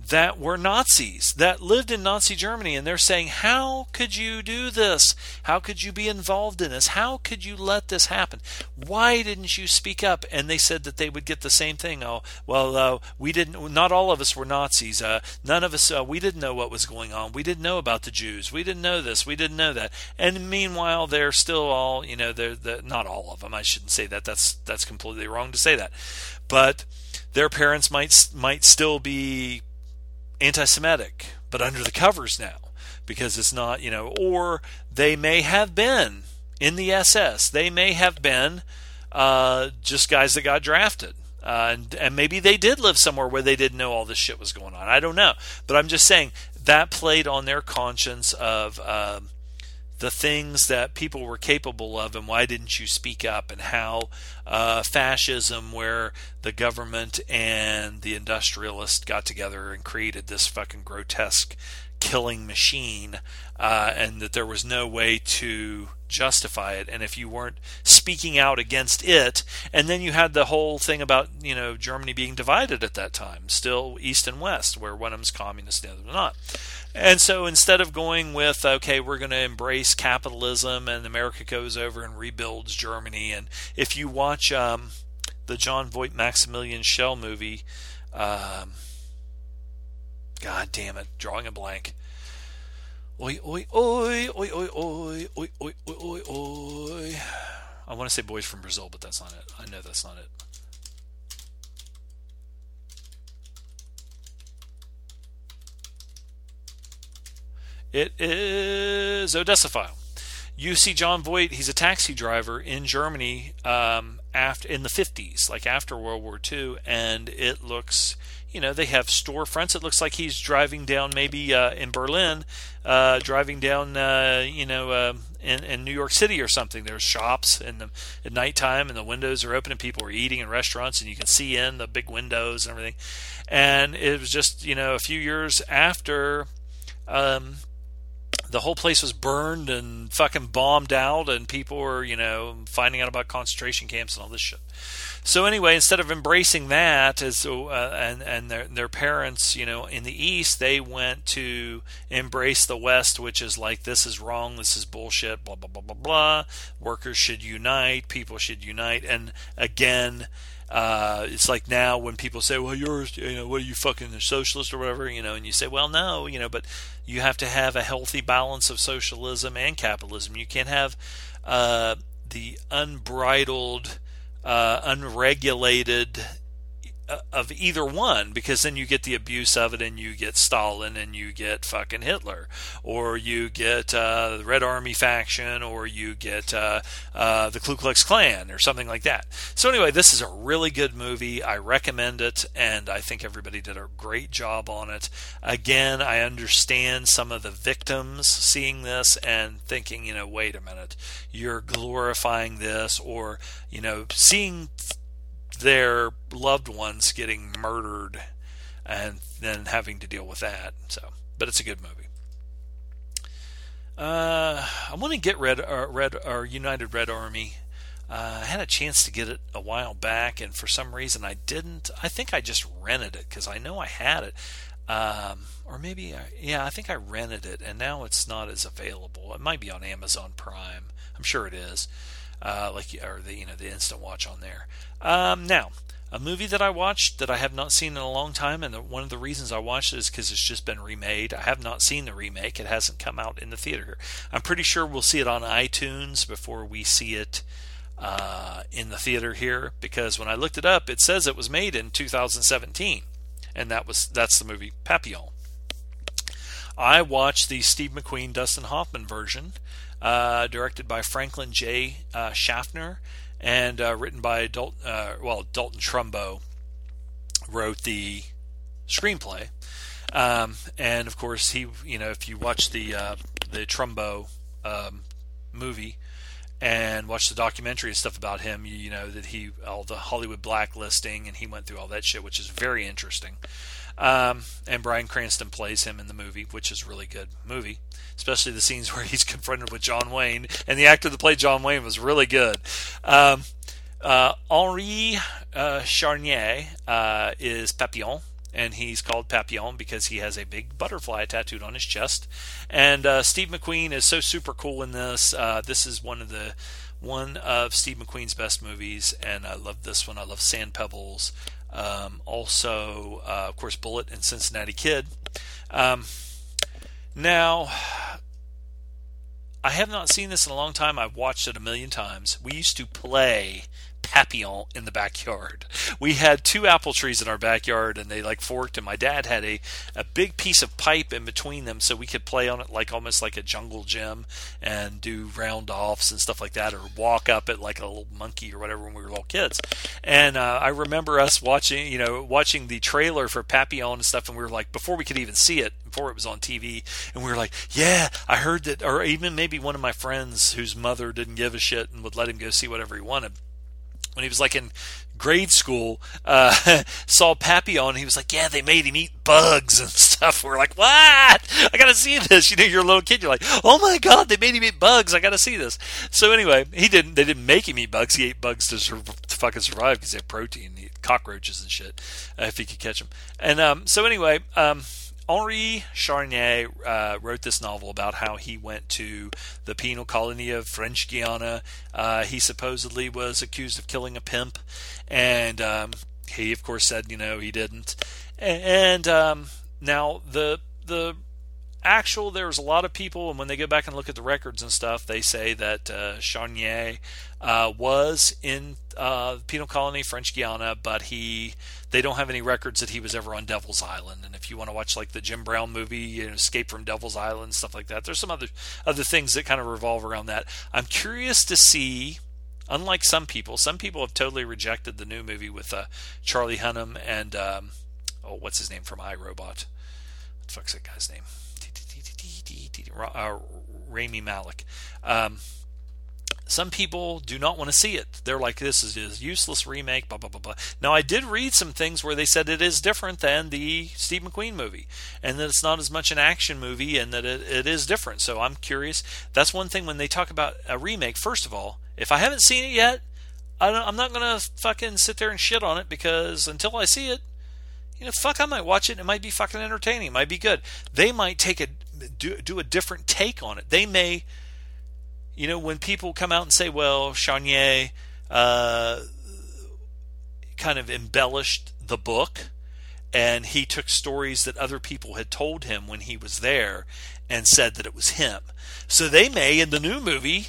that were Nazis, that lived in Nazi Germany, and they're saying, How could you do this? How could you be involved in this? How could you let this happen? Why didn't you speak up? And they said that they would get the same thing. Oh, well, uh, we didn't, not all of us were Nazis. Uh, none of us, uh, we didn't know what was going on. We didn't know about the Jews. We didn't know this. We didn't know that. And meanwhile, they're still all, you know, they're, they're not all of them. I shouldn't say that. That's, that's completely wrong to say that. But their parents might, might still be anti Semitic, but under the covers now because it's not, you know, or they may have been in the SS. They may have been uh, just guys that got drafted. Uh, and, and maybe they did live somewhere where they didn't know all this shit was going on. I don't know. But I'm just saying that played on their conscience of uh, the things that people were capable of and why didn't you speak up and how uh, fascism where the government and the industrialists got together and created this fucking grotesque killing machine uh, and that there was no way to justify it. And if you weren't speaking out against it and then you had the whole thing about you know Germany being divided at that time still east and west where one of them's communist and the other not and so instead of going with okay we're going to embrace capitalism and America goes over and rebuilds Germany and if you watch um, the Jon Voight Maximilian Schell movie um, god damn it drawing a blank Oi, oi, oi, oi, oi, oi, oi, oi, oi, oi, oi. I want to say boys from Brazil, but that's not it. I know that's not it. It is Odessa File. You see Jon Voight. He's a taxi driver in Germany um, after in the 50s, like after World War II, and it looks you know they have storefronts. It looks like he's driving down maybe uh, in Berlin, uh, driving down uh, you know uh, in, in New York City or something. There's shops in the at nighttime and the windows are open and people are eating in restaurants and you can see in the big windows and everything. And it was just you know a few years after. Um, the whole place was burned and fucking bombed out, and people were, you know, finding out about concentration camps and all this shit. So anyway, instead of embracing that as uh, and and their their parents, you know, in the East, they went to embrace the West, which is like this is wrong, this is bullshit, blah blah blah blah blah. Workers should unite, people should unite, and again. Uh, it's like now when people say, "Well, you're, you know, what are you fucking a socialist or whatever?" You know, and you say, "Well, no, you know, but you have to have a healthy balance of socialism and capitalism. You can't have uh, the unbridled uh, unregulated of either one because then you get the abuse of it and you get Stalin and you get fucking Hitler or you get uh, the Red Army faction or you get uh, uh, the Ku Klux Klan or something like that. So anyway, this is a really good movie. I recommend it and I think everybody did a great job on it. Again, I understand some of the victims seeing this and thinking, you know, wait a minute, you're glorifying this or, you know, seeing their loved ones getting murdered and then having to deal with that. So, but it's a good movie. Uh, I want to get Red uh, Red or United Red Army. Uh, I had a chance to get it a while back, and for some reason I didn't. I think I just rented it because I know I had it, um, or maybe I, yeah, I think I rented it, and now it's not as available. It might be on Amazon Prime. I'm sure it is uh, like or the you know the instant watch on there. Um, now, a movie that I watched that I have not seen in a long time, and the, one of the reasons I watched it is because it's just been remade. I have not seen the remake; it hasn't come out in the theater. I'm pretty sure we'll see it on iTunes before we see it uh, in the theater here, because when I looked it up, it says it was made in 2017, and that was that's the movie Papillon. I watched the Steve McQueen, Dustin Hoffman version, uh, directed by Franklin J. Uh, Schaffner, and uh, written by Dalton, uh, well Dalton Trumbo wrote the screenplay, um, and of course he, you know, if you watch the uh, the Trumbo um, movie and watch the documentary and stuff about him, you, you know that he all the Hollywood blacklisting and he went through all that shit, which is very interesting. Um, and Bryan Cranston plays him in the movie, which is a really good movie, especially the scenes where he's confronted with John Wayne. And the actor that played John Wayne was really good. Um, uh, Henri uh, Charrière uh, is Papillon, and he's called Papillon because he has a big butterfly tattooed on his chest. And uh, Steve McQueen is so super cool in this. Uh, this is one of the one of Steve McQueen's best movies, and I love this one. I love Sand Pebbles. Um, also, uh, of course, Bullitt and Cincinnati Kid. Um, now, I have not seen this in a long time. I've watched it a million times. We used to play Papillon in the backyard. We had two apple trees in our backyard, and they like forked. And my dad had a a big piece of pipe in between them, so we could play on it like almost like a jungle gym and do round offs and stuff like that, or walk up it like a little monkey or whatever when we were little kids. And uh, I remember us watching, you know, watching the trailer for Papillon and stuff, and we were like, before we could even see it, before it was on TV, and we were like, yeah, I heard that, or even maybe one of my friends whose mother didn't give a shit and would let him go see whatever he wanted when he was like in grade school, uh, saw Papillon. He was like, "Yeah, they made him eat bugs and stuff." We're like, "What? I gotta see this." You know, you're a little kid. You're like, "Oh my god, they made him eat bugs. I gotta see this." So anyway, he didn't. They didn't make him eat bugs. He ate bugs to, sur- to fucking survive because they have protein. He ate cockroaches and shit uh, if he could catch them. And um, so anyway. Um, Henri Charrière uh, wrote this novel about how he went to the penal colony of French Guiana. Uh, he supposedly was accused of killing a pimp, and um, he, of course, said, you know, he didn't. And um, now the the actual there's a lot of people and when they go back and look at the records and stuff they say that uh, Charrière uh, was in uh, penal colony French Guiana but he they don't have any records that he was ever on Devil's Island. And if you want to watch like the Jim Brown movie you know, Escape from Devil's Island stuff like that there's some other other things that kind of revolve around that. I'm curious to see unlike some people some people have totally rejected the new movie with uh, Charlie Hunnam and um, oh what's his name from iRobot? What fuck's that guy's name uh, Rami Malek. Um, some people do not want to see it. They're like, this is a useless remake, blah, blah, blah, blah. Now, I did read some things where they said it is different than the Steve McQueen movie, and that it's not as much an action movie, and that it, it is different. So I'm curious. That's one thing when they talk about a remake, first of all, if I haven't seen it yet, I am not going to fucking sit there and shit on it because until I see it, you know, fuck, I might watch it. It might be fucking entertaining. It might be good. They might take a do do a different take on it. They may, you know, when people come out and say, "Well, Charrière uh, kind of embellished the book," and he took stories that other people had told him when he was there and said that it was him. So they may, in the new movie,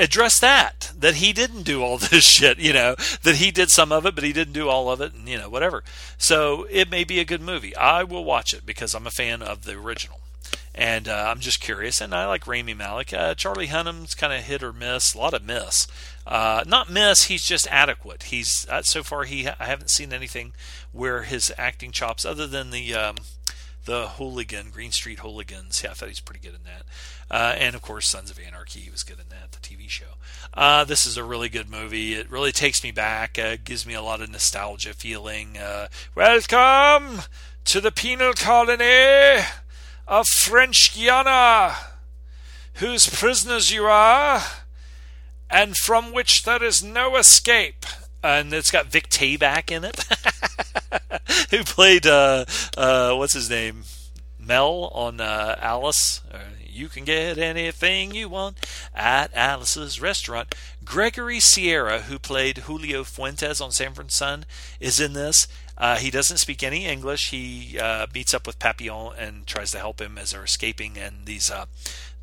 address that that he didn't do all this shit you know that he did some of it but he didn't do all of it and you know whatever. So it may be a good movie. I will watch it because i'm a fan of the original. And uh, i'm just curious and i like Rami Malek. Uh, charlie hunnam's kind of hit or miss a lot of miss. Uh, not miss he's just adequate. He's uh, so far he i haven't seen anything where his acting chops other than the um, the hooligan green street hooligans yeah i thought he was pretty good in that uh, and of course sons of anarchy he was good in that the tv show uh, this is a really good movie. It really takes me back, uh, gives me a lot of nostalgia feeling. Uh, welcome to the penal colony of French Guiana, whose prisoners you are, and from which there is no escape. And it's got Vic Tayback in it, who played uh, uh, what's his name, Mel on uh, Alice. You can get anything you want at Alice's restaurant. Gregory Sierra, who played Julio Fuentes on Sanford Son, is in this. Uh, he doesn't speak any English. He uh, meets up with Papillon and tries to help him as they're escaping. And these uh,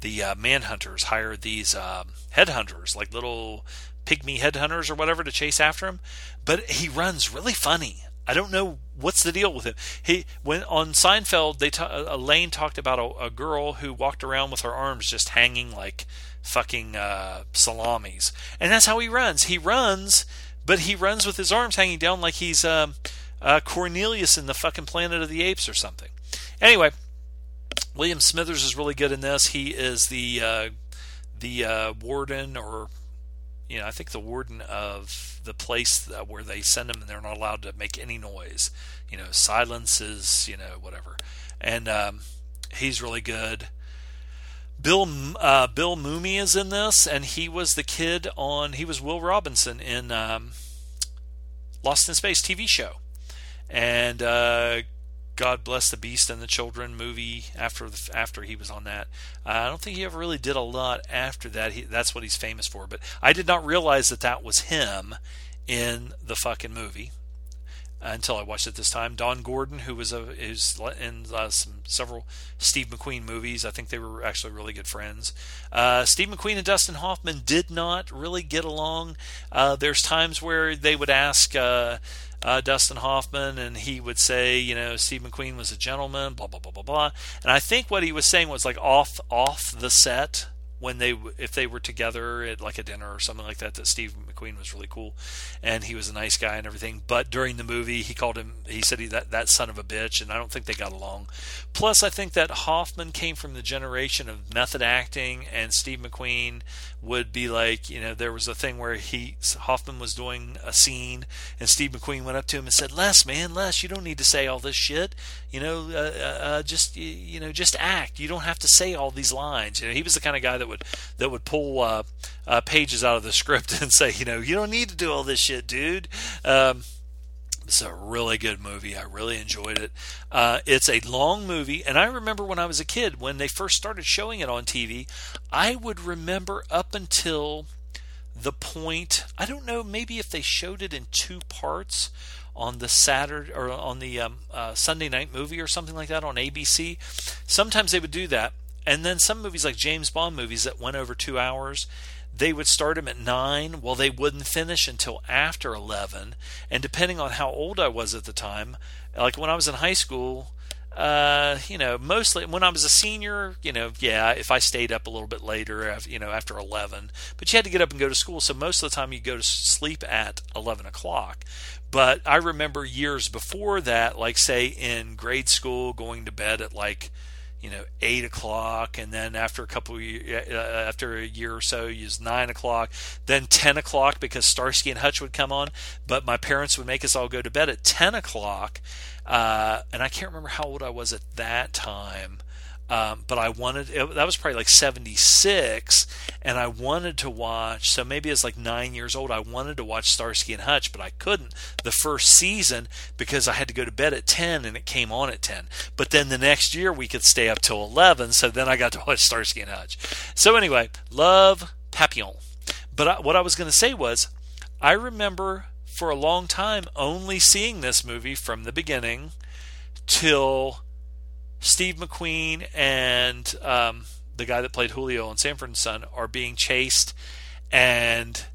the uh, manhunters hire these um, headhunters, like little pygmy headhunters or whatever, to chase after him. But he runs really funny. I don't know what's the deal with him. He when on Seinfeld, they ta- Elaine talked about a, a, girl who walked around with her arms just hanging like fucking uh, salamis, and that's how he runs. He runs, but he runs with his arms hanging down like he's um, uh, Cornelius in the fucking Planet of the Apes or something. Anyway, William Smithers is really good in this. He is the uh, the uh, warden or you know, I think the warden of the place where they send them, and they're not allowed to make any noise. You know, silences, you know, whatever. And um, he's really good. Bill uh, Bill Mumy is in this, and he was the kid on. He was Will Robinson in um, Lost in Space TV show, and uh, God Bless the Beast and the Children movie after the, after he was on that. Uh, I don't think he ever really did a lot after that. He, that's what he's famous for. But I did not realize that that was him in the fucking movie. Until I watched it this time. Don Gordon, who was a is in uh, some several Steve McQueen movies. I think they were actually really good friends. Uh, Steve McQueen and Dustin Hoffman did not really get along. Uh, there's times where they would ask. Uh, uh, Dustin Hoffman, and he would say, you know, Steve McQueen was a gentleman, blah blah blah blah blah. And I think what he was saying was like off off the set when they if they were together at like a dinner or something like that that Steve McQueen was really cool. And he was a nice guy and everything. But during the movie he called him he said he that that son of a bitch and I don't think they got along. Plus I think that Hoffman came from the generation of method acting and Steve McQueen would be like you know there was a thing where he Hoffman was doing a scene and Steve McQueen went up to him and said Les man Les you don't need to say all this shit. You know uh, uh, uh just you know just act. You don't have to say all these lines. You know he was the kind of guy that would that would pull uh, uh, pages out of the script and say, you know, you don't need to do all this shit, dude. Um, it's a really good movie. I really enjoyed it. Uh, it's a long movie, and I remember when I was a kid, when they first started showing it on TV, I would remember up until the point. I don't know, maybe if they showed it in two parts on the Saturday or on the um, uh, Sunday night movie or something like that on ABC. Sometimes they would do that, and then some movies like James Bond movies that went over two hours, they would start them at nine. Well, they wouldn't finish until after 11. And depending on how old I was at the time, like when I was in high school, uh, you know, mostly when I was a senior, you know, yeah, if I stayed up a little bit later, you know, after 11, but you had to get up and go to school. So most of the time you go to sleep at 11 o'clock. But I remember years before that, like say in grade school, going to bed at like you know eight o'clock and then after a couple of, uh, after a year or so use nine o'clock then 10 o'clock because starsky and hutch would come on but my parents would make us all go to bed at 10 o'clock uh, and i can't remember how old i was at that time um, but I wanted it, that was probably like 76, and I wanted to watch. So maybe it's like nine years old. I wanted to watch Starsky and Hutch, but I couldn't the first season because I had to go to bed at 10, and it came on at 10. But then the next year we could stay up till 11, so then I got to watch Starsky and Hutch. So anyway, love Papillon. But I, what I was going to say was, I remember for a long time only seeing this movie from the beginning till Steve McQueen and um, the guy that played Julio on Sanford and Son are being chased, and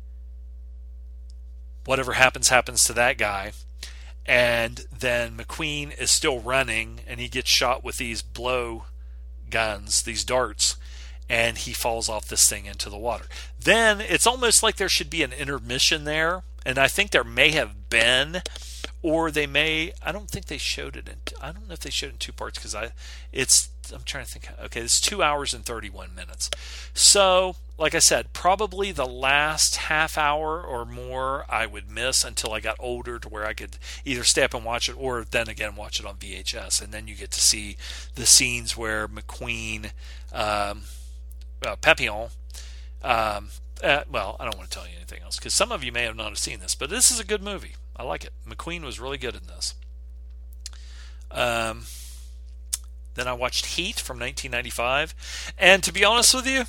whatever happens happens to that guy. And then McQueen is still running, and he gets shot with these blow guns, these darts, and he falls off this thing into the water. Then it's almost like there should be an intermission there, and I think there may have been or they may i don't think they showed it in i don't know if they showed it in two parts because i it's i'm trying to think okay it's two hours and 31 minutes so like i said probably the last half hour or more i would miss until i got older to where i could either stay up and watch it or then again watch it on vhs and then you get to see the scenes where mcqueen um, uh, papillon um, uh, well, I don't want to tell you anything else because some of you may have not have seen this, but this is a good movie. I like it. McQueen was really good in this. Um, then I watched Heat from 1995, and to be honest with you,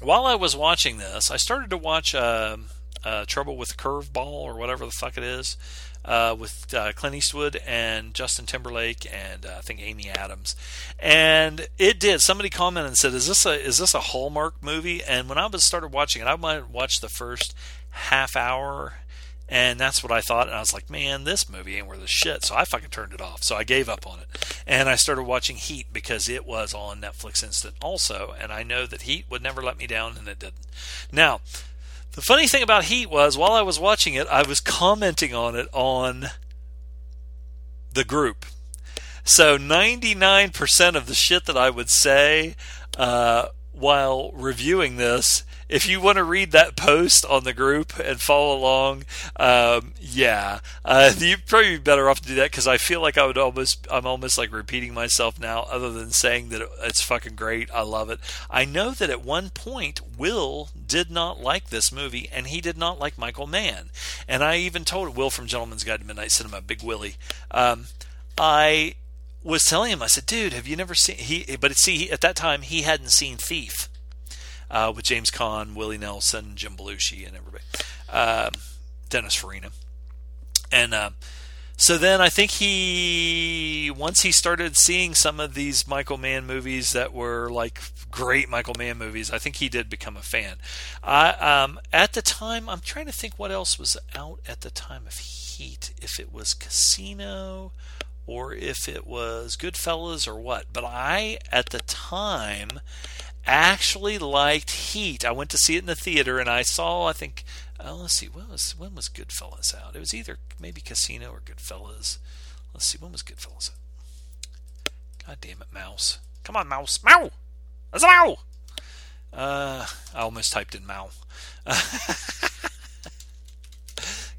while I was watching this, I started to watch uh, uh, Trouble with Curveball or whatever the fuck it is. Uh, with uh, Clint Eastwood and Justin Timberlake and uh, I think Amy Adams, and it did. Somebody commented and said, "Is this a is this a Hallmark movie?" And when I was started watching it, I might watch the first half hour and that's what I thought. And I was like, man, this movie ain't worth a shit. So I fucking turned it off. So I gave up on it. And I started watching Heat because it was on Netflix Instant also. And I know that Heat would never let me down, and it didn't. Now, the funny thing about Heat was while I was watching it, I was commenting on it on the group. So 99% of the shit that I would say uh, while reviewing this if you want to read that post on the group and follow along, um, yeah, uh, you'd probably be better off to do that because I feel like I would almost, I'm almost like repeating myself now, other than saying that it's fucking great. I love it. I know that at one point, Will did not like this movie and he did not like Michael Mann. And I even told Will from Gentleman's Guide to Midnight Cinema, Big Willie, um, I was telling him, I said, dude, have you never seen he? But see, at that time he hadn't seen Thief, uh, with James Caan, Willie Nelson, Jim Belushi, and everybody, uh, Dennis Farina, and uh, so then I think he once he started seeing some of these Michael Mann movies that were like great Michael Mann movies, I think he did become a fan. I um, at the time I'm trying to think what else was out at the time of Heat, if it was Casino or if it was Goodfellas or what. But I at the time actually liked Heat. I went to see it in the theater and I saw I think uh, let's see, when was when was Goodfellas out? It was either maybe Casino or Goodfellas. Let's see, when was Goodfellas out? God damn it, mouse! Come on, mouse! Mow! That's a mow! Uh, I almost typed in mow.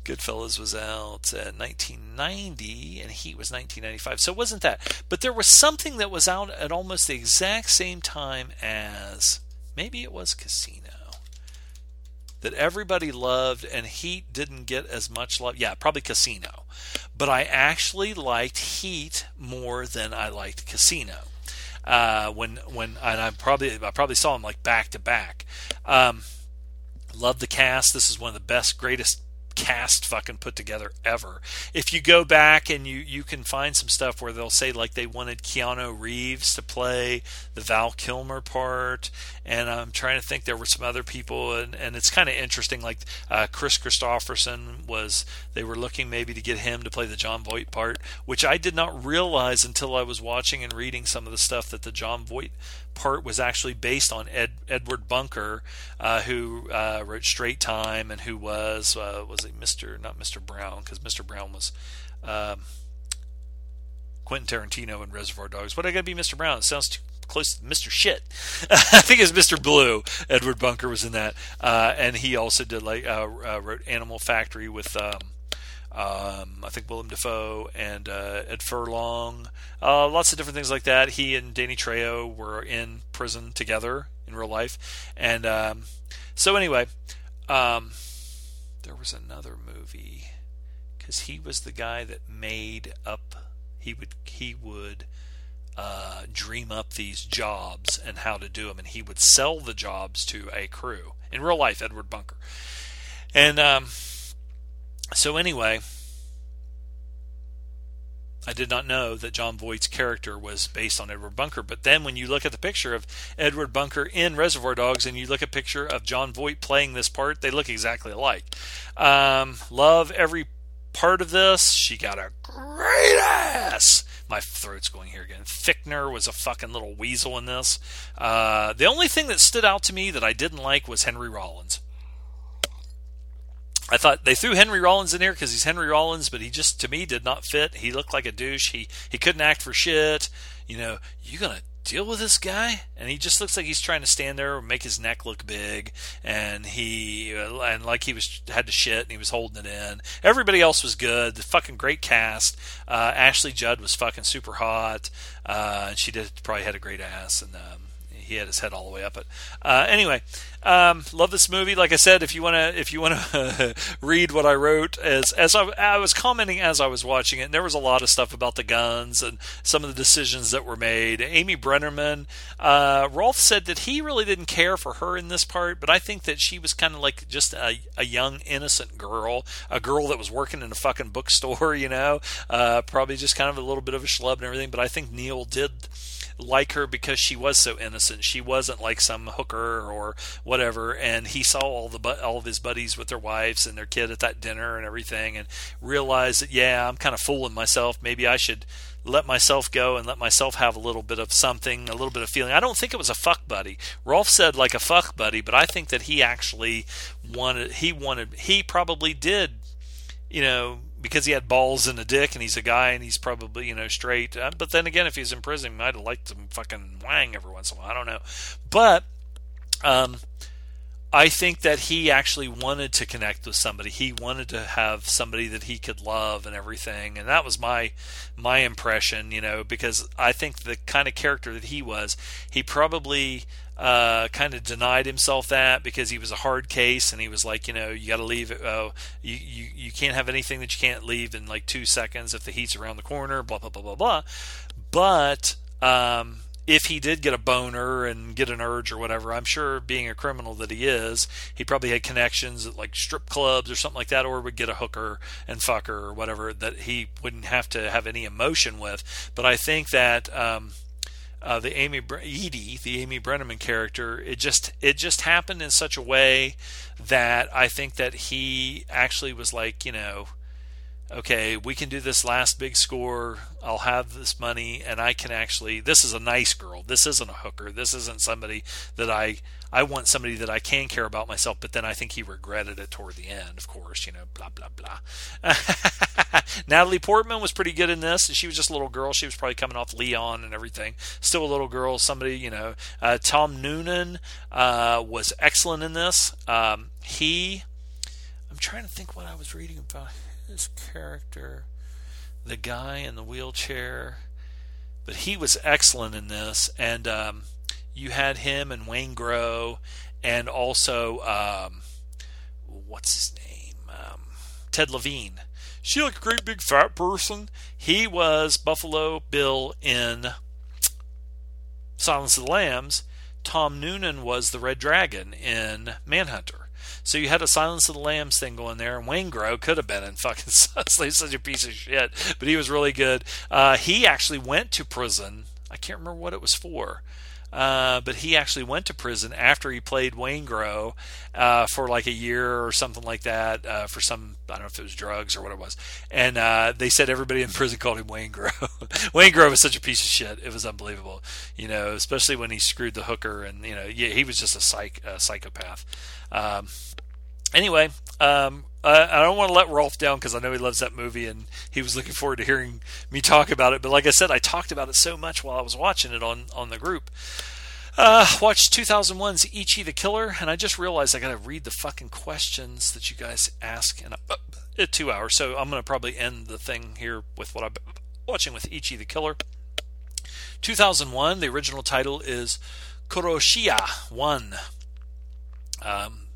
Goodfellas was out in 1990 and Heat was 1995. So it wasn't that. But there was something that was out at almost the exact same time as maybe it was Casino that everybody loved and Heat didn't get as much love. Yeah, probably Casino. But I actually liked Heat more than I liked Casino. Uh, when when and I probably I probably saw them like back to back. Um, love the cast. This is one of the best, greatest cast fucking put together ever. If you go back and you you can find some stuff where they'll say like they wanted Keanu Reeves to play the Val Kilmer part, and I'm trying to think there were some other people, and and it's kind of interesting. Like uh, Kris Kristofferson was they were looking maybe to get him to play the Jon Voight part, which I did not realize until I was watching and reading some of the stuff that the Jon Voight part was actually based on Ed, Edward Bunker, uh, who uh, wrote Straight Time and who was uh, was it Mr. not Mr. Brown because Mr. Brown was um, Quentin Tarantino in Reservoir Dogs. What I gotta be Mr. Brown? It sounds too close to Mr. Shit. I think it's Mr. Blue. Edward Bunker was in that, uh, and he also did like uh, wrote Animal Factory with. Um, um, I think Willem Dafoe and uh, Ed Furlong, uh, lots of different things like that. He and Danny Trejo were in prison together in real life, and um, so anyway, um, there was another movie because he was the guy that made up. He would he would uh, dream up these jobs and how to do them, and he would sell the jobs to a crew in real life. Edward Bunker, and um, so anyway, I did not know that Jon Voight's character was based on Edward Bunker. But then when you look at the picture of Edward Bunker in Reservoir Dogs and you look at a picture of Jon Voight playing this part, they look exactly alike. Um, love every part of this. She got a great ass. My throat's going here again. Fichtner was a fucking little weasel in this. Uh, the only thing that stood out to me that I didn't like was Henry Rollins. I thought they threw Henry Rollins in here because he's Henry Rollins, but he just to me did not fit. He looked like a douche. He he couldn't act for shit. You know, you gonna deal with this guy? And he just looks like he's trying to stand there and make his neck look big, and he and like he was had to shit and he was holding it in. Everybody else was good. The fucking great cast. Uh, Ashley Judd was fucking super hot, uh, and she did probably had a great ass, and um, he had his head all the way up it. Uh, anyway, um, love this movie. Like I said, if you want to, if you want to read what I wrote as as I, I, was commenting as I was watching it, and there was a lot of stuff about the guns and some of the decisions that were made. Amy Brenneman, uh, Rolf said that he really didn't care for her in this part, but I think that she was kind of like just a, a young innocent girl, a girl that was working in a fucking bookstore, you know, uh, probably just kind of a little bit of a schlub and everything. But I think Neil did like her because she was so innocent. She wasn't like some hooker or whatever. And he saw all the all of his buddies with their wives and their kid at that dinner and everything, and realized that yeah, I'm kind of fooling myself. Maybe I should let myself go and let myself have a little bit of something, a little bit of feeling. I don't think it was a fuck buddy. Rolf said like a fuck buddy, but I think that he actually wanted. He wanted. He probably did. You know, because he had balls in a dick and he's a guy and he's probably you know straight. Uh, but then again, if he's in prison, he might have liked some fucking wang every once in a while. I don't know, but um, I think that he actually wanted to connect with somebody. He wanted to have somebody that he could love and everything, and that was my my impression. You know, because I think the kind of character that he was, he probably uh, kind of denied himself that because he was a hard case and he was like, you know, you got to leave. Uh, you, you you can't have anything that you can't leave in like two seconds if the heat's around the corner. Blah blah blah blah blah. But um, if he did get a boner and get an urge or whatever, I'm sure being a criminal that he is, he probably had connections at like strip clubs or something like that, or would get a hooker and fuck her or whatever that he wouldn't have to have any emotion with. But I think that um, uh, the Amy Edie, the Amy Brenneman character, it just it just happened in such a way that I think that he actually was like, you know, okay, we can do this last big score. I'll have this money, and I can actually. This is a nice girl. This isn't a hooker. This isn't somebody that I. I want somebody that I can care about myself. But then I think he regretted it toward the end. Of course, you know, blah blah blah. Natalie Portman was pretty good in this. She was just a little girl. She was probably coming off Leon and everything. Still a little girl. Somebody, you know. Uh, Tom Noonan uh, was excellent in this. Um, he. I'm trying to think what I was reading about his character, the guy in the wheelchair, but he was excellent in this. And um, you had him and Waingro, and also um, what's his name, um, Ted Levine. She like a great big fat person. He was Buffalo Bill in Silence of the Lambs. Tom Noonan was the Red Dragon in Manhunter. So you had a Silence of the Lambs thing going there, and Waingro could have been in fucking such a piece of shit, but he was really good. Uh, he actually went to prison. I can't remember what it was for. Uh, but he actually went to prison after he played Waingro uh, for like a year or something like that uh, for some I don't know if it was drugs or what it was. And uh, they said everybody in prison called him Waingro. Waingro was such a piece of shit. It was unbelievable, you know, especially when he screwed the hooker and you know yeah he was just a psych a psychopath. Um, anyway, um, I, don't want to let Rolf down because I know he loves that movie and he was looking forward to hearing me talk about it. But like I said, I talked about it so much while I was watching it on on the group. Uh, watched 2001's Ichi the Killer, and I just realized I got to read the fucking questions that you guys ask in a, uh, two hours. So I'm going to probably end the thing here with what I'm watching with Ichi the Killer. 2001, the original title is Koroshiya 1. Um,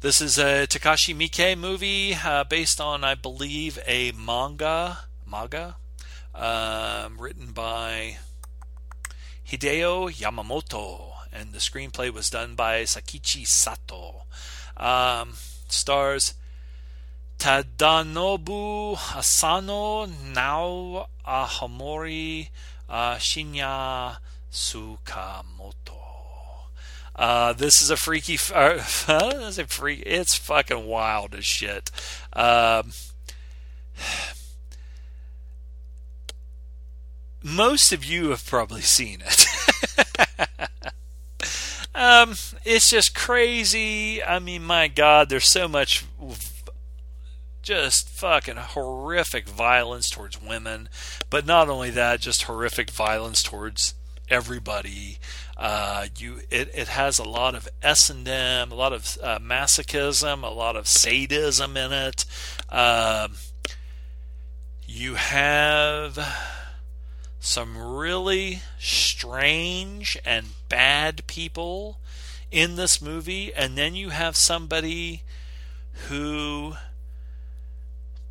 this is a Takashi Miike movie uh, based on, I believe, a manga, manga, um, written by Hideo Yamamoto, and the screenplay was done by Sakichi Sato. Um, stars Tadanobu Asano, Nao Omori, uh, Shinya Tsukamoto. Uh, this is a freaky. Uh, it's a freak. It's fucking wild as shit. Um, most of you have probably seen it. um, it's just crazy. I mean, my God, there's so much just fucking horrific violence towards women, but not only that, just horrific violence towards everybody. Uh, you it, it has a lot of S and M, a lot of uh, masochism, a lot of sadism in it. Uh, you have some really strange and bad people in this movie, and then you have somebody who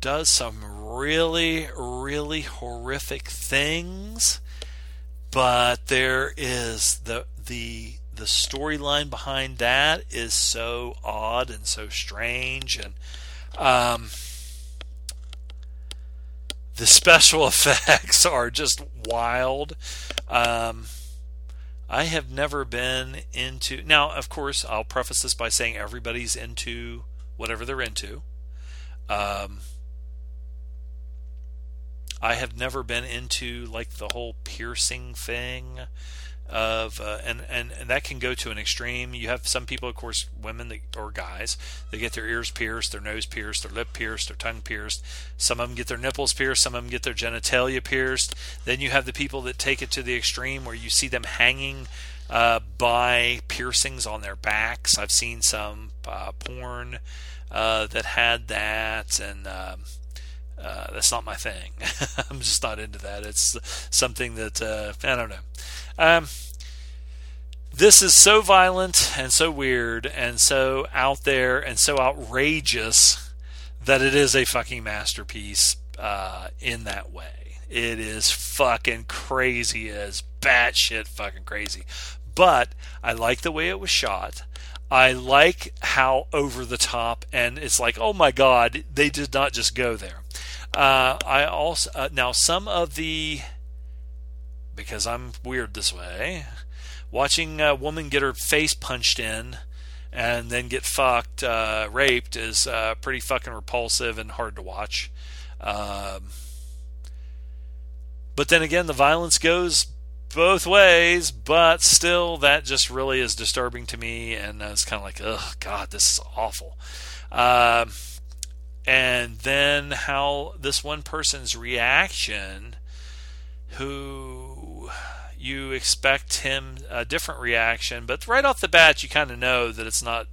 does some really, really horrific things but there is the the the storyline behind that is so odd and so strange and um, the special effects are just wild. Um, I have never been into now of course I'll preface this by saying everybody's into whatever they're into. Um, I have never been into like the whole piercing thing of uh, and, and and that can go to an extreme. You have some people, of course, women that, or guys, they get their ears pierced, their nose pierced, their lip pierced, their tongue pierced. Some of them get their nipples pierced, some of them get their genitalia pierced. Then you have the people that take it to the extreme where you see them hanging uh, by piercings on their backs. I've seen some uh, porn uh, that had that, and um, uh, that's not my thing. I'm just not into that. It's something that uh, I don't know. Um, this is so violent and so weird and so out there and so outrageous that it is a fucking masterpiece uh, in that way. It is fucking crazy as batshit fucking crazy. But I like the way it was shot. I like how over the top, and it's like, oh my god, they did not just go there. Uh, I also uh, now some of the because I'm weird this way. Watching a woman get her face punched in and then get fucked, uh, raped is uh, pretty fucking repulsive and hard to watch. Um, but then again, the violence goes both ways, but still, that just really is disturbing to me, and it's kind of like, oh god, this is awful. Um, and then how this one person's reaction, who you expect him a different reaction, but right off the bat, you kind of know that it's not.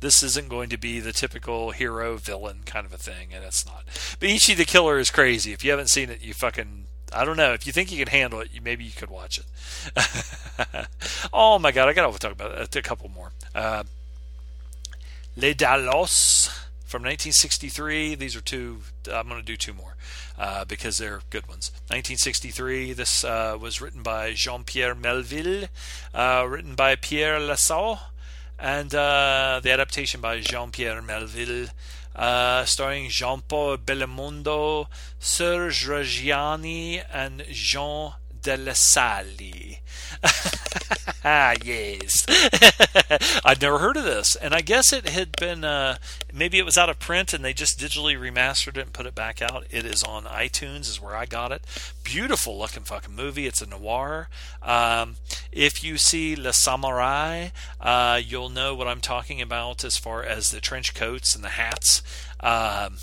This isn't going to be the typical hero villain kind of a thing, and it's not. But Ichi the Killer is crazy. If you haven't seen it, you fucking I don't know. If you think you can handle it, maybe you could watch it. oh my god, I gotta talk about it. a couple more. Uh, Les Dallos from 1963. These are two. I'm going to do two more uh, because they're good ones. 1963. This uh, was written by Jean-Pierre Melville, uh, written by Pierre Lesou, and uh, the adaptation by Jean-Pierre Melville uh, starring Jean Paul Belmondo, Serge Reggiani, and Jean ah, yes. I'd never heard of this, and I guess it had been uh, maybe it was out of print, and they just digitally remastered it and put it back out. It is on iTunes, is where I got it. Beautiful looking fucking movie. It's a noir. Um, if you see Le Samurai, uh, you'll know what I'm talking about as far as the trench coats and the hats. Um,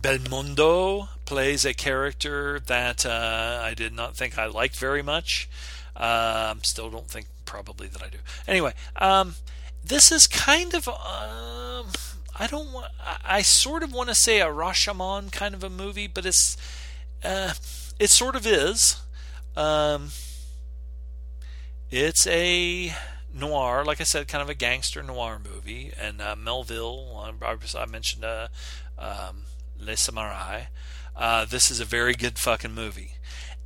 Belmondo plays a character that uh, I did not think I liked very much. Um, still don't think probably that I do. Anyway, um, this is kind of um, I don't want I, I sort of want to say a Rashomon kind of a movie, but it's uh, it sort of is. Um, it's a noir, like I said, kind of a gangster noir movie, and uh, Melville. I, mentioned uh, um, Les Samurai. Uh, this is a very good fucking movie.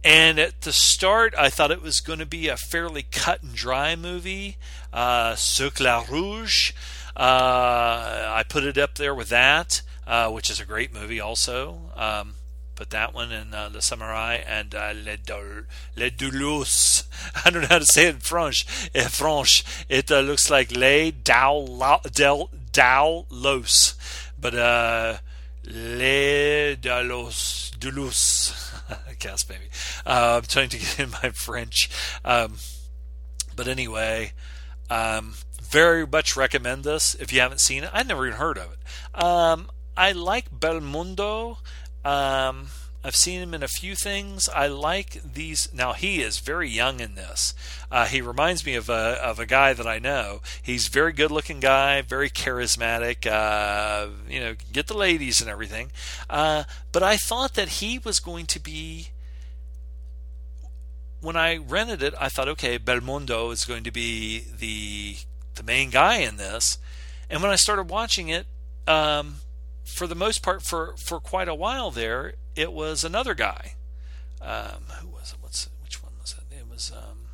And at the start, I thought it was going to be a fairly cut and dry movie. Uh, Cercle Rouge. Uh, I put it up there with that, uh, which is a great movie also. Um, put that one in uh, Le Samurai and uh, Les, Dol- Doulos. I don't know how to say it in French. In French, it uh, looks like Les Daulos. But uh, Les Dalos Dulus. Guess maybe. Uh, I'm trying to get in my French. Um, but anyway, um, very much recommend this if you haven't seen it. I'd never even heard of it. Um, I like Belmondo. Um, I've seen him in a few things. I like these. Now he is very young in this. Uh, he reminds me of a of a guy that I know. He's very good looking guy, very charismatic. Uh, you know, get the ladies and everything. Uh, but I thought that he was going to be. When I rented it, I thought, okay, Belmondo is going to be the the main guy in this. And when I started watching it, um, for the most part, for for quite a while there, it was another guy. Um, who was it? What's which one was it? It was um,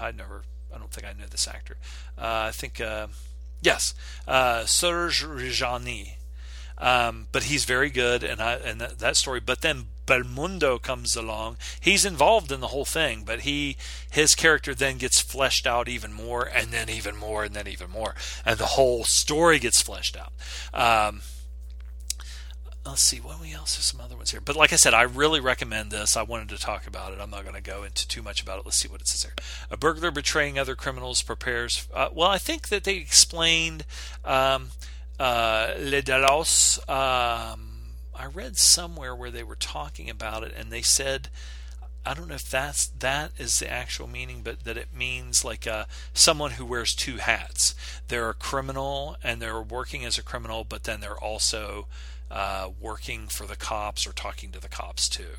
I never. I don't think I know this actor. Uh, I think uh, yes, uh, Serge Reggiani. Um, but he's very good, and I and that, that story. But then Belmondo comes along. He's involved in the whole thing, but he his character then gets fleshed out even more, and then even more, and then even more, and the whole story gets fleshed out. Um, let's see what we else? Are some other ones here. But like i said i really recommend this. I wanted to talk about it. I'm not going to go into too much about it. Let's see what it says here a burglar betraying other criminals prepares uh, well i think that they explained um, uh, le dalos um, i read somewhere where they were talking about it and they said I don't know if that's that is the actual meaning, but that it means like uh, someone who wears two hats. They're a criminal and they're working as a criminal, but then they're also uh, working for the cops or talking to the cops too.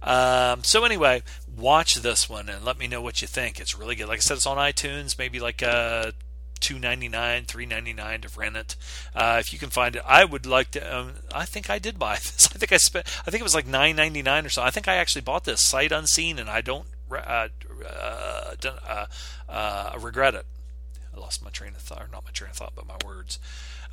Um, so anyway, watch this one and let me know what you think. It's really good. Like I said, it's on iTunes. Maybe like a two ninety nine, three ninety nine to rent it. Uh, if you can find it, I would like to. Um, I think I did buy this. I think I spent. I think it was like nine ninety nine or so. I think I actually bought this sight unseen, and I don't uh, uh, uh, uh, regret it. I lost my train of thought, not my train of thought, but my words.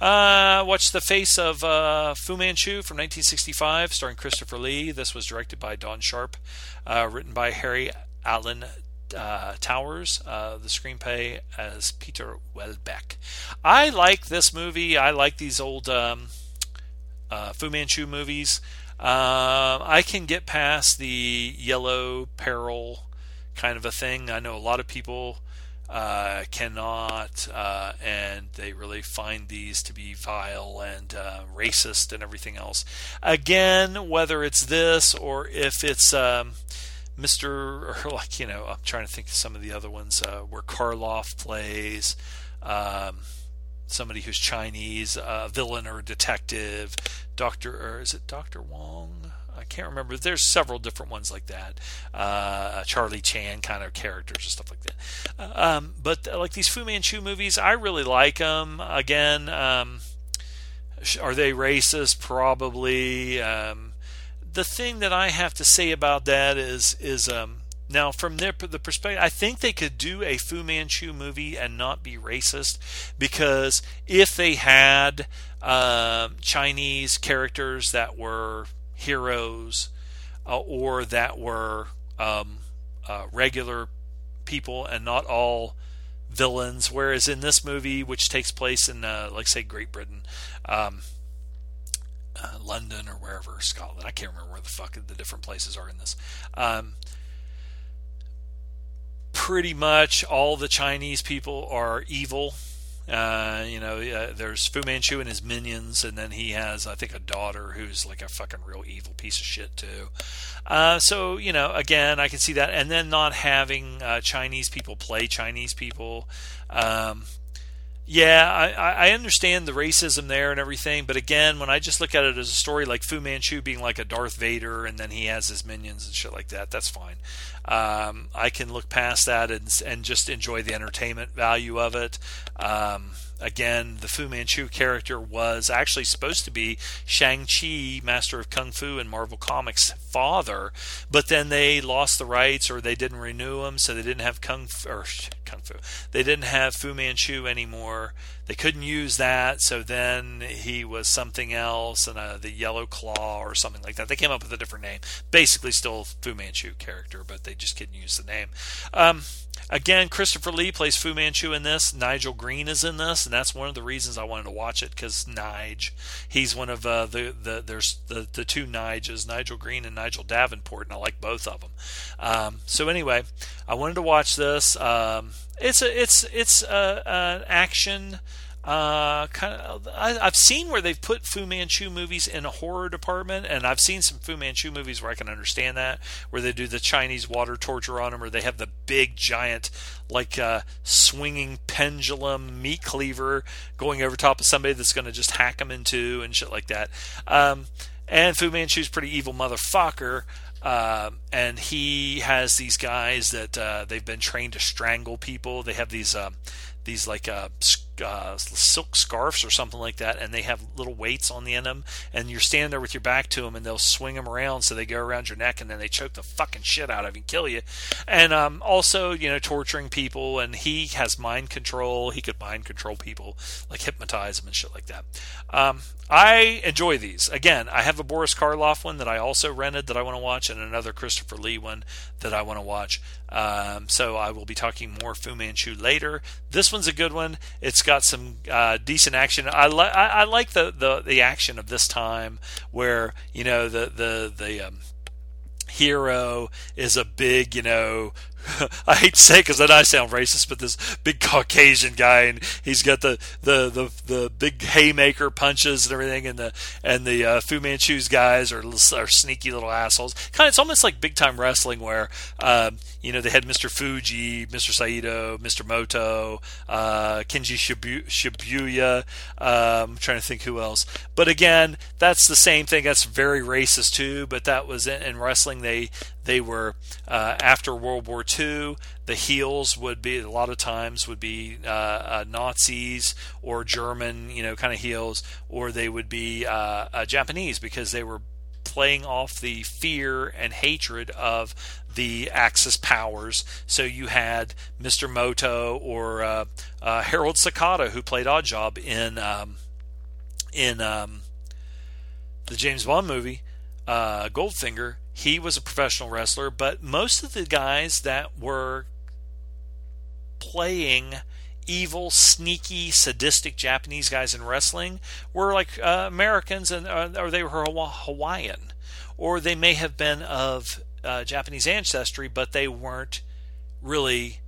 Uh, watch The Face of uh, Fu Manchu from 1965, starring Christopher Lee. This was directed by Don Sharp, uh, written by Harry Alan uh, Towers. Uh, the screenplay as Peter Welbeck. I like this movie. I like these old um, uh, Fu Manchu movies. Uh, I can get past the yellow peril kind of a thing. I know a lot of people uh, cannot, uh, and they really find these to be vile and uh, racist and everything else. Again, whether it's this or if it's um, Mr. or like you know, I'm trying to think of some of the other ones uh, where Karloff plays. Um, somebody who's Chinese, a villain or a detective, Doctor, or is it Doctor Wong? I can't remember. There's several different ones like that. Uh, Charlie Chan kind of characters and stuff like that. Uh, um, but uh, like these Fu Manchu movies, I really like them. Again, um, are they racist? Probably. Um, the thing that I have to say about that is is um, now from their the perspective, I think they could do a Fu Manchu movie and not be racist because if they had uh, Chinese characters that were heroes uh, or that were um, uh, regular people and not all villains. Whereas in this movie, which takes place in, uh, like, say, Great Britain, um, uh, London, or wherever, Scotland, I can't remember where the fuck the different places are in this. Um, pretty much all the Chinese people are evil uh, you know, uh, there's Fu Manchu and his minions, and then he has, I think, a daughter who's like a fucking real evil piece of shit too. Uh, so you know, again, I can see that, and then not having uh, Chinese people play Chinese people. Um, yeah, I, I understand the racism there and everything, but again, when I just look at it as a story like Fu Manchu being like a Darth Vader and then he has his minions and shit like that, that's fine. Um, I can look past that and and just enjoy the entertainment value of it. Um, again, the Fu Manchu character was actually supposed to be Shang-Chi, Master of Kung Fu in Marvel Comics' father, but then they lost the rights or they didn't renew them, so they didn't have Kung Fu, or Kung Fu. They didn't have Fu Manchu anymore. They couldn't use that, so then he was something else, and uh, the Yellow Claw or something like that. They came up with a different name. Basically, still Fu Manchu character, but they just couldn't use the name. Um, Again, Christopher Lee plays Fu Manchu in this. Nigel Green is in this, and that's one of the reasons I wanted to watch it because Nige, he's one of uh, the the there's the the two Niges, Nigel Green and Nigel Davenport, and I like both of them. Um, so anyway, I wanted to watch this. Um, it's a it's it's an action uh, kind of, I, have seen where they've put Fu Manchu movies in a horror department, and I've seen some Fu Manchu movies where I can understand that, where they do the Chinese water torture on them, or they have the big giant, like uh, swinging pendulum meat cleaver going over top of somebody that's going to just hack them in two and shit like that. Um, and Fu Manchu's pretty evil motherfucker. Uh, and he has these guys that uh, they've been trained to strangle people. They have these uh, these like uh, silk scarves or something like that, and they have little weights on the end of them, and you're standing there with your back to them, and they'll swing them around so they go around your neck, and then they choke the fucking shit out of you and kill you. And um, also, you know, torturing people, and he has mind control. He could mind control people, like hypnotize them and shit like that. Um, I enjoy these. Again, I have a Boris Karloff one that I also rented that I want to watch, and another Christopher Lee one that I want to watch. Um, so I will be talking more Fu Manchu later. This one's a good one. It's got some uh, decent action. I, li- I, I like the, the the action of this time, where you know the the the um, hero is a big, you know, I hate to say because then I sound racist, but this big Caucasian guy, and he's got the the the, the big haymaker punches and everything, and the and the uh, Fu Manchu's guys are, are sneaky little assholes. Kind of, it's almost like big time wrestling where um, you know they had Mr. Fuji, Mr. Saito, Mr. Moto, uh, Kenji Shibu- Shibuya. Um, I'm trying to think who else, but again, that's the same thing. That's very racist too. But that was in, in wrestling. They they were uh, after World War II. The heels would be a lot of times would be uh, uh, Nazis or German, you know, kind of heels, or they would be uh, uh, Japanese because they were playing off the fear and hatred of the Axis powers. So you had Mr. Moto or uh, uh, Harold Sakata, who played Oddjob in um, in um, the James Bond movie uh, Goldfinger. He was a professional wrestler, but most of the guys that were playing evil, sneaky, sadistic Japanese guys in wrestling were like uh, Americans, and uh, or they were Hawaiian, or they may have been of uh, Japanese ancestry, but they weren't really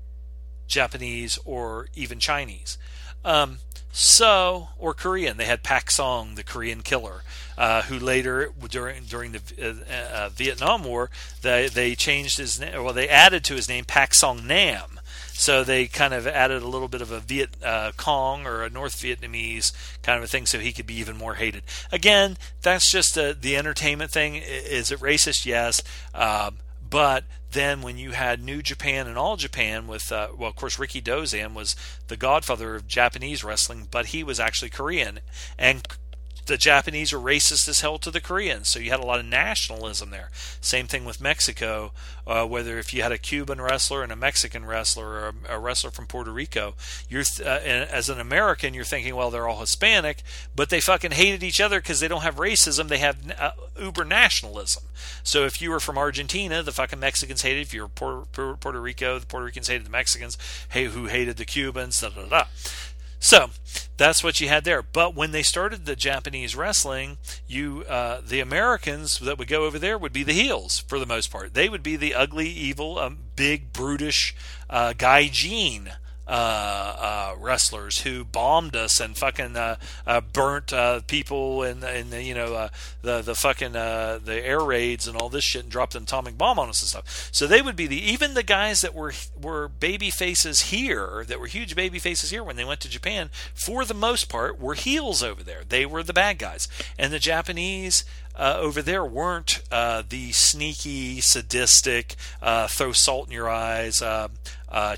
Japanese or even Chinese. Um, so, or Korean. They had Pak Song, the Korean killer, uh, who later, during during the uh, uh, Vietnam War, they they changed his name. Well, they added to his name Pak Song Nam. So they kind of added a little bit of a Viet uh, Cong or a North Vietnamese kind of a thing, so he could be even more hated. Again, that's just a, the entertainment thing. Is it racist? Yes, um, but then when you had New Japan and All Japan with, uh, well, of course, Rikidozan was the godfather of Japanese wrestling, but he was actually Korean, and the Japanese were racist as hell to the Koreans, so you had a lot of nationalism there. Same thing with Mexico, uh, whether if you had a Cuban wrestler and a Mexican wrestler or a, a wrestler from Puerto Rico, you're uh, as an American, you're thinking, well, they're all Hispanic, but they fucking hated each other because they don't have racism; they have uh, uber nationalism. So if you were from Argentina, the fucking Mexicans hated. If you were Puerto, Puerto Rico, the Puerto Ricans hated the Mexicans. Hey, who hated the Cubans? Da da da. So that's what you had there. But when they started the Japanese wrestling, you uh, the Americans that would go over there would be the heels for the most part. They would be the ugly, evil, um, big, brutish uh, Gaijin uh, uh, wrestlers who bombed us and fucking uh, uh, burnt uh, people and the, you know uh, the the fucking the air raids and all this shit and dropped an atomic bomb on us and stuff. So they would be the even the guys that were were baby faces here that were huge baby faces here when they went to Japan for the most part were heels over there. They were the bad guys, and the Japanese. Uh, over there weren't uh, the sneaky, sadistic, uh, throw salt in your eyes,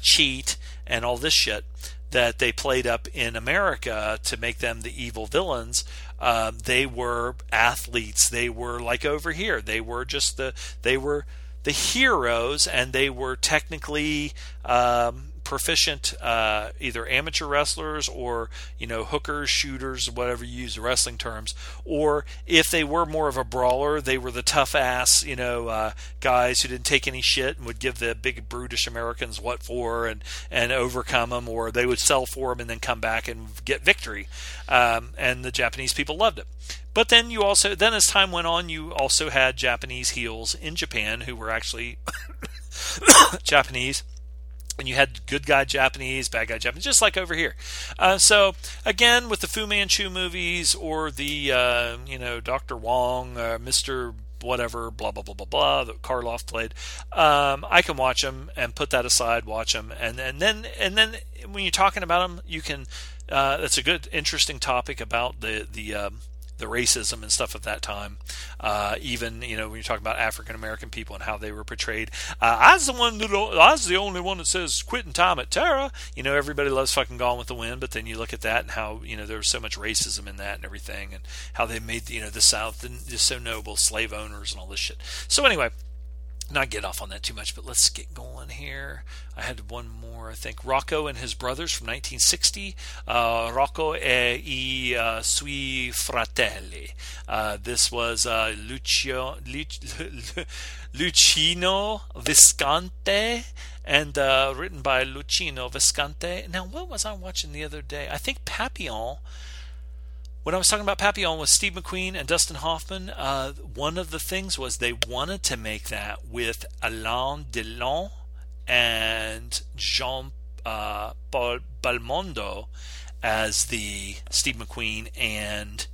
cheat, and all this shit that they played up in America to make them the evil villains. Uh, they were athletes. They were like over here. They were just the they were the heroes, and they were technically um, proficient uh, either amateur wrestlers or you know hookers, shooters, whatever you use wrestling terms, or if they were more of a brawler, they were the tough ass you know uh, guys who didn't take any shit and would give the big brutish Americans what for and and overcome them, or they would sell for them and then come back and get victory. Um, and the Japanese people loved it. But then you also then as time went on, you also had Japanese heels in Japan who were actually Japanese and you had good guy Japanese, bad guy Japanese, just like over here. Uh, so again, with the Fu Manchu movies or the uh, you know Doctor Wong, uh, Mister whatever, blah blah blah blah blah that Karloff played, um, I can watch them and put that aside, watch them, and and then and then when you're talking about them, you can. Uh, that's a good, interesting topic about the the um, the racism and stuff of that time. Uh, even you know when you talk about African American people and how they were portrayed. Uh, I was the one that I was the only one that says quitting time at Tara. You know everybody loves fucking Gone with the Wind, but then you look at that and how you know there was so much racism in that and everything, and how they made you know the South just so noble, slave owners and all this shit. So anyway, not get off on that too much, but let's get going here. I had one more, I think. Rocco and his brothers from 1960. Uh, Rocco e i uh, sui fratelli. Uh, this was uh, Lucio, Luchino Visconti and uh, written by Luchino Visconti. Now, what was I watching the other day? I think Papillon when I was talking about Papillon with Steve McQueen and Dustin Hoffman, uh, one of the things was they wanted to make that with Alain Delon and Jean uh, Belmondo as the Steve McQueen and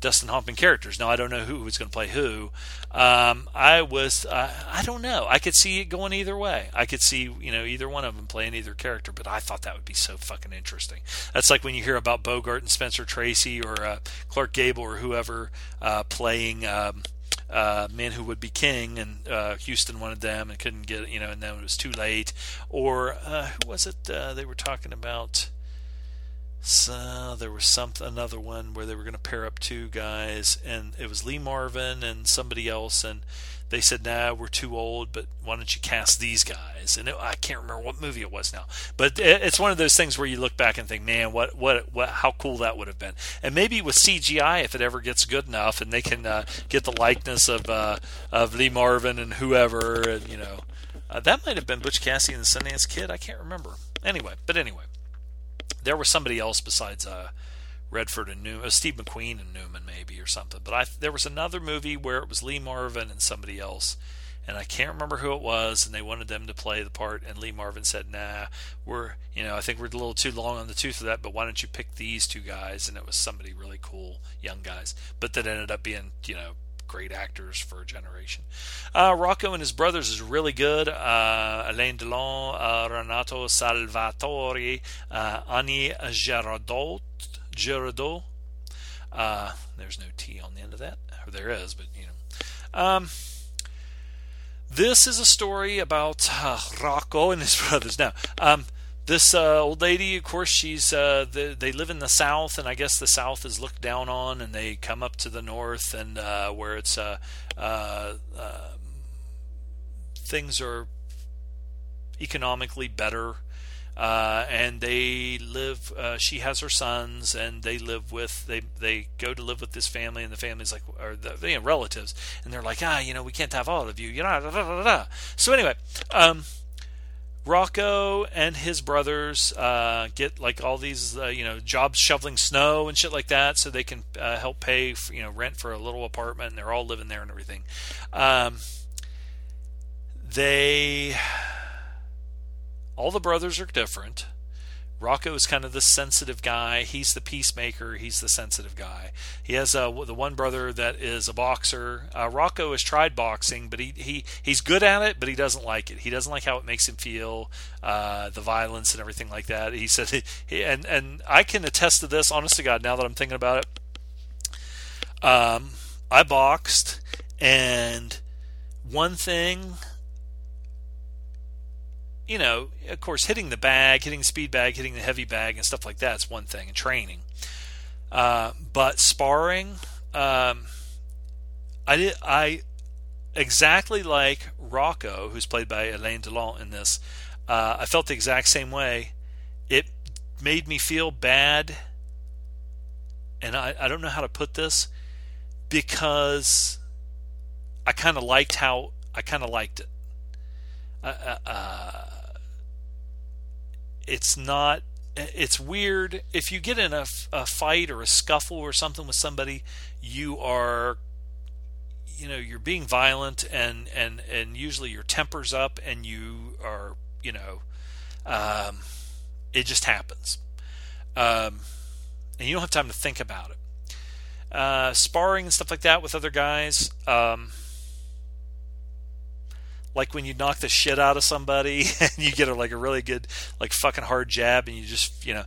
Dustin Hoffman characters. Now I don't know who was going to play who. Um, I was uh, I don't know. I could see it going either way. I could see you know either one of them playing either character, but I thought that would be so fucking interesting. That's like when you hear about Bogart and Spencer Tracy or uh, Clark Gable or whoever uh, playing. Um, uh, Men Who Would Be King, and uh, Huston wanted them and couldn't get, you know, and then it was too late. Or uh, who was it? Uh, they were talking about. So there was some another one where they were going to pair up two guys, and it was Lee Marvin and somebody else, and they said, "Nah, we're too old, but why don't you cast these guys?" And it, I can't remember what movie it was now, but it, it's one of those things where you look back and think, "Man, what, what, what, how cool that would have been." And maybe with CGI, if it ever gets good enough, and they can uh, get the likeness of uh, of Lee Marvin and whoever, and you know, uh, that might have been Butch Cassidy and the Sundance Kid. I can't remember. Anyway, but anyway there was somebody else besides uh, Redford and Newman, uh, Steve McQueen and Newman maybe or something. But I there was another movie where it was Lee Marvin and somebody else, and I can't remember who it was. And they wanted them to play the part, and Lee Marvin said, "Nah, we're you know I think we're a little too long on the tooth for that. But why don't you pick these two guys?" And it was somebody really cool, young guys, but that ended up being you know great actors for a generation. Uh, Rocco and his brothers is really good. Uh, Alain Delon, uh, Renato Salvatori, uh, Annie Girardot. Girardot. Uh, there's no T on the end of that. Or there is, but you know. Um, this is a story about uh, Rocco and his brothers. Now, um, this uh, old lady, of course, she's uh, the, they live in the south, and I guess the south is looked down on, and they come up to the north, and uh, where it's uh, uh, uh, things are economically better, and they live. she has her sons, and they live with they they go to live with this family, and the family's like or the you relatives, and they're like, ah, you know, we can't have all of you, you know. So anyway. Um, Rocco and his brothers uh, get like all these uh, you know jobs shoveling snow and shit like that, so they can uh, help pay for, you know rent for a little apartment, and they're all living there and everything. Um, they all the brothers are different. Rocco is kind of the sensitive guy. He's the peacemaker. He's the sensitive guy. He has uh, the one brother that is a boxer. Uh, Rocco has tried boxing, but he, he he's good at it, but he doesn't like it. He doesn't like how it makes him feel, uh, the violence and everything like that. He said, he, and and I can attest to this, honest to God. Now that I'm thinking about it, um, I boxed, and one thing you know, of course, hitting the bag, hitting the speed bag, hitting the heavy bag, and stuff like that is one thing, and training. Uh, but sparring, um, I did, I exactly like Rocco, who's played by Alain Delon in this. Uh, I felt the exact same way. It made me feel bad, and I, I don't know how to put this because I kind of liked how I kind of liked it. Uh, uh, uh it's not it's weird. If you get in a, a fight or a scuffle or something with somebody you are you know you're being violent and and and usually your temper's up and you are you know um, it just happens. Um, and you don't have time to think about it. Uh, sparring and stuff like that with other guys um, like when you knock the shit out of somebody and you get a, like a really good like fucking hard jab and you just you know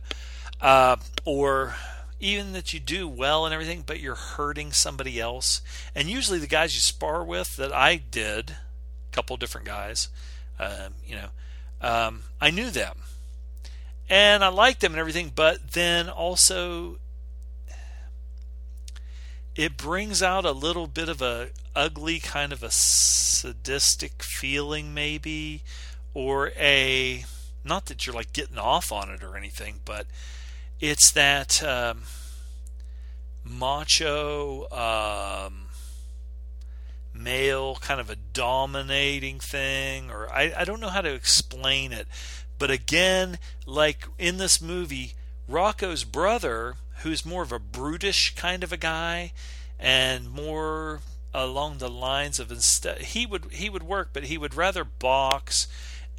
uh, or even that you do well and everything but you're hurting somebody else. And usually the guys you spar with that i did a couple different guys um, you know um, i knew them. And i liked them and everything but then also it brings out a little bit of a ugly kind of a sadistic feeling maybe or a not that you're like getting off on it or anything but it's that um, macho um, male kind of a dominating thing or I, I don't know how to explain it. But again like in this movie rocco's brother who's more of a brutish kind of a guy and more along the lines of instead he would he would work but he would rather box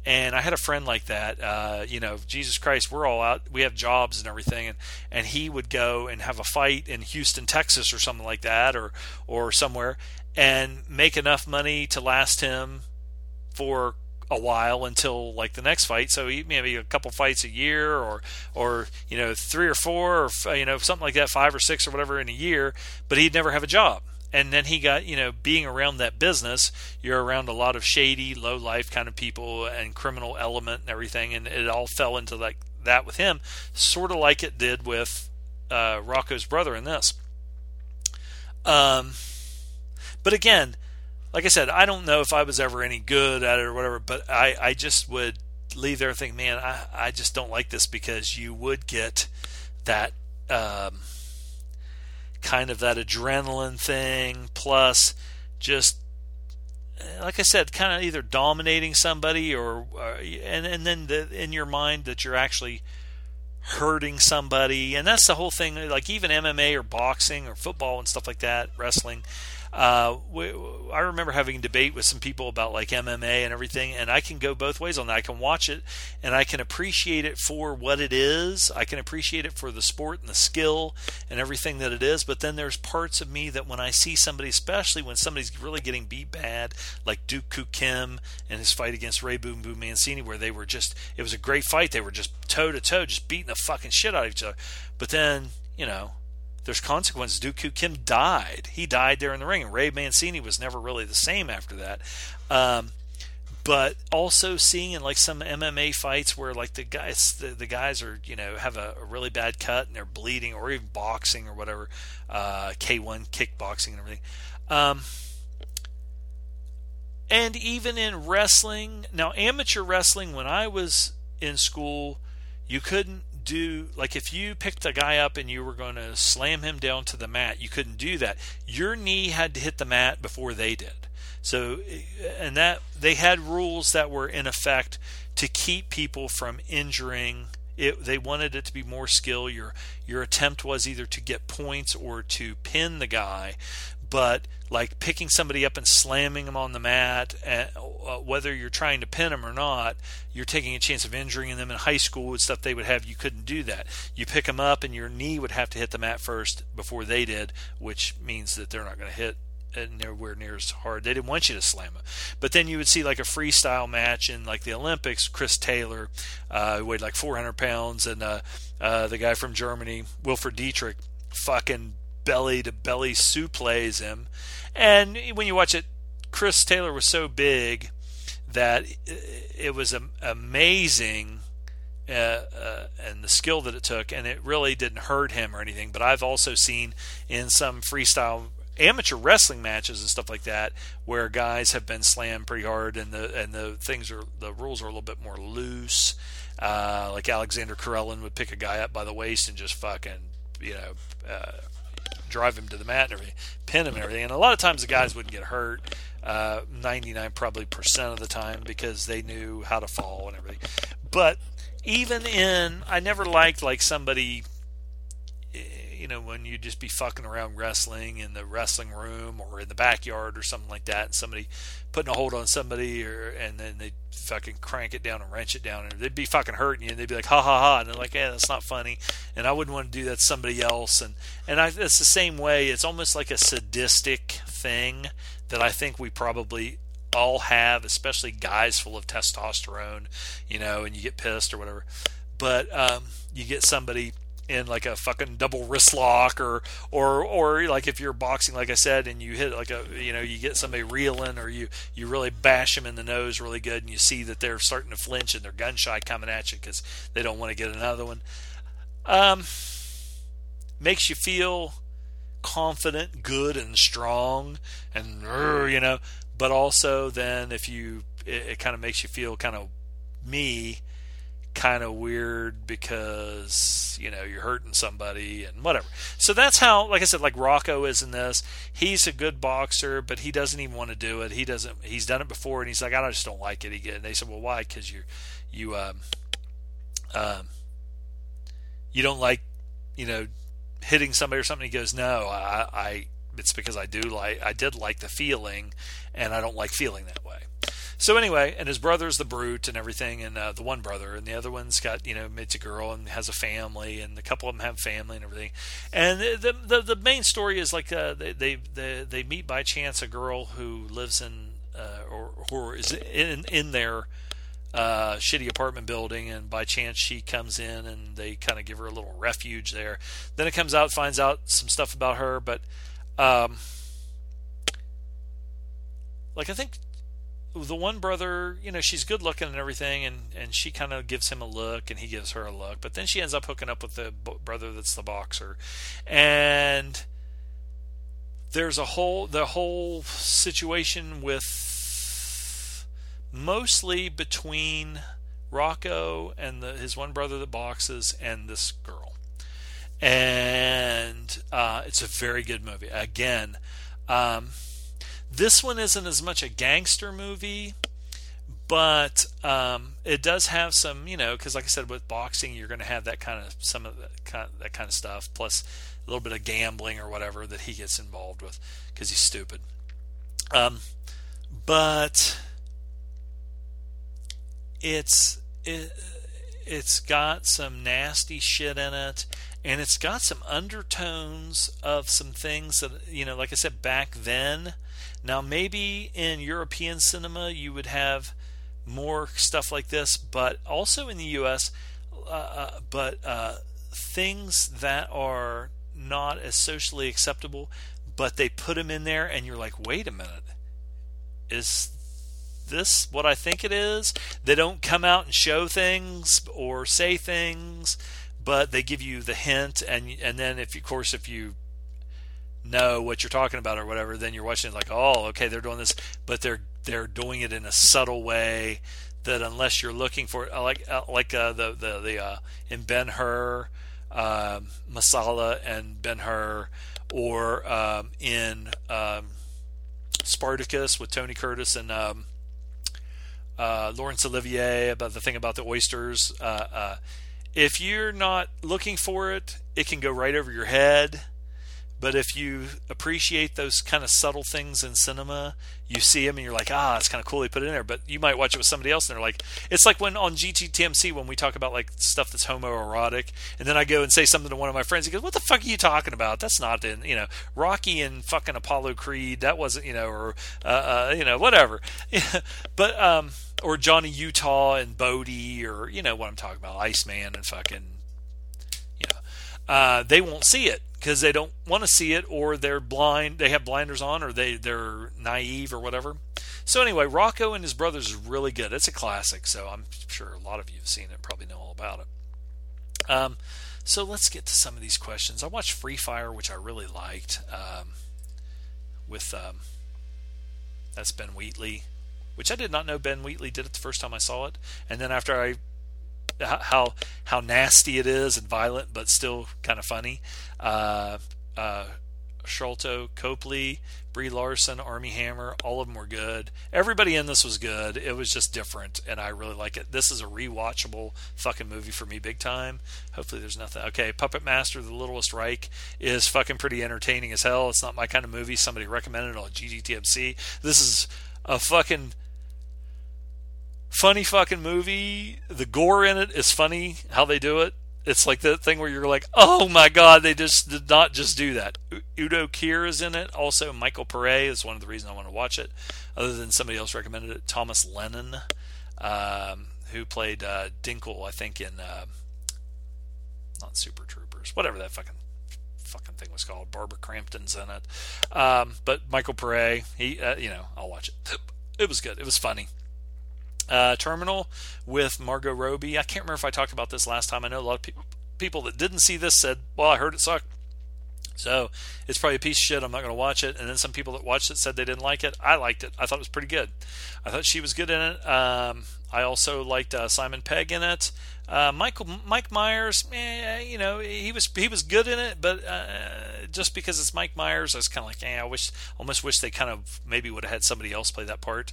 and I had a friend like that. Uh, you know, Jesus Christ, we're all out. We have jobs and everything, and and he would go and have a fight in Houston, Texas, or something like that, or or somewhere, and make enough money to last him for a while until like the next fight. So he maybe a couple fights a year, or or you know three or four, or you know something like that, five or six or whatever in a year. But he'd never have a job, and then he got you know being around that business you're around a lot of shady low life kind of people and criminal element and everything. And it all fell into like that with him sort of like it did with uh, rocco's brother in this. Um, but again like i said i don't know if i was ever any good at it or whatever but i, I just would leave there thinking man I, I just don't like this because you would get that um, kind of that adrenaline thing, plus just eh, like I said, kind of either dominating somebody or, and and then the, in your mind that you're actually hurting somebody, and that's the whole thing. Like even MMA or boxing or football and stuff like that, wrestling uh, we, I remember having a debate with some people about like MMA and everything, and I can go both ways on that. I can watch it and I can appreciate it for what it is. I can appreciate it for the sport and the skill and everything that it is. But then there's parts of me that when I see somebody, especially when somebody's really getting beat bad, like Duk Koo Kim and his fight against Ray Boom Boom Mancini, where they were just, it was a great fight. They were just toe to toe, just beating the fucking shit out of each other. But then, you know, there's consequences. Koo Kim died. He died there in the ring, Ray Mancini was never really the same after that. Um, but also seeing in like some MMA fights where like the guys the, the guys are you know have a, a, really bad cut and they're bleeding or even boxing or whatever uh, K1 kickboxing and everything um, and even in wrestling now amateur wrestling when I was in school you couldn't do like if you picked a guy up and you were going to slam him down to the mat, you couldn't do that. Your knee had to hit the mat before they did. So eh, and that they had rules that were in effect to keep people from injuring it, they wanted it to be more skill. Your your attempt was either to get points or to pin the guy but like picking somebody up and slamming them on the mat, uh, whether you're trying to pin them or not, you're taking a chance of injuring them. In high school, with stuff they would have, you couldn't do that. You pick them up, and your knee would have to hit the mat first before they did, which means that they're not going to hit nowhere near as hard. They didn't want you to slam it. But then you would see like a freestyle match in like the Olympics. Chris Taylor, uh, who weighed like 400 pounds, and uh, uh, the guy from Germany, Wilfried Dietrich, fucking belly to belly suplex him. And when you watch it, Chris Taylor was so big that it was amazing uh, uh, and the skill that it took, and it really didn't hurt him or anything. But I've also seen in some freestyle amateur wrestling matches and stuff like that where guys have been slammed pretty hard, and the and the things are the rules are a little bit more loose. Uh, like Alexander Karelin would pick a guy up by the waist and just fucking you know uh, drive him to the mat and everything, pin him and everything. And a lot of times the guys wouldn't get hurt, uh, 99 probably percent of the time because they knew how to fall and everything. But even in, I never liked like somebody you know, when you just be fucking around wrestling in the wrestling room or in the backyard or something like that, and somebody putting a hold on somebody, or and then they fucking crank it down and wrench it down, and they'd be fucking hurting you, and they'd be like, ha ha ha, and they're like, yeah, that's not funny, and I wouldn't want to do that to somebody else, and and I, it's the same way. It's almost like a sadistic thing that I think we probably all have, especially guys full of testosterone, you know, and you get pissed or whatever. But um, you get somebody in like a fucking double wrist lock or or or like if you're boxing like I said and you hit like a you know you get somebody reeling or you you really bash them in the nose really good and you see that they're starting to flinch and they're gun shy coming at you because they don't want to get another one. Um makes you feel confident good and strong and you know but also then if you it, it kind of makes you feel kind of me kind of weird because you know you're hurting somebody and whatever. So that's how, like I said, like Rocco is in this. He's a good boxer, but he doesn't even want to do it. He doesn't. He's done it before, and he's like, I just don't like it. Again, they said, well, why? Because you, you, um, um, you don't like, you know, hitting somebody or something. He goes, no, I, I. It's because I do like. I did like the feeling, and I don't like feeling that way. So anyway, and his brother's the brute and everything, and uh, the one brother, and the other one's got you know meets a girl and has a family, and a couple of them have family and everything. And the the, the main story is like uh, they, they they they meet by chance a girl who lives in uh, or who is in in their uh, shitty apartment building, and by chance she comes in, and they kind of give her a little refuge there. Then it comes out, finds out some stuff about her, but um, like I think the one brother, you know, she's good looking and everything, and and she kind of gives him a look, and he gives her a look, but then she ends up hooking up with the brother that's the boxer, and there's a whole the whole situation with mostly between Rocco and the, his one brother that boxes and this girl, and uh, it's a very good movie. Again. Um, this one isn't as much a gangster movie, but um, it does have some, you know, because like I said, with boxing, you're going to have that kind of some of that kind of, that kind of stuff, plus a little bit of gambling or whatever that he gets involved with because he's stupid. Um, but it's it, it's got some nasty shit in it and it's got some undertones of some things that you know like i said back then now, maybe in European cinema you would have more stuff like this, but also in the U.S. Uh, uh, but uh, things that are not as socially acceptable, but they put them in there, and you're like, wait a minute, is this what I think it is? They don't come out and show things or say things, but they give you the hint, and and then if of course if you know what you're talking about or whatever, then you're watching it like, oh, okay, they're doing this, but they're they're doing it in a subtle way that unless you're looking for it, like uh, like uh, the the the uh, in Ben Hur, uh, Messala and Ben Hur, or um, in um, Spartacus with Tony Curtis and um, uh, Laurence Olivier about the thing about the oysters. Uh, uh, if you're not looking for it, it can go right over your head but if you appreciate those kind of subtle things in cinema, you see them and you're like, ah, it's kind of cool they put it in there. But you might watch it with somebody else and they're like, it's like when on GTTMC when we talk about like stuff that's homoerotic, and then I go and say something to one of my friends. He goes, "What the fuck are you talking about? That's not in you know Rocky and fucking Apollo Creed. That wasn't you know or uh, uh, you know whatever." but um, or Johnny Utah and Bodhi or you know what I'm talking about, Iceman and fucking you know, uh, they won't see it because they don't want to see it or they're blind they have blinders on or they they're naive or whatever. So anyway rocco and his brothers is really good. It's a classic so i'm sure a lot of you have seen it probably know all about it. Um, so let's get to some of these questions. I watched free fire which i really liked um, with um, that's ben wheatley which i did not know ben wheatley did it the first time i saw it. And then after i how how nasty it is and violent, but still kind of funny. Uh, uh, Sharlto Copley, Brie Larson, Armie Hammer, all of them were good. Everybody in this was good. It was just different, and I really like it. This is a rewatchable fucking movie for me, big time. Hopefully, there's nothing. Okay, Puppet Master: The Littlest Reich is fucking pretty entertaining as hell. It's not my kind of movie. Somebody recommended it on GGTMC. This is a fucking funny fucking movie. The gore in it is funny how they do it. It's like that thing where you're like, oh my god, they just did not just do that. Udo Kier is in it. Also, Michael Paré is one of the reasons I want to watch it. Other than somebody else recommended it, Thomas Lennon, um, who played uh, Dinkle, I think in uh, not Super Troopers, whatever that fucking fucking thing was called. Barbara Crampton's in it, um, but Michael Paré, he, uh, you know, I'll watch it. It was good. It was funny uh, Terminal with Margot Robbie. I can't remember if I talked about this last time. I know a lot of people people that didn't see this said, "Well, I heard it sucked." So it's probably a piece of shit. I'm not going to watch it. And then some people that watched it said they didn't like it. I liked it. I thought it was pretty good. I thought she was good in it. Um, I also liked uh, Simon Pegg in it. Uh, Michael Mike Myers, eh, you know, he was he was good in it, but uh, just because it's Mike Myers, I was kind of like, eh, I wish, almost wish they kind of maybe would have had somebody else play that part.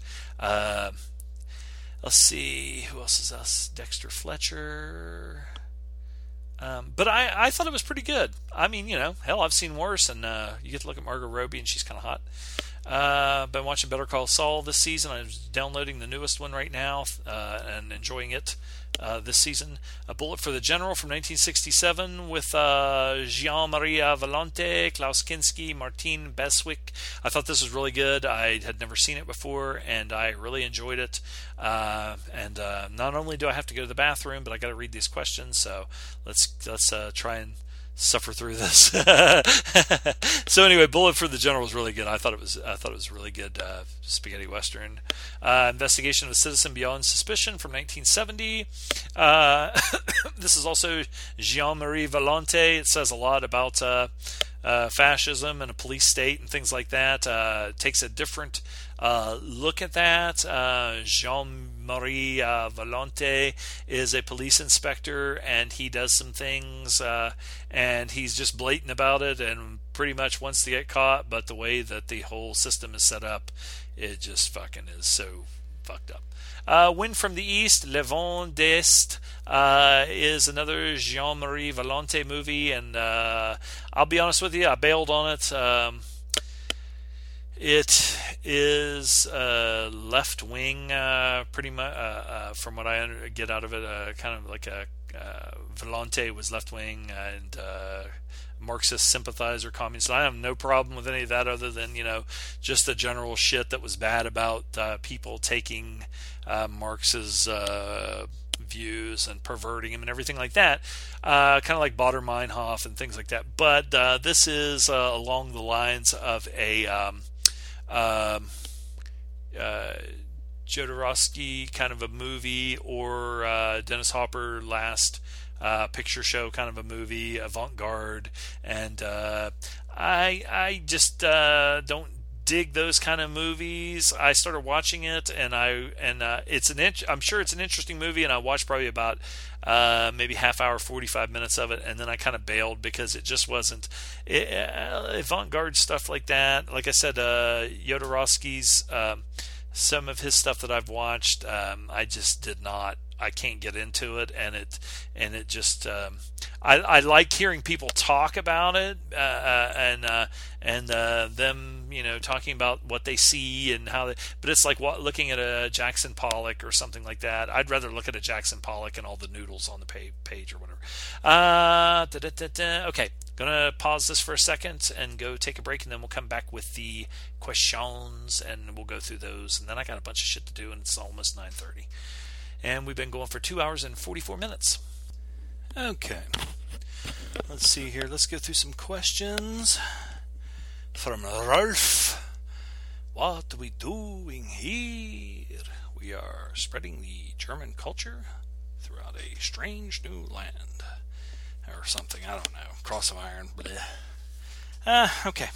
Let's see who else is us. Dexter Fletcher. Um, but I, I thought it was pretty good. I mean, you know, hell, I've seen worse, and uh, you get to look at Margot Robbie, and she's kind of hot. Uh, been watching Better Call Saul this season. I'm downloading the newest one right now uh, and enjoying it uh, this season. A Bullet for the General from 1967 with uh, Gian Maria Volonté, Klaus Kinski, Martine Beswick. I thought this was really good. I had never seen it before, and I really enjoyed it. Uh, and uh, not only do I have to go to the bathroom, but I got to read these questions. So let's let's uh, try and suffer through this. so anyway, Bullet for the General was really good. I thought it was I thought it was really good uh, spaghetti western. Uh, Investigation of a Citizen Beyond Suspicion from 1970. Uh, this is also Jean-Marie Volonté. It says a lot about uh, uh, fascism and a police state and things like that. Uh, takes a different look at that. Jean Marie uh, Volonté is a police inspector, and he does some things, uh, and he's just blatant about it, and pretty much wants to get caught. But the way that the whole system is set up, it just fucking is so fucked up. Uh, Wind from the East, Le Vent d'Est, uh, is another Jean Marie Volonté movie, and uh, I'll be honest with you, I bailed on it. Um, it is uh, left wing, uh, pretty much, uh, uh, from what I get out of it, uh, kind of like a Volonté was left wing and Marxist sympathizer, communist. I have no problem with any of that, other than you know just the general shit that was bad about people taking Marx's views and perverting him and everything like that, uh, kind of like Baader Meinhof and things like that. But uh, this is uh, along the lines of a um, um, uh, Jodorowsky kind of a movie or uh, Dennis Hopper last uh, picture show kind of a movie, avant garde, and uh, I I just uh, don't dig those kind of movies. I started watching it, and I and uh, it's an I'm sure it's an interesting movie, and I watched probably about uh, maybe half hour, 45 minutes of it, and then I kind of bailed because it just wasn't it, uh, avant-garde stuff like that. Like I said, uh, Jodorowsky's um, some of his stuff that I've watched, um, I just did not I can't get into it, and it and it just um, I, I like hearing people talk about it uh, uh, and uh, and uh, them you know talking about what they see and how they. But it's like what, looking at a Jackson Pollock or something like that. I'd rather look at a Jackson Pollock and all the noodles on the page, or whatever. Uh, okay, gonna pause this for a second and go take a break, and then we'll come back with the questions and we'll go through those. And then I got a bunch of shit to do, and it's almost nine thirty and we've been going for two hours and 44 minutes. Okay, let's see here. Let's go through some questions from Ralph. What are we doing here? We are spreading the German culture throughout a strange new land. Or something, I don't know. Cross of iron, bleh. Uh, okay.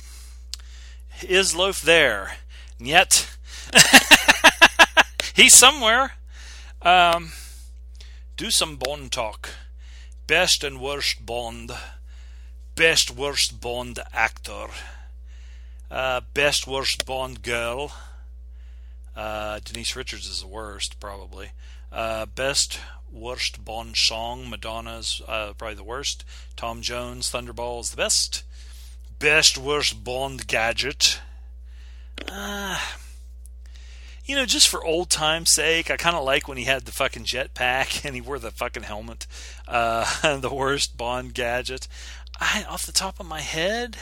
Is Loaf there? Yet. He's somewhere. Um, do some Bond talk. Best and worst Bond. Best worst Bond actor. Uh, best worst Bond girl. Uh, Denise Richards is the worst, probably. Uh, best worst Bond song. Madonna's uh, probably the worst. Tom Jones, Thunderball is the best. Best worst Bond gadget. Uh, you know, just for old time's sake, I kind of like when he had the fucking jetpack and he wore the fucking helmet. Uh, the worst Bond gadget. I, off the top of my head,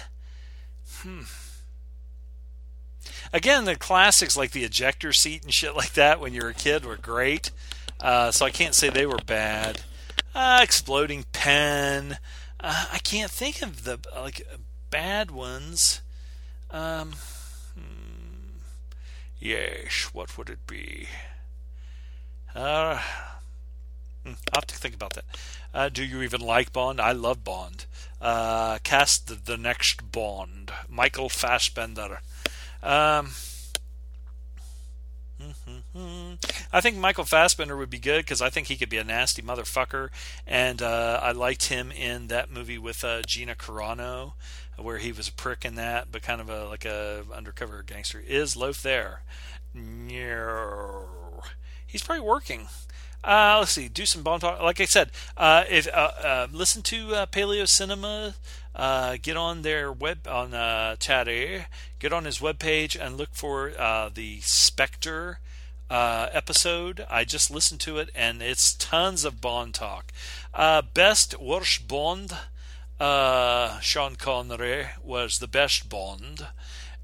hmm. Again, the classics like the ejector seat and shit like that when you were a kid were great. Uh, so I can't say they were bad. Uh, exploding pen. Uh, I can't think of the like bad ones. Um, Yes, what would it be? Uh, hmm, I'll have to think about that. Uh, do you even like Bond? I love Bond. Uh, cast the, the next Bond, Michael Fassbender. Um, I think Michael Fassbender would be good because I think he could be a nasty motherfucker, and uh, I liked him in that movie with uh, Gina Carano where he was a prick in that, but kind of a like a undercover gangster. Is Loaf there? No. He's probably working. Uh, let's see. Do some bone talk. Like I said, uh, if uh, uh listen to uh, Paleo Cinema, uh, get on their web on uh, get on his webpage and look for the Spectre episode. I just listened to it and it's tons of Bond talk. best worst Bond uh, Sean Connery was the best Bond,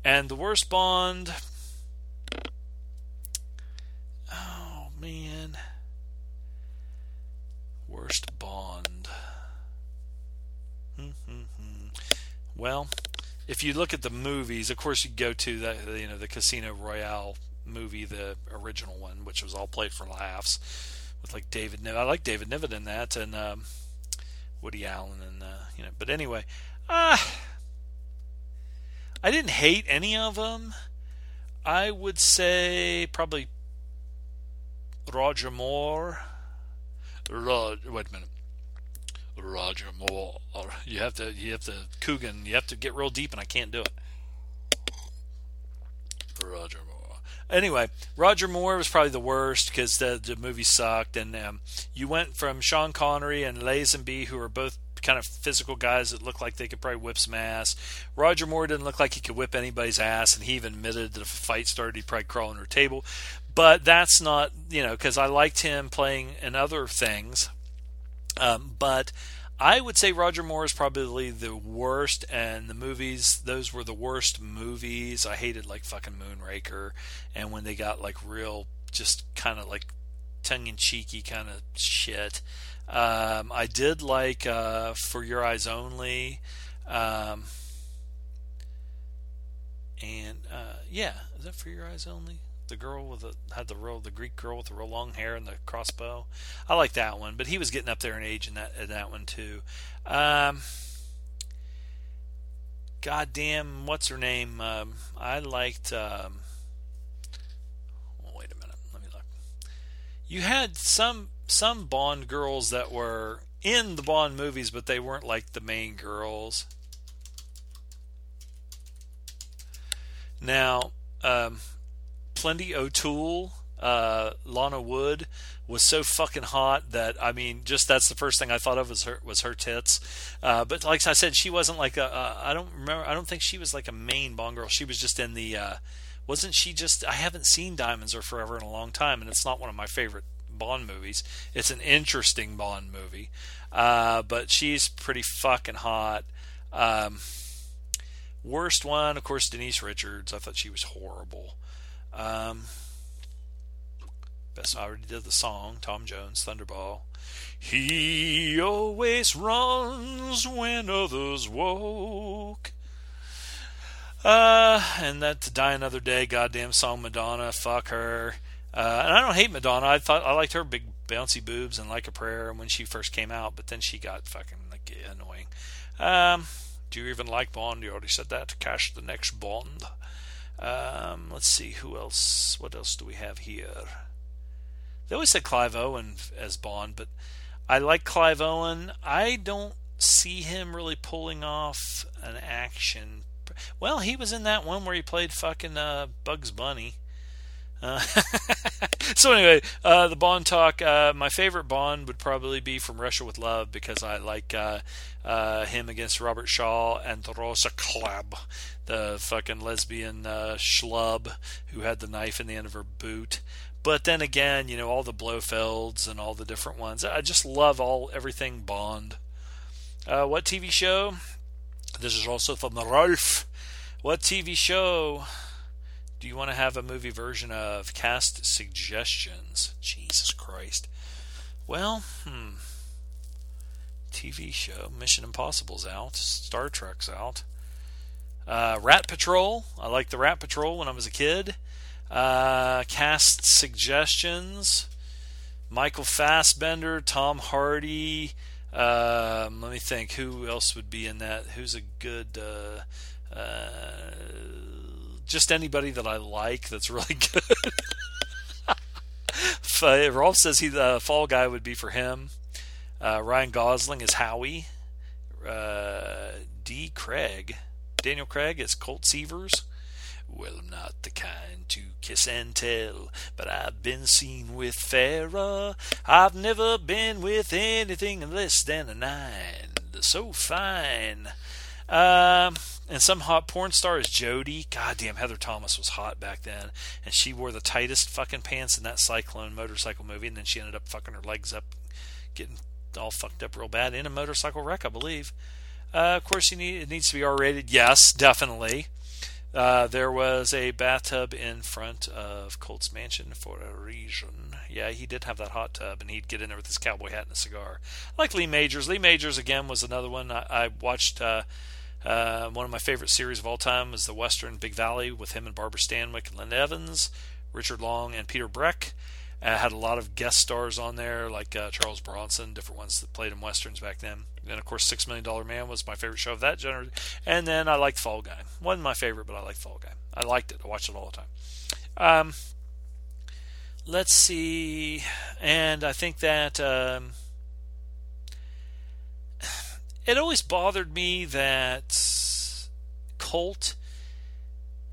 and the worst Bond. Oh man, worst Bond. Hmm, hmm, Well, if you look at the movies, of course you go to the you know the Casino Royale movie, the original one, which was all played for laughs, with like David. Niven. I like David Niven in that, and um, Woody Allen, and uh, you know. But anyway, uh, I didn't hate any of them. I would say probably Roger Moore. Rod, wait a minute. Roger Moore. You have to, you have to, Coogan. You have to get real deep, and I can't do it. Roger. Anyway, Roger Moore was probably the worst because the the movie sucked, and um, you went from Sean Connery and Lazenby, who are both kind of physical guys that looked like they could probably whip some ass. Roger Moore didn't look like he could whip anybody's ass, and he even admitted that if a fight started, he'd probably crawl under a table. But that's not, you know, because I liked him playing in other things. Um, but I would say Roger Moore is probably the worst, and the movies, those were the worst movies. I hated like fucking Moonraker, and when they got like real, just kind of like tongue in cheeky kind of shit. Um, I did like uh, For Your Eyes Only. Um, and uh, yeah, is that For Your Eyes Only? The girl with the had the real the Greek girl with the real long hair and the crossbow. I like that one, but he was getting up there in age in that in that one too. Um, goddamn, what's her name? Um, I liked. Um, wait a minute, let me look. You had some some Bond girls that were in the Bond movies, but they weren't like the main girls. Now, um, Plenty O'Toole, uh, Lana Wood was so fucking hot that I mean, just that's the first thing I thought of was her was her tits. Uh, but like I said, she wasn't like a. Uh, I don't remember. I don't think she was like a main Bond girl. She was just in the. Uh, wasn't she just? I haven't seen Diamonds Are Forever in a long time, and it's not one of my favorite Bond movies. It's an interesting Bond movie, uh, but she's pretty fucking hot. Um, worst one, of course, Denise Richards. I thought she was horrible. Um, best I already did the song, Tom Jones, Thunderball. He always runs when others walk. Uh, and that to die another day, goddamn song, Madonna, fuck her. Uh, and I don't hate Madonna. I thought I liked her big bouncy boobs and like a prayer when she first came out, but then she got fucking like annoying. Um, do you even like Bond? You already said that. Cash the next Bond. Um, let's see who else. What else do we have here? They always said Clive Owen as Bond, but I like Clive Owen. I don't see him really pulling off an action. Well, he was in that one where he played fucking uh, Bugs Bunny. Uh, so anyway, uh, the Bond talk. Uh, my favorite Bond would probably be from Russia with Love because I like uh, uh, him against Robert Shaw and Rosa Klebb, the fucking lesbian uh, schlub who had the knife in the end of her boot. But then again, you know all the Blofelds and all the different ones. I just love all everything Bond. what TV show? This is also from Ralph. What TV show? Do you want to have a movie version of cast suggestions? Jesus Christ. Well, hmm. TV show. Mission Impossible's out. Star Trek's out. Uh, Rat Patrol. I liked the Rat Patrol when I was a kid. Uh, cast suggestions. Michael Fassbender, Tom Hardy. Um, let me think. Who else would be in that? Who's a good. Just anybody that I like that's really good. Rolf says he the fall guy would be for him. Uh, Ryan Gosling is Howie. Uh, D. Craig, Daniel Craig is Colt Seavers. Well, I'm not the kind to kiss and tell, but I've been seen with Farrah. I've never been with anything less than a nine. So fine. Um, and some hot porn star is Jody. Goddamn, Heather Thomas was hot back then, and she wore the tightest fucking pants in that Cyclone motorcycle movie, and then she ended up fucking her legs up, getting all fucked up real bad in a motorcycle wreck, I believe. Uh, of course, you need it needs to be R-rated. Yes, definitely. Uh, there was a bathtub in front of Colt's mansion for a reason. Yeah, he did have that hot tub, and he'd get in there with his cowboy hat and a cigar. Like Lee Majors. Lee Majors again was another one I, I watched. Uh, Uh, one of my favorite series of all time is the Western Big Valley with him and Barbara Stanwyck and Lynn Evans, Richard Long, and Peter Breck. Uh, had a lot of guest stars on there, like uh, Charles Bronson, different ones that played in westerns back then. And of course, Six Million Dollar Man was my favorite show of that genre. And then I liked Fall Guy. wasn't my favorite, but I liked Fall Guy. I liked it. I watched it all the time. Um, let's see, and I think that um, it always bothered me that Colt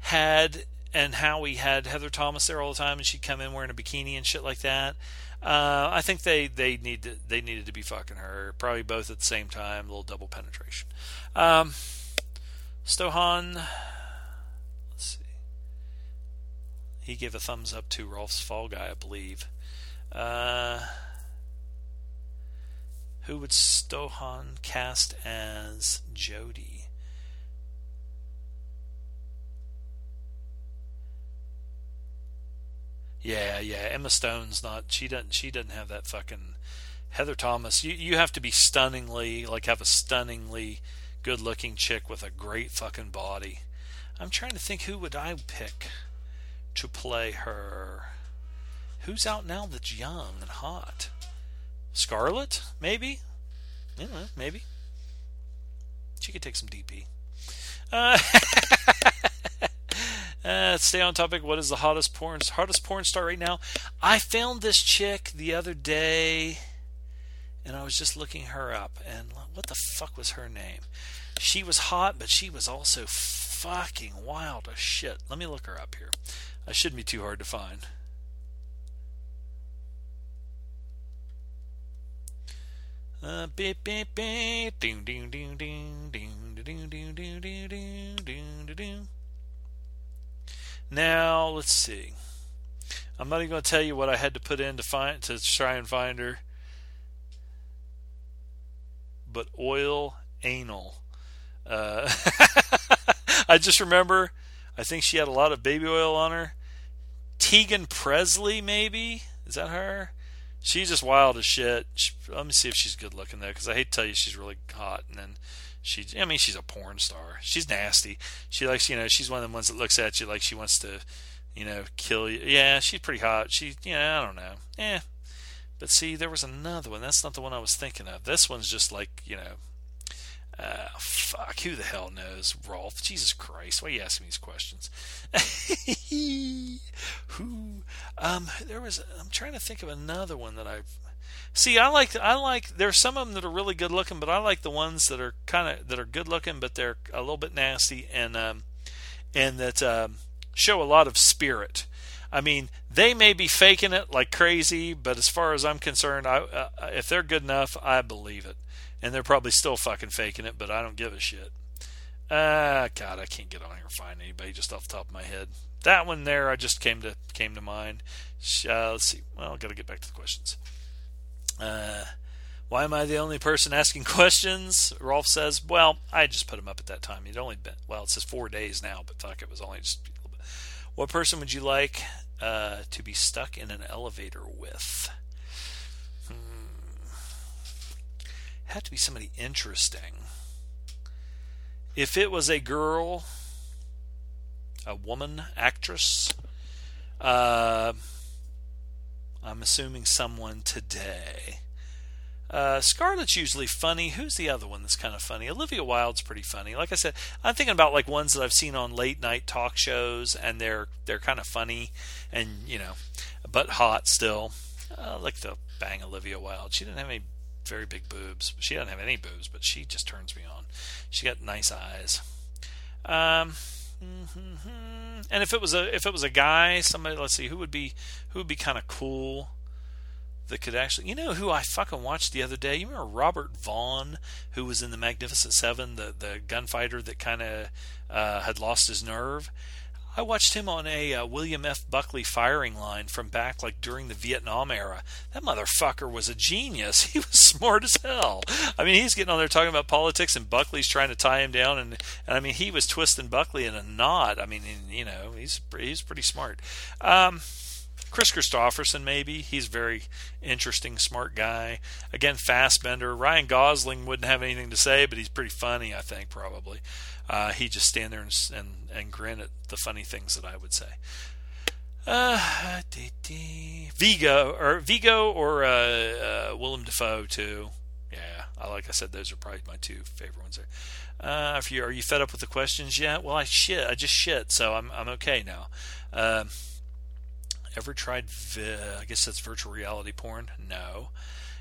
had and Howie had Heather Thomas there all the time, and she'd come in wearing a bikini and shit like that. Uh, I think they they need to, they needed to be fucking her, probably both at the same time, a little double penetration. Um, Stohan, let's see, he gave a thumbs up to Rolf's Fall Guy, I believe. Uh, who would Stohan cast as Jody? Yeah, yeah. Emma Stone's not. She doesn't. She doesn't have that fucking. Heather Thomas. You you have to be stunningly like have a stunningly good looking chick with a great fucking body. I'm trying to think who would I pick to play her. Who's out now that's young and hot? Scarlett, maybe. Yeah, maybe. She could take some DP. Uh, Uh, stay on topic. What is the hottest porn hottest porn star right now? I found this chick the other day, and I was just looking her up. And what the fuck was her name? She was hot, but she was also fucking wild as shit. Let me look her up here. I shouldn't be too hard to find. Uh. Now, let's see. I'm not even going to tell you what I had to put in to find to try and find her. But oil anal. Uh, I just remember. I think she had a lot of baby oil on her. Teagan Presley, maybe is that her? She's just wild as shit. She, let me see if she's good looking though, because I hate to tell you she's really hot, and then she I mean she's a porn star. She's nasty. She likes you know she's one of the ones that looks at you like she wants to you know kill you. Yeah, she's pretty hot. She yeah I don't know. Eh. But see, there was another one. That's not the one I was thinking of. This one's just like you know. Uh, fuck, who the hell knows? Rolf, Jesus Christ, why are you asking me these questions? who? Um, there was. I'm trying to think of another one that I've See, I like I like there's some of them that are really good looking, but I like the ones that are kind of that are good looking, but they're a little bit nasty and um, and that um, show a lot of spirit. I mean, they may be faking it like crazy, but as far as I'm concerned, I, uh, if they're good enough, I believe it. And they're probably still fucking faking it, but I don't give a shit. Ah, uh, God, I can't get on here and find anybody just off the top of my head. That one there, I just came to came to mind. Uh, let's see. Well, I got to get back to the questions. Uh, why am I the only person asking questions? Rolf says, Well, I just put him up at that time. He'd only been, well, it says four days now, but fuck, it was only just a little bit. What person would you like uh, to be stuck in an elevator with? Had to be somebody interesting. If it was a girl, a woman actress, uh, I'm assuming someone today. Uh, Scarlett's usually funny. Who's the other one that's kind of funny? Olivia Wilde's pretty funny. Like I said, I'm thinking about like ones that I've seen on late night talk shows, and they're they're kind of funny, and you know, but hot still. I like to bang Olivia Wilde. She didn't have any very big boobs. She doesn't have any boobs, but she just turns me on. She got nice eyes. Um. And if it was a if it was a guy, somebody let's see who would be who would be kind of cool that could actually you know who I fucking watched the other day. You remember Robert Vaughn who was in the Magnificent Seven, the the gunfighter that kind of uh, had lost his nerve. I watched him on a uh, William F. Buckley firing line from back like during the Vietnam era. That motherfucker was a genius. He was smart as hell. I mean, he's getting on there talking about politics, and Buckley's trying to tie him down, and, and I mean, he was twisting Buckley in a knot. I mean, you know, he's he's pretty smart. Um, Kris Kristofferson, maybe. He's very interesting, smart guy. Again, Fassbender. Ryan Gosling wouldn't have anything to say, but he's pretty funny, I think, probably. Uh, he just stand there and, and, and grin at the funny things that I would say. Uh, Viggo or Viggo or uh, uh, Willem Dafoe too. Yeah, like I said, those are probably my two favorite ones there. Uh, if you are you fed up with the questions yet? Well, I shit. I just shit, so I'm I'm okay now. Uh, ever tried? Vi- I guess that's virtual reality porn. No.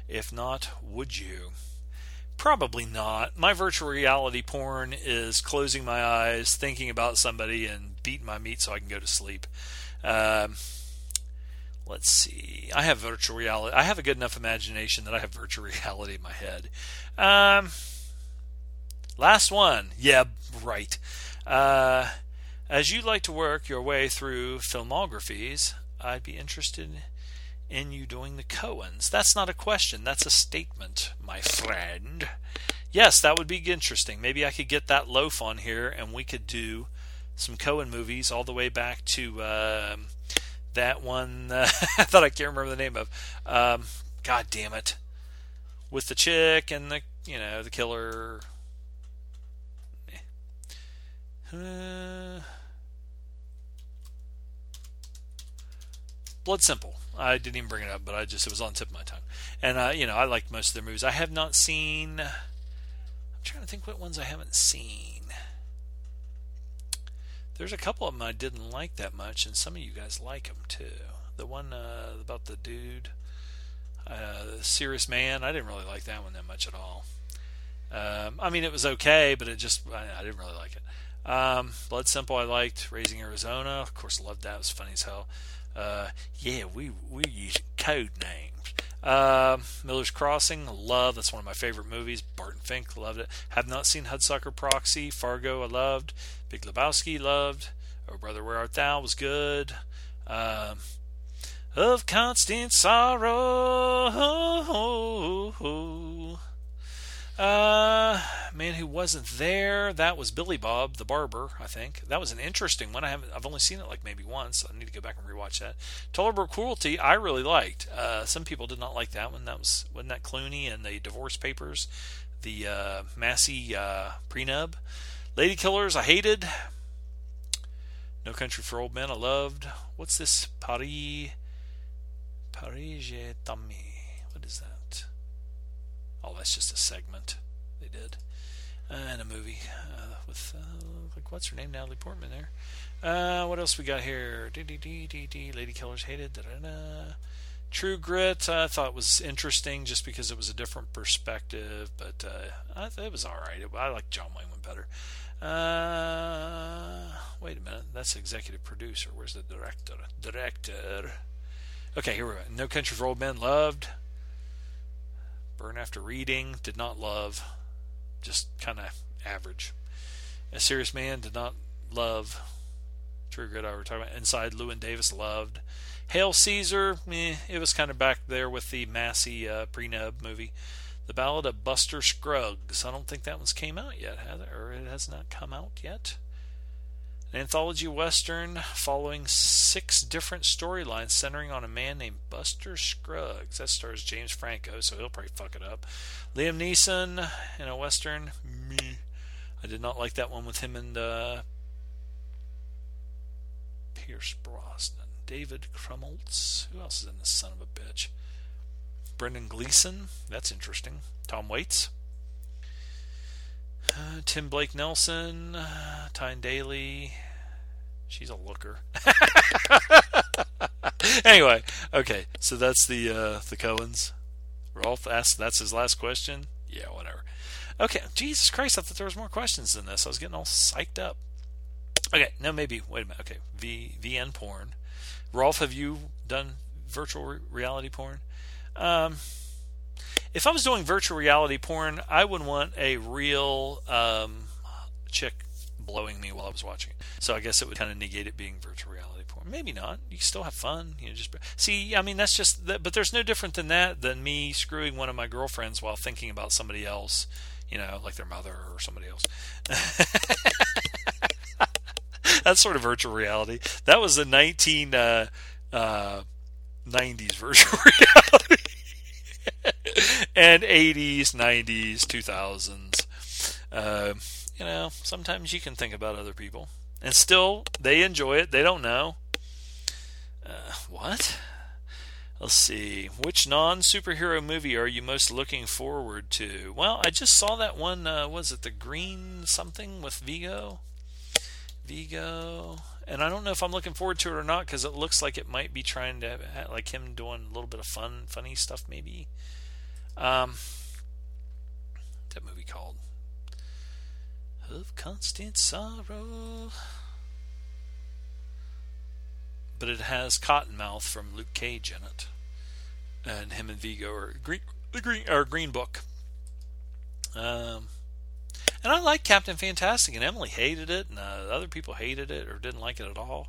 If not, would you? Probably not. My virtual reality porn is closing my eyes, thinking about somebody, and beating my meat so I can go to sleep. Um, let's see. I have virtual reality. I have a good enough imagination that I have virtual reality in my head. Um, last one. Yeah, right. Uh, as you like to work your way through filmographies, I'd be interested in you doing the Coens. That's not a question. That's a statement, my friend. Yes, that would be interesting. Maybe I could get that loaf on here, and we could do some Coen movies all the way back to um, that one. Uh, I thought I can't remember the name of. Um, God damn it! With the chick and the you know the killer. Uh, Blood Simple. I didn't even bring it up, but I just it was on the tip of my tongue. And uh, you know, I like most of their movies. I have not seen. I'm trying to think what ones I haven't seen. There's a couple of them I didn't like that much, and some of you guys like them too. The one uh, about the dude, uh, the Serious Man, I didn't really like that one that much at all. Um, I mean, it was okay, but it just I, I didn't really like it. Um, Blood Simple, I liked. Raising Arizona, of course, loved that. It was funny as hell. Uh, yeah, we we use code names. Uh, Miller's Crossing, love. That's one of my favorite movies. Barton Fink, loved it. Have not seen Hudsucker Proxy. Fargo, I loved. Big Lebowski, loved. Oh Brother, Where Art Thou was good. Um, of constant sorrow. Uh, man who wasn't there. That was Billy Bob the Barber. I think that was an interesting one. I haven't. I've only seen it like maybe once. I need to go back and rewatch that. Tolerable Cruelty. I really liked. Uh, some people did not like that one. That was wasn't that Clooney and the Divorce Papers, the uh, Massey uh, prenub. Lady Killers. I hated. No Country for Old Men. I loved. What's this? Paris. Paris is that? Oh, that's just a segment they did. Uh, and a movie uh, with, uh, like, what's her name? Natalie Portman there. Uh, what else we got here? Lady Killers Hated. Da-da-da. True Grit, I thought was interesting just because it was a different perspective, but uh, it was all right. I like John Wayne one better. Uh, wait a minute, that's executive producer. Where's the director? Director. Okay, here we go. No Country for Old Men, loved. Burn After Reading, did not love. Just kind of average. A Serious Man, did not love. True Grit, I were talking about. Inside, Llewyn Davis loved. Hail Caesar, eh, it was kind of back there with the Massey uh, pre-nub movie. The Ballad of Buster Scruggs. I don't think that one's came out yet, has it? Or it has not come out yet. An anthology western following six different storylines centering on a man named Buster Scruggs. That stars James Franco, so he'll probably fuck it up. Liam Neeson in a western. Me. I did not like that one with him and uh, Pierce Brosnan. David Krumholtz. Who else is in this son of a bitch? Brendan Gleeson. That's interesting. Tom Waits. Uh, Tim Blake Nelson, uh, Tyne Daly. She's a looker. anyway, okay, so that's the uh, the Coens. Rolf asked. That's his last question. Yeah, whatever. Okay, Jesus Christ! I thought there was more questions than this. I was getting all psyched up. Okay, no, maybe. Wait a minute. Okay, V VN porn. Rolf, have you done virtual reality porn? Um, if I was doing virtual reality porn, I would want a real um, chick blowing me while I was watching it. So I guess it would kind of negate it being virtual reality porn. Maybe not. You still have fun. You know, just see. I mean, that's just. That, but there's no different than that than me screwing one of my girlfriends while thinking about somebody else. You know, like their mother or somebody else. that's sort of virtual reality. That was the 1990s Uh, uh, virtual reality and 80s, 90s, 2000s. Uh, you know, sometimes you can think about other people and still they enjoy it. They don't know. Uh, what? Let's see. Which non superhero movie are you most looking forward to? Well, I just saw that one. Uh, was it the Green something with Vigo? Viggo. And I don't know if I'm looking forward to it or not because it looks like it might be trying to like him doing a little bit of fun, funny stuff maybe. Um, that movie called of constant sorrow. But it has Cottonmouth from Luke Cage in it, and him and Viggo are green, the green or Green Book. Um, and I like Captain Fantastic, and Emily hated it, and uh, other people hated it or didn't like it at all.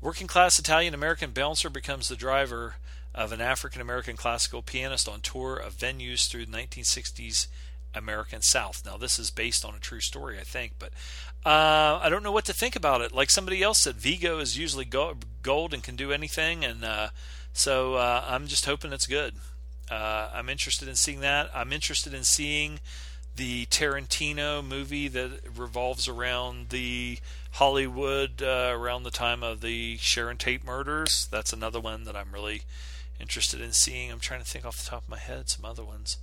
Working class Italian American bouncer becomes the driver of an African American classical pianist on tour of venues through the 1960s American South. Now, this is based on a true story, I think, but uh, I don't know what to think about it. Like somebody else said, Viggo is usually gold and can do anything, and uh, so uh, I'm just hoping it's good. Uh, I'm interested in seeing that. I'm interested in seeing the Tarantino movie that revolves around the Hollywood uh, around the time of the Sharon Tate murders. That's another one that I'm really interested in seeing. I'm trying to think off the top of my head some other ones.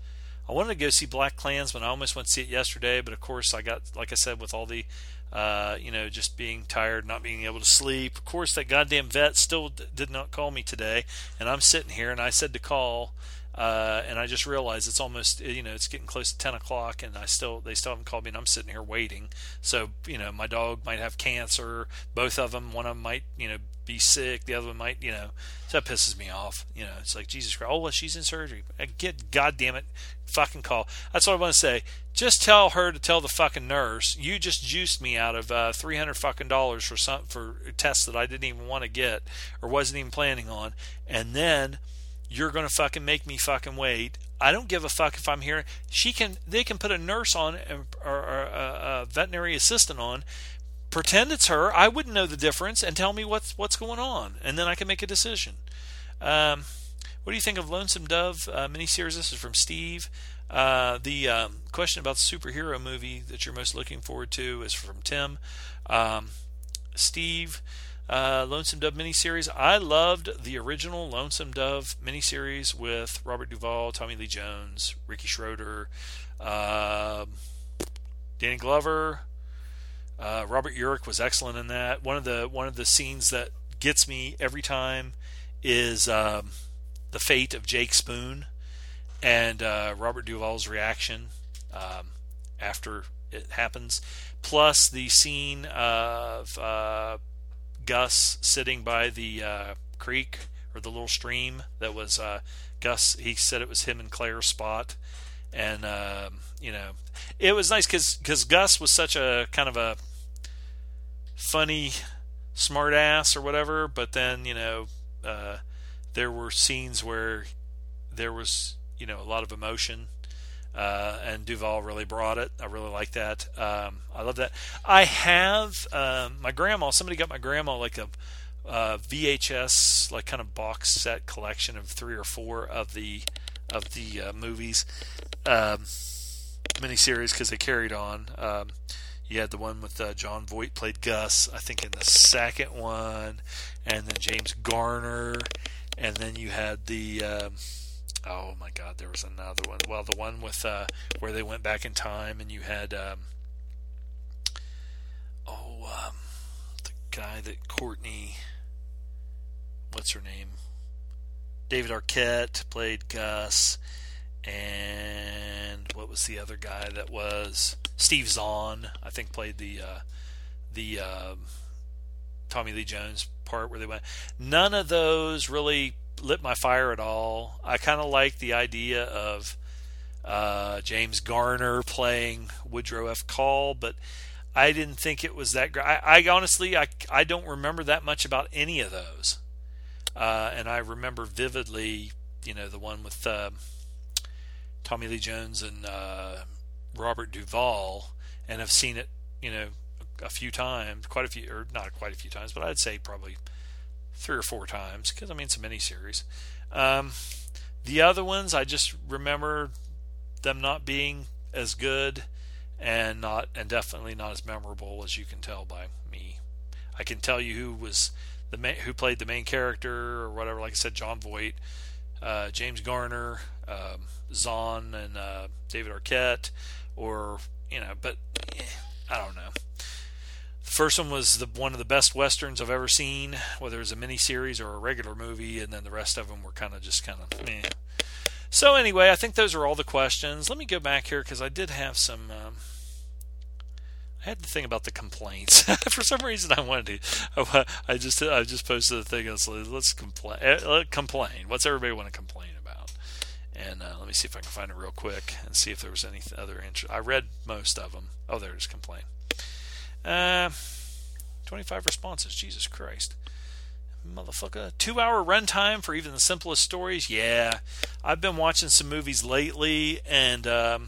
I wanted to go see Black Klansman. I almost went to see it yesterday, but of course I got, like I said, with all the, uh, you know, just being tired, not being able to sleep. Of course, that goddamn vet still d- did not call me today, and I'm sitting here, and I said to call, uh, and I just realized it's almost, you know, it's getting close to 10 o'clock, and I still, they still haven't called me, and I'm sitting here waiting. So, you know, my dog might have cancer. Both of them, one of them might, you know, be sick. The other one might, you know, so that pisses me off. You know, it's like Jesus Christ. Oh, well, she's in surgery. Get, goddamn it, fucking call. That's what I want to say. Just tell her to tell the fucking nurse. You just juiced me out of uh, three hundred fucking dollars for some for tests that I didn't even want to get or wasn't even planning on, and then you're gonna fucking make me fucking wait. I don't give a fuck if I'm here. She can. They can put a nurse on or, or a, a veterinary assistant on pretend it's her. I wouldn't know the difference, and tell me what's what's going on, and then I can make a decision. Um, what do you think of Lonesome Dove uh, miniseries? This is from Steve. Uh, the um, question about the superhero movie that you're most looking forward to is from Tim. Um, Steve, uh, Lonesome Dove miniseries. I loved the original Lonesome Dove miniseries with Robert Duvall, Tommy Lee Jones, Ricky Schroder, uh, Danny Glover, uh, Robert Urich was excellent in that. One of the one of the scenes that gets me every time is um, the fate of Jake Spoon and uh, Robert Duvall's reaction um, after it happens, plus the scene of uh, Gus sitting by the uh, creek or the little stream that was uh, Gus. He said it was him and Claire's spot, and um, you know, it was nice because Gus was such a kind of a funny smartass or whatever, but then you know uh, there were scenes where there was you know a lot of emotion, uh, and Duvall really brought it. I really like that. Um, I love that. I have um, my grandma. Somebody got my grandma like a uh, VHS like kind of box set collection of three or four of the of the uh, movies um, miniseries because they carried on. Um, you had the one with uh, Jon Voight played Gus, I think, in the second one, and then James Garner, and then you had the. Oh my God, there was another one. Well, the one with uh, where they went back in time, and you had. Um, oh, um, the guy that Courtney. What's her name? David Arquette played Gus, and what was the other guy that was Steve Zahn? I think played the uh, the uh, Tommy Lee Jones part where they went. None of those really lit my fire at all. I kind of like the idea of uh, James Garner playing Woodrow F. Call, but I didn't think it was that great. I, I honestly, I, I don't remember that much about any of those. Uh, and I remember vividly, you know, the one with uh, Tommy Lee Jones and uh, Robert Duvall, and have seen it, you know, a few times, quite a few, or not quite a few times, but I'd say probably three or four times because I mean it's a miniseries. Um, the other ones, I just remember them not being as good and not and definitely not as memorable as you can tell by me. I can tell you who was the ma- who played the main character or whatever. Like I said, Jon Voight, uh, James Garner, um, Zahn, and uh, David Arquette, or you know, but eh, I don't know. First one was the one of the best westerns I've ever seen, whether it was a miniseries or a regular movie, and then the rest of them were kind of just kind of meh. So anyway, I think those are all the questions. Let me go back here because I did have some. Um, I had the thing about the complaints. For some reason, I wanted to. I just I just posted a thing. It's like, let's complain. Uh, complain. What's everybody want to complain about? And uh, let me see if I can find it real quick and see if there was any other interest. I read most of them. Oh, there's complain. Uh, 25 responses. Jesus Christ motherfucker. Two hour runtime for even the simplest stories. Yeah, I've been watching some movies lately, and um,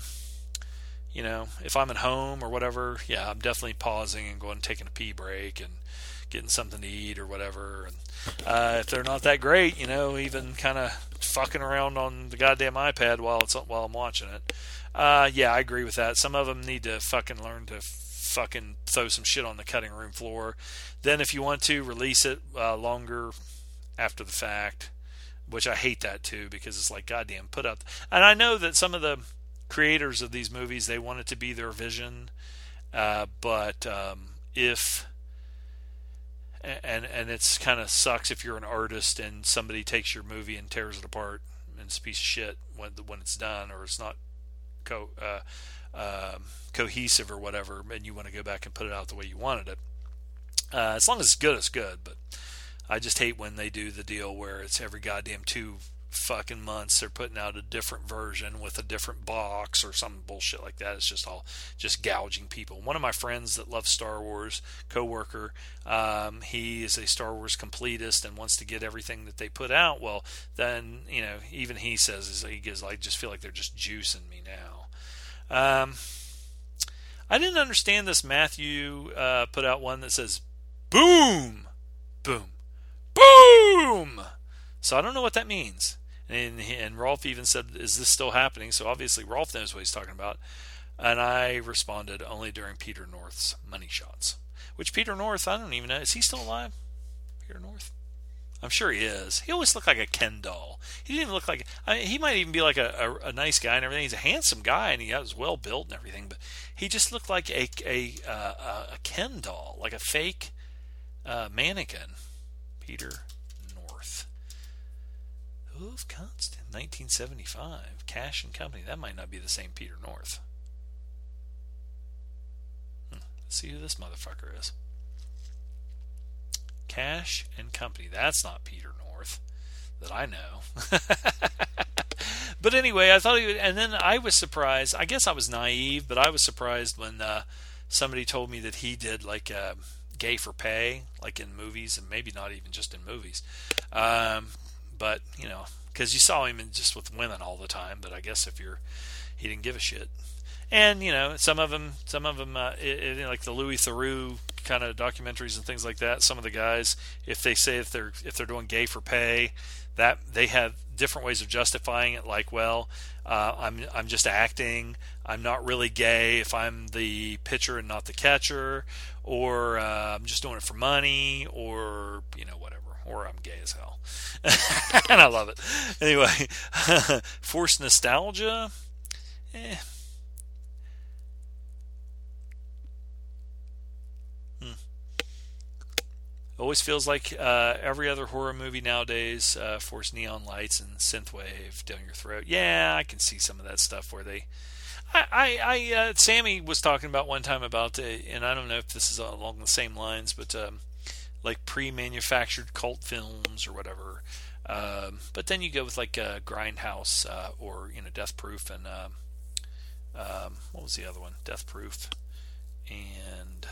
you know, if I'm at home or whatever, yeah, I'm definitely pausing and going and taking a pee break and getting something to eat or whatever. And uh, if they're not that great, you know, even kind of fucking around on the goddamn iPad while it's while I'm watching it. Uh, yeah, I agree with that. Some of them need to fucking learn to fucking throw some shit on the cutting room floor. Then, if you want to, release it uh, longer after the fact, which I hate that too because it's like, goddamn, put up. And I know that some of the creators of these movies they want it to be their vision, uh, but um, if and and it's kind of sucks if you're an artist and somebody takes your movie and tears it apart and it's a piece of shit when when it's done or it's not co uh, um, cohesive or whatever, and you want to go back and put it out the way you wanted it. Uh, as long as it's good, it's good. But I just hate when they do the deal where it's every goddamn two fucking months they're putting out a different version with a different box or some bullshit like that. It's just all just gouging people. One of my friends that loves Star Wars, coworker, um, he is a Star Wars completist and wants to get everything that they put out. Well, then you know even he says he gives like just feel like they're just juicing me now. Um, I didn't understand this. Matthew uh, put out one that says boom, boom, boom. So I don't know what that means. And, and Rolf even said, Is this still happening? So obviously, Rolf knows what he's talking about. And I responded only during Peter North's money shots. Which Peter North, I don't even know. Is he still alive? Peter North? I'm sure he is. He always looked like a Ken doll. He didn't look like. I mean, he might even be like a, a, a, nice guy and everything. He's a handsome guy and he was well built and everything, but he just looked like a a uh, a Ken doll, like a fake uh, mannequin. Peter North. Hoof Constant, 1975. Cash and Company. That might not be the same Peter North. Hmm. Let's see who this motherfucker is. Cash and Company. That's not Peter North that I know. but anyway, I thought he would, and then I was surprised. I guess I was naive, but I was surprised when uh, somebody told me that he did like uh, gay for pay, like in movies, and maybe not even just in movies. Um, but you know, because you saw him in just with women all the time. But I guess if you're, he didn't give a shit. And you know, some of them, some of them, uh, it, it, like the Louis Theroux kind of documentaries and things like that. Some of the guys, if they say if they're if they're doing gay for pay, that they have different ways of justifying it. Like, well, uh, I'm I'm just acting. I'm not really gay if I'm the pitcher and not the catcher, or uh, I'm just doing it for money, or you know whatever, or I'm gay as hell, and I love it. Anyway, forced nostalgia. Eh, always feels like uh, every other horror movie nowadays uh, force neon lights and synthwave down your throat. Yeah, I can see some of that stuff where they. I, I, I uh, Sammy was talking about one time about, and I don't know if this is along the same lines, but um, like pre-manufactured cult films or whatever. Um, but then you go with like uh, Grindhouse uh, or you know Death Proof and um, um, what was the other one? Death Proof and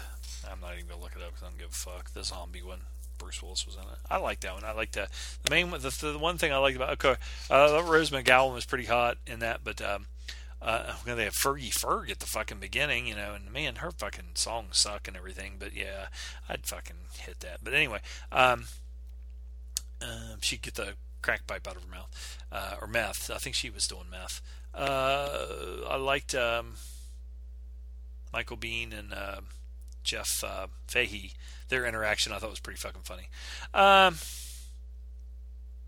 I'm not even gonna look it up because I don't give a fuck. The zombie one, Bruce Willis was in it. I like that one. I like that. the main the, the one thing I liked about okay, uh, Rose McGowan was pretty hot in that, but um, uh, they have Fergie Ferg at the fucking beginning, you know, and man, her fucking songs suck and everything. But yeah, I'd fucking hit that. But anyway, um, Um, she'd get the crack pipe out of her mouth, uh, or meth. I think she was doing meth. Uh, I liked um, Michael Biehn and uh, Jeff uh, Fahey. Their interaction I thought was pretty fucking funny. Um,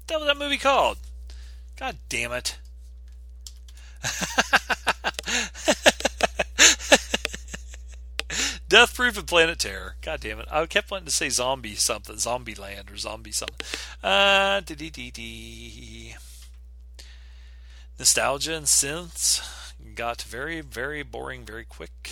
what was that movie called? God damn it. Death Proof and Planet Terror. God damn it. I kept wanting to say zombie something, zombie land or zombie something. Uh, Nostalgia and synths got very, very boring very quick.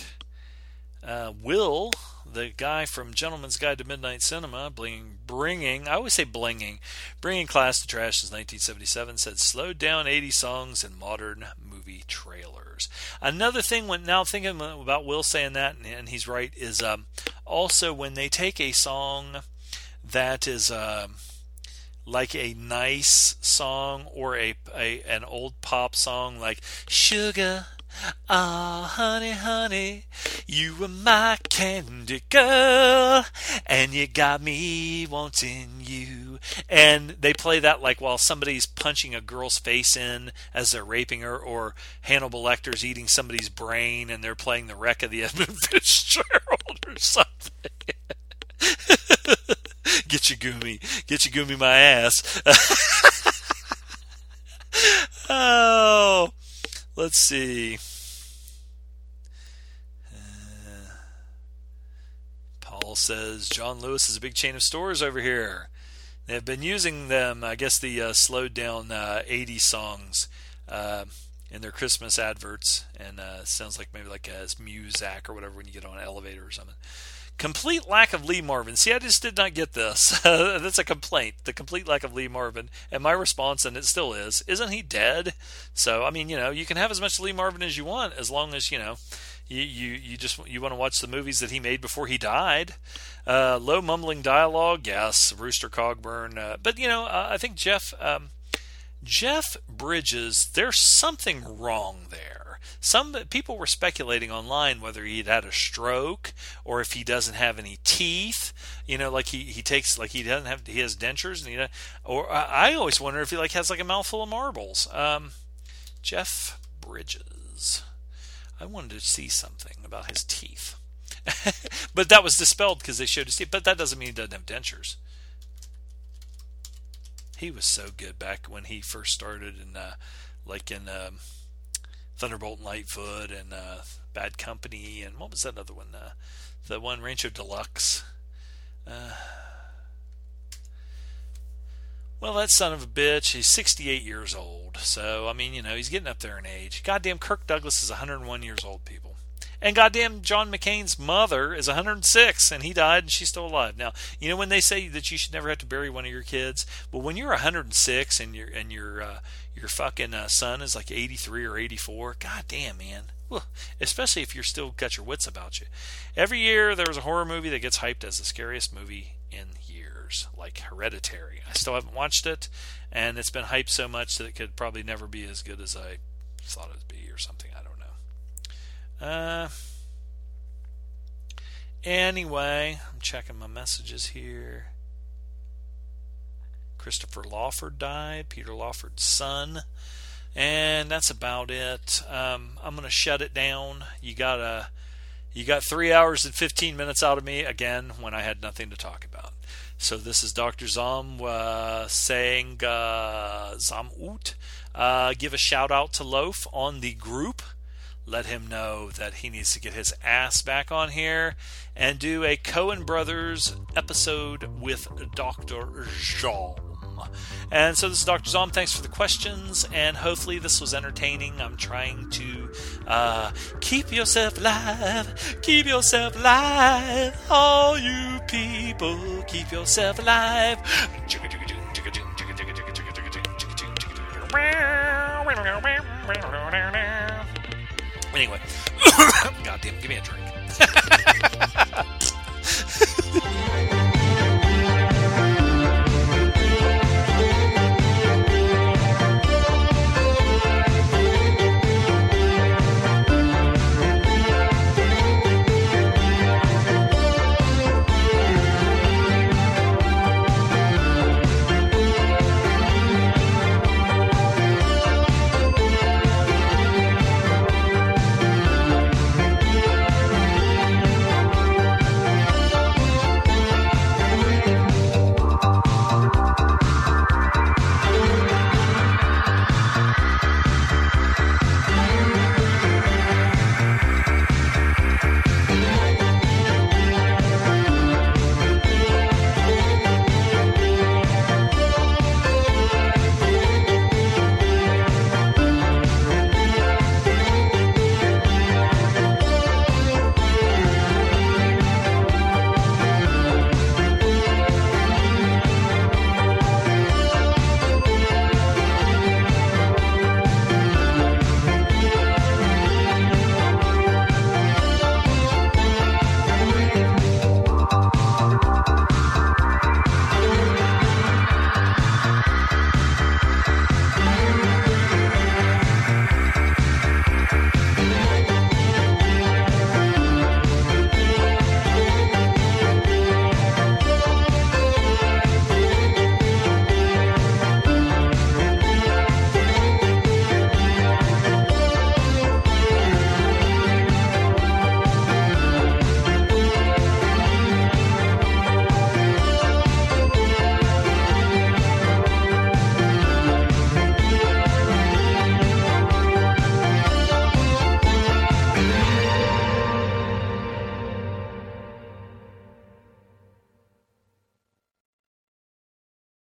Uh, Will, the guy from Gentleman's Guide to Midnight Cinema, bling, bringing, I always say blinging, bringing class to trash since 1977, said slowed down 80 songs in modern movie trailers. Another thing, when now thinking about Will saying that, and he's right, is um, also when they take a song that is. Uh, like a nice song or a, a an old pop song like Sugar Ah, honey, honey, you were my candy girl, and you got me wanting you. And they play that like while somebody's punching a girl's face in as they're raping her, or Hannibal Lecter's eating somebody's brain and they're playing the wreck of the Edmund Fitzgerald or something. get your goomy, get your goomy my ass. oh. Let's see. Paul says John Lewis is a big chain of stores over here. They have been using them, I guess, the uh, slowed down uh, 80 songs uh, in their Christmas adverts, and uh, sounds like maybe like as Muzak or whatever when you get on an elevator or something. Complete lack of Lee Marvin. See, I just did not get this. That's a complaint. The complete lack of Lee Marvin. And my response, and it still is, isn't he dead? So, I mean, you know, you can have as much Lee Marvin as you want, as long as you know, you you, you just you want to watch the movies that he made before he died. Uh, low mumbling dialogue, yes. Rooster Cogburn, uh, but you know, uh, I think Jeff um, Jeff Bridges. There's something wrong there some people were speculating online whether he'd had a stroke or if he doesn't have any teeth. You know, like he, he takes like he doesn't have he has dentures and he or I always wonder if he like has like a mouthful of marbles. Um, Jeff Bridges. I wanted to see something about his teeth. but that was dispelled because they showed his teeth. But that doesn't mean he doesn't have dentures. He was so good back when he first started, in, uh, like in um, Thunderbolt and Lightfoot and uh, Bad Company and what was that other one? Uh, the one Rancho Deluxe. Uh, well, that son of a bitch, he's 68 years old. So, I mean, you know, he's getting up there in age. Goddamn, Kirk Douglas is 101 years old, people. And goddamn, John McCain's mother is 106, and he died, and she's still alive. Now, you know when they say that you should never have to bury one of your kids. Well, when you're 106 and your and your uh, your fucking uh, son is like 83 or 84, goddamn, man. Well, especially if you're still got your wits about you. Every year there's a horror movie that gets hyped as the scariest movie in years, like Hereditary. I still haven't watched it, and it's been hyped so much that it could probably never be as good as I thought it would be, or something. I don't know. Uh, anyway, I'm checking my messages here. Christopher Lawford died, Peter Lawford's son, and that's about it. Um, I'm going to shut it down. You got a, you got three hours and 15 minutes out of me again when I had nothing to talk about. So this is Dr. Zom uh, saying uh, Zamut. Uh, give a shout out to Loaf on the group let him know that he needs to get his ass back on here and do a Coen Brothers episode with Dr. Zom. And so this is Dr. Zom. Thanks for the questions, and hopefully this was entertaining. I'm trying to uh, keep yourself alive, keep yourself alive, all you people, keep yourself alive. Anyway, goddamn, give me a drink.